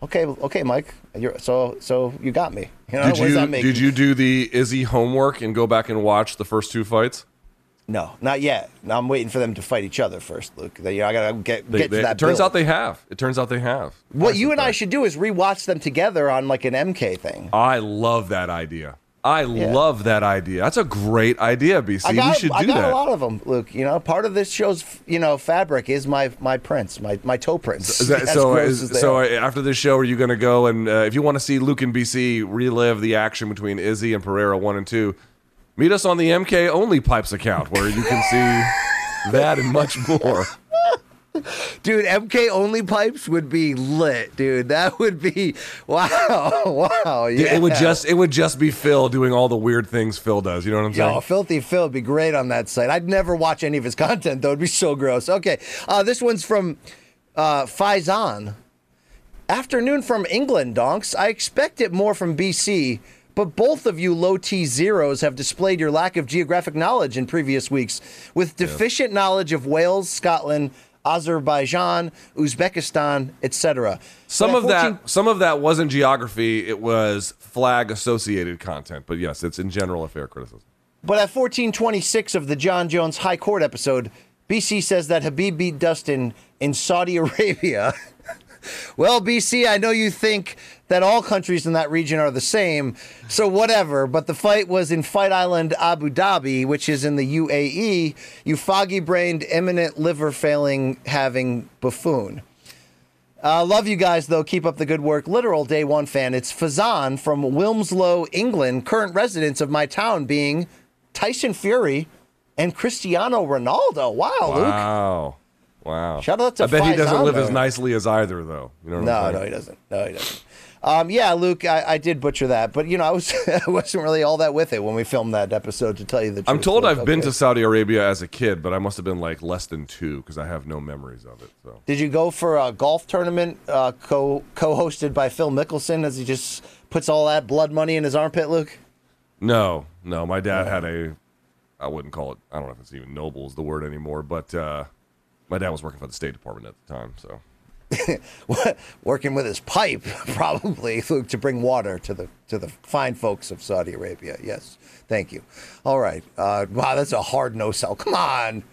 Okay, okay, Mike. You're, so, so you got me. You know,
Did you
that make?
did you do the Izzy homework and go back and watch the first two fights?
No, not yet. Now I'm waiting for them to fight each other first, Luke. They, I gotta get,
They-
get
they-
to that.
it turns
build.
out they have. It turns out they have.
What you and I should do is rewatch them together on like an MK thing.
I love that idea. I
Yeah.
love that idea. That's a great idea, BC.
Got,
we should do
I got
that.
a lot of them, Luke. You know, part of this show's you know fabric is my my prints, my my toe prints.
Is that, so, is- so after this show, are you going to go and uh, if you want to see Luke and BC relive the action between Izzy and Pereira one and two, meet us on the MK Only Pipes account where you can see that and much more.
dude, MK only pipes would be lit, dude. That would be wow, wow. Yeah,
It would just it would just be Phil doing all the weird things Phil does. You know what I'm saying?
Yo, Filthy Phil would be great on that site. I'd never watch any of his content, though. It'd be so gross. Okay. Uh, this one's from uh, Faizan. Afternoon from England, donks. I expect it more from BC, but both of you low T zeros have displayed your lack of geographic knowledge in previous weeks with deficient knowledge of Wales, Scotland, Azerbaijan, Uzbekistan, etc.
Some of
14
that some of that wasn't geography, it was flag associated content. But yes, it's in general a fair criticism.
But at 1426 of the Jon Jones High Court episode, BC says that Khabib beat Dustin in Saudi Arabia. well, BC, I know you think that all countries in that region are the same, so whatever. But the fight was in Fight Island, Abu Dhabi, which is in the UAE. You foggy brained, imminent liver failing having buffoon. Uh, love you guys, though. Keep up the good work. Literal day one fan. It's Fazan from Wilmslow, England. Current residents of my town being Tyson Fury and Cristiano Ronaldo. Wow, Luke.
Wow. Wow.
Shout out to
I bet he doesn't live as nicely as either though. You know
No, no, he doesn't. No, he doesn't. Um, yeah, Luke, I, I did butcher that, but you know, I was I wasn't really all that with it when we filmed that episode. To tell you the truth,
I'm told. I've been to Saudi Arabia as a kid, but I must have been like less than two because I have no memories of it. So
Did you go for a golf tournament uh, co co-hosted by Phil Mickelson as he just puts all that blood money in his armpit, Luke?
no, no. My dad had a. I wouldn't call it. I don't know if it's even noble is the word anymore, but uh, my dad was working for the State Department at the time. So
working with his pipe, probably Luke, to bring water to the to the fine folks of Saudi Arabia. Yes, thank you. All right. Uh, wow, that's a hard no sell. Come on,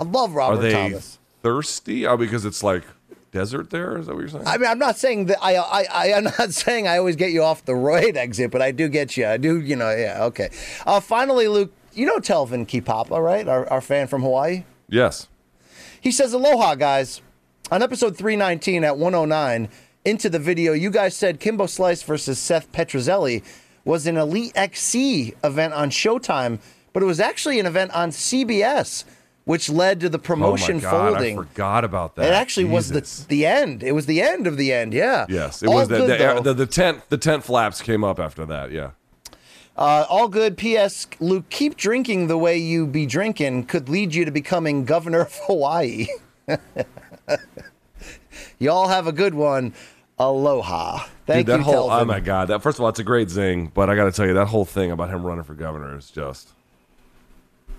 I love Robert are
they
Thomas.
thirsty? Oh, because it's like desert there. Is that what you're saying?
I mean, I'm not saying that I, I, I am not saying I always get you off the right exit, but I do get you. I do, you know, yeah, okay. Uh, finally, Luke, you know Telvin Kipapa, right? Our, our fan from Hawaii.
yes.
He says, Aloha, guys. On episode 319 at 109, into the video, you guys said Kimbo Slice versus Seth Petruzelli was an Elite XC event on Showtime, but it was actually an event on CBS, which led to the promotion
oh my God,
folding.
I forgot about that.
It actually was the the end. It was the end of the end. Yeah.
Yes, it
All
was the,
good,
the, the the tent the tent flaps came up after that. Yeah.
Uh, all good. P.S. Luke, keep drinking the way you be drinking could lead you to becoming governor of Hawaii. Y'all have a good one. Aloha. Thank
Dude, that
you,
whole oh my god! That first of all, it's a great zing, but I got to tell you that whole thing about him running for governor is just.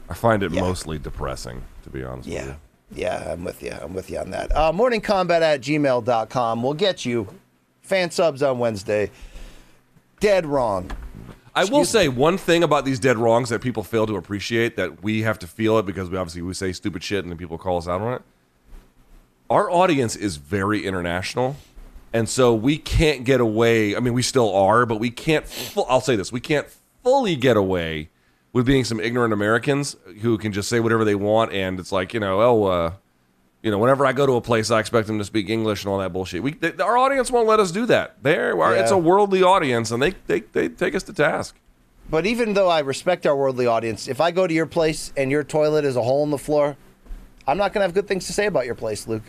I find it
Yeah.
mostly depressing, to be honest with
Yeah.
you.
Yeah, I'm with you. I'm with you on that. Uh, morningcombat at gmail.com. We'll get you fan subs on Wednesday. Dead wrong.
I will say one thing about these dead wrongs that people fail to appreciate that we have to feel it because we obviously we say stupid shit and then people call us out on it. Our audience is very international, and so we can't get away. I mean, we still are, but we can't. Fu- I'll say this: we can't fully get away with being some ignorant Americans who can just say whatever they want, and it's like you know, oh, uh, you know, whenever I go to a place, I expect them to speak English and all that bullshit. We, th- our audience won't let us do that. They're, it's a worldly audience, and they, they they take us to task.
But even though I respect our worldly audience, if I go to your place and your toilet is a hole in the floor, I'm not going to have good things to say about your place, Luke.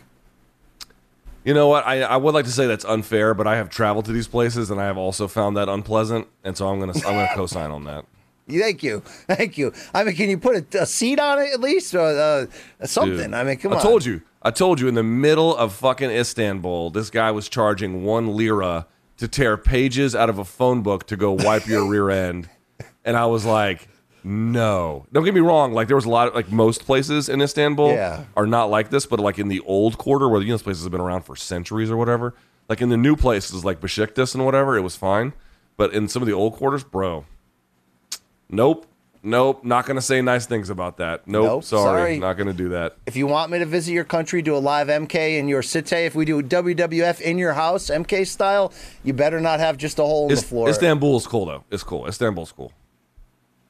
You know what? I, I would like to say that's unfair, but I have traveled to these places and I have also found that unpleasant, and so I'm gonna I'm gonna co-sign on that.
Thank you. Thank you. I mean, can you put a, a seat on it at least or uh, something?
Dude,
I mean, come
I
on.
I told you. I told you in the middle of fucking Istanbul, this guy was charging one lira to tear pages out of a phone book to go wipe your rear end, and I was like, no. Don't get me wrong. Like there was a lot of like most places in Istanbul
Yeah.
are not like this, but like in the old quarter where you know, these places have been around for centuries or whatever. Like in the new places like Besiktas and whatever, it was fine. But in some of the old quarters, bro, nope, nope, not gonna say nice things about that. Nope,
Nope,
sorry,
sorry.
not gonna do that.
If you want me to visit your country, do a live MK in your city, if we do WWF in your house, MK style, you better not have just a hole in
Is-
the floor.
Istanbul's cool though. It's cool. Istanbul's cool.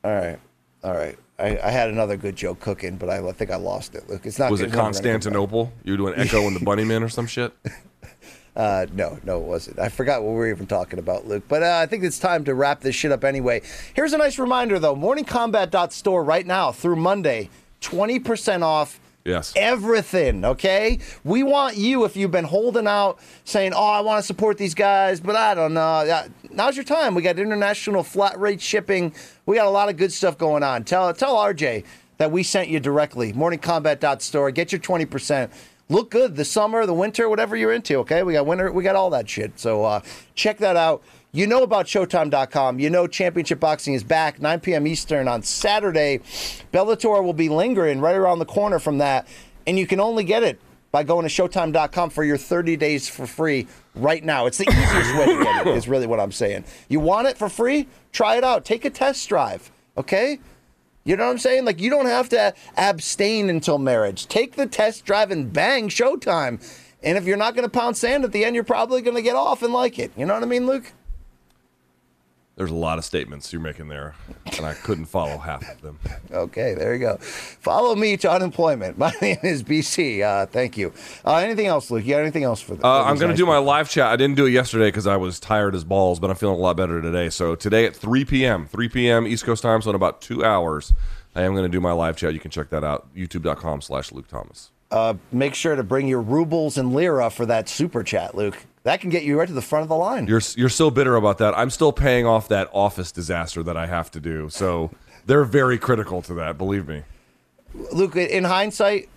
All right. All right. I, I had another good joke cooking, but I, think I lost it, Luke. It's not
Was it
It's never gonna come back.
Constantinople? You were doing Echo and the Bunnymen or some shit?
Uh, no, no, it wasn't. I forgot what we were even talking about, Luke. But uh, I think it's time to wrap this shit up anyway. Here's a nice reminder, though. MorningCombat.store right now through Monday, 20% off
Yes.
everything, okay? We want you, if you've been holding out, saying, oh, I want to support these guys, but I don't know. Now's your time. We got international flat rate shipping. We got a lot of good stuff going on. Tell, tell RJ that we sent you directly. MorningCombat.store. Get your 20%. Look good the summer, the winter, whatever you're into, okay? We got winter, we got all that shit. So uh, check that out. You know about Showtime.com. You know Championship Boxing is back, 9 p.m. Eastern on Saturday. Bellator will be lingering right around the corner from that. And you can only get it by going to Showtime.com for your 30 days for free right now. It's the easiest way to get it, is really what I'm saying. You want it for free? Try it out. Take a test drive, okay? You know what I'm saying? Like, you don't have to abstain until marriage. Take the test drive and bang, Showtime. And if you're not going to pound sand at the end, you're probably going to get off and like it. You know what I mean, Luke?
There's a lot of statements you're making there, and I couldn't follow half of them.
Okay, there you go. Follow me to unemployment. My name is BC. Uh, thank you. Uh, anything else, Luke? You got anything else for the?
Uh, I'm going to do my live chat. I didn't do it yesterday because I was tired as balls, but I'm feeling a lot better today. So today at 3 p.m., 3 p.m. East Coast time, so in about two hours, I am going to do my live chat. You can check that out, youtube.com slash Luke Thomas.
Uh, make sure to bring your rubles and lira for that super chat, Luke. That can get you right to the front of the line.
You're you're so bitter about that. I'm still paying off that office disaster that I have to do. So they're very critical to that. Believe me.
Luke, in hindsight,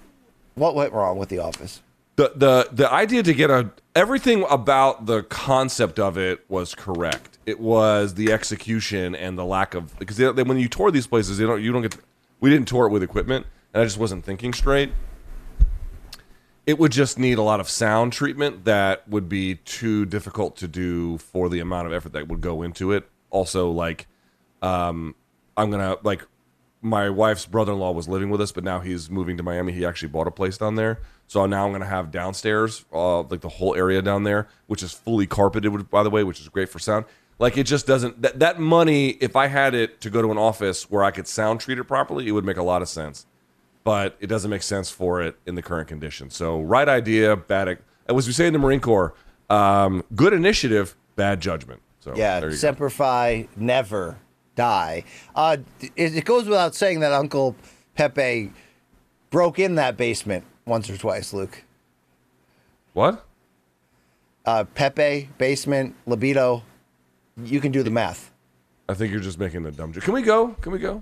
what went wrong with the office?
The the the idea to get a everything about the concept of it was correct. It was the execution and the lack of because they, they- when you tour these places, you don't you don't get. we didn't tour it with equipment, and I just wasn't thinking straight. It would just need a lot of sound treatment that would be too difficult to do for the amount of effort that would go into it. Also, like um, I'm gonna like my wife's brother-in-law was living with us, but now he's moving to Miami. He actually bought a place down there, so now I'm gonna have downstairs, uh, like the whole area down there, which is fully carpeted, by the way, which is great for sound. Like it just doesn't that that money. If I had it to go to an office where I could sound treat it properly, it would make a lot of sense. But it doesn't make sense for it in the current conditions. So, right idea, bad. e, As we say in the Marine Corps, um, good initiative, bad judgment. So
Yeah. Semper Fi, never die. Uh, it, it goes without saying that Uncle Pepe broke in that basement once or twice, Luke.
What?
Uh, Pepe, basement, libido. You can do the math.
I think you're just making a dumb joke. Can we go? Can we go?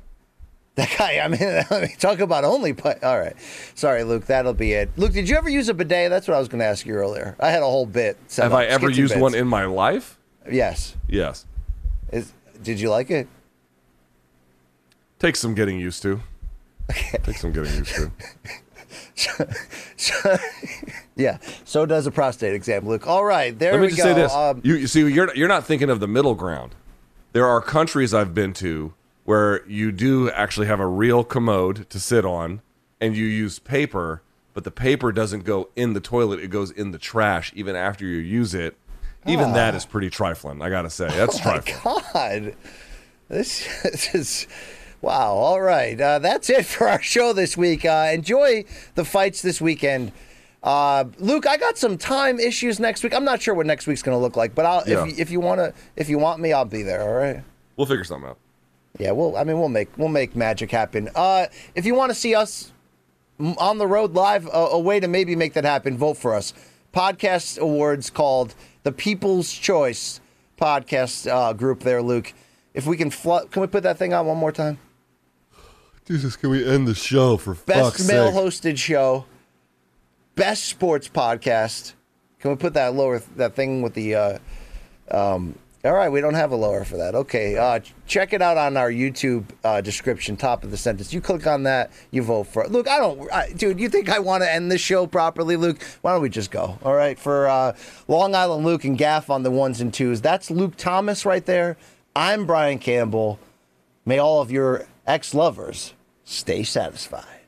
That guy, I mean, I mean, talk about only, but all right. Sorry, Luke, that'll be it. Luke, did you ever use a bidet? That's what I was going to ask you earlier. I had a whole bit.
Have
up,
I ever used
bits.
one in my life?
Yes.
Yes.
Is, did you like it?
Takes some getting used to. Okay. Takes some getting used to.
Yeah. So does a prostate exam, Luke. All right, there
Let me
we
just
go.
say this:
Um,
you, you see, you're you're not thinking of the middle ground. There are countries I've been to where you do actually have a real commode to sit on, and you use paper, but the paper doesn't go in the toilet; it goes in the trash even after you use it. Even that is pretty trifling. I gotta say, that's trifling.
God, this, this is wow. All right, uh, that's it for our show this week. Uh, enjoy the fights this weekend. Uh, Luke, I got some time issues next week. I'm not sure what next week's going to look like, but I'll,
Yeah.
if, if you want to, if you want me, I'll be there. All right.
We'll figure something out.
Yeah, well, I mean, we'll make we'll make magic happen. Uh, if you want to see us on the road live, a, a way to maybe make that happen, vote for us. Podcast awards called the People's Choice Podcast uh, group. There, Luke. If we can, fl- can we put that thing on one more time?
Jesus, can we end the show for
Best male hosted show, best sports podcast. Can we put that lower that thing with the? Uh, um, all right, we don't have a lower for that. Okay, uh, check it out on our YouTube uh, description, top of the sentence. You click on that, you vote for it. Luke, I don't, I, dude. You think I want to end this show properly, Luke? Why don't we just go? All right, for uh, Long Island Luke and Gaff on the ones and twos. That's Luke Thomas right there. I'm Brian Campbell. May all of your ex lovers stay satisfied.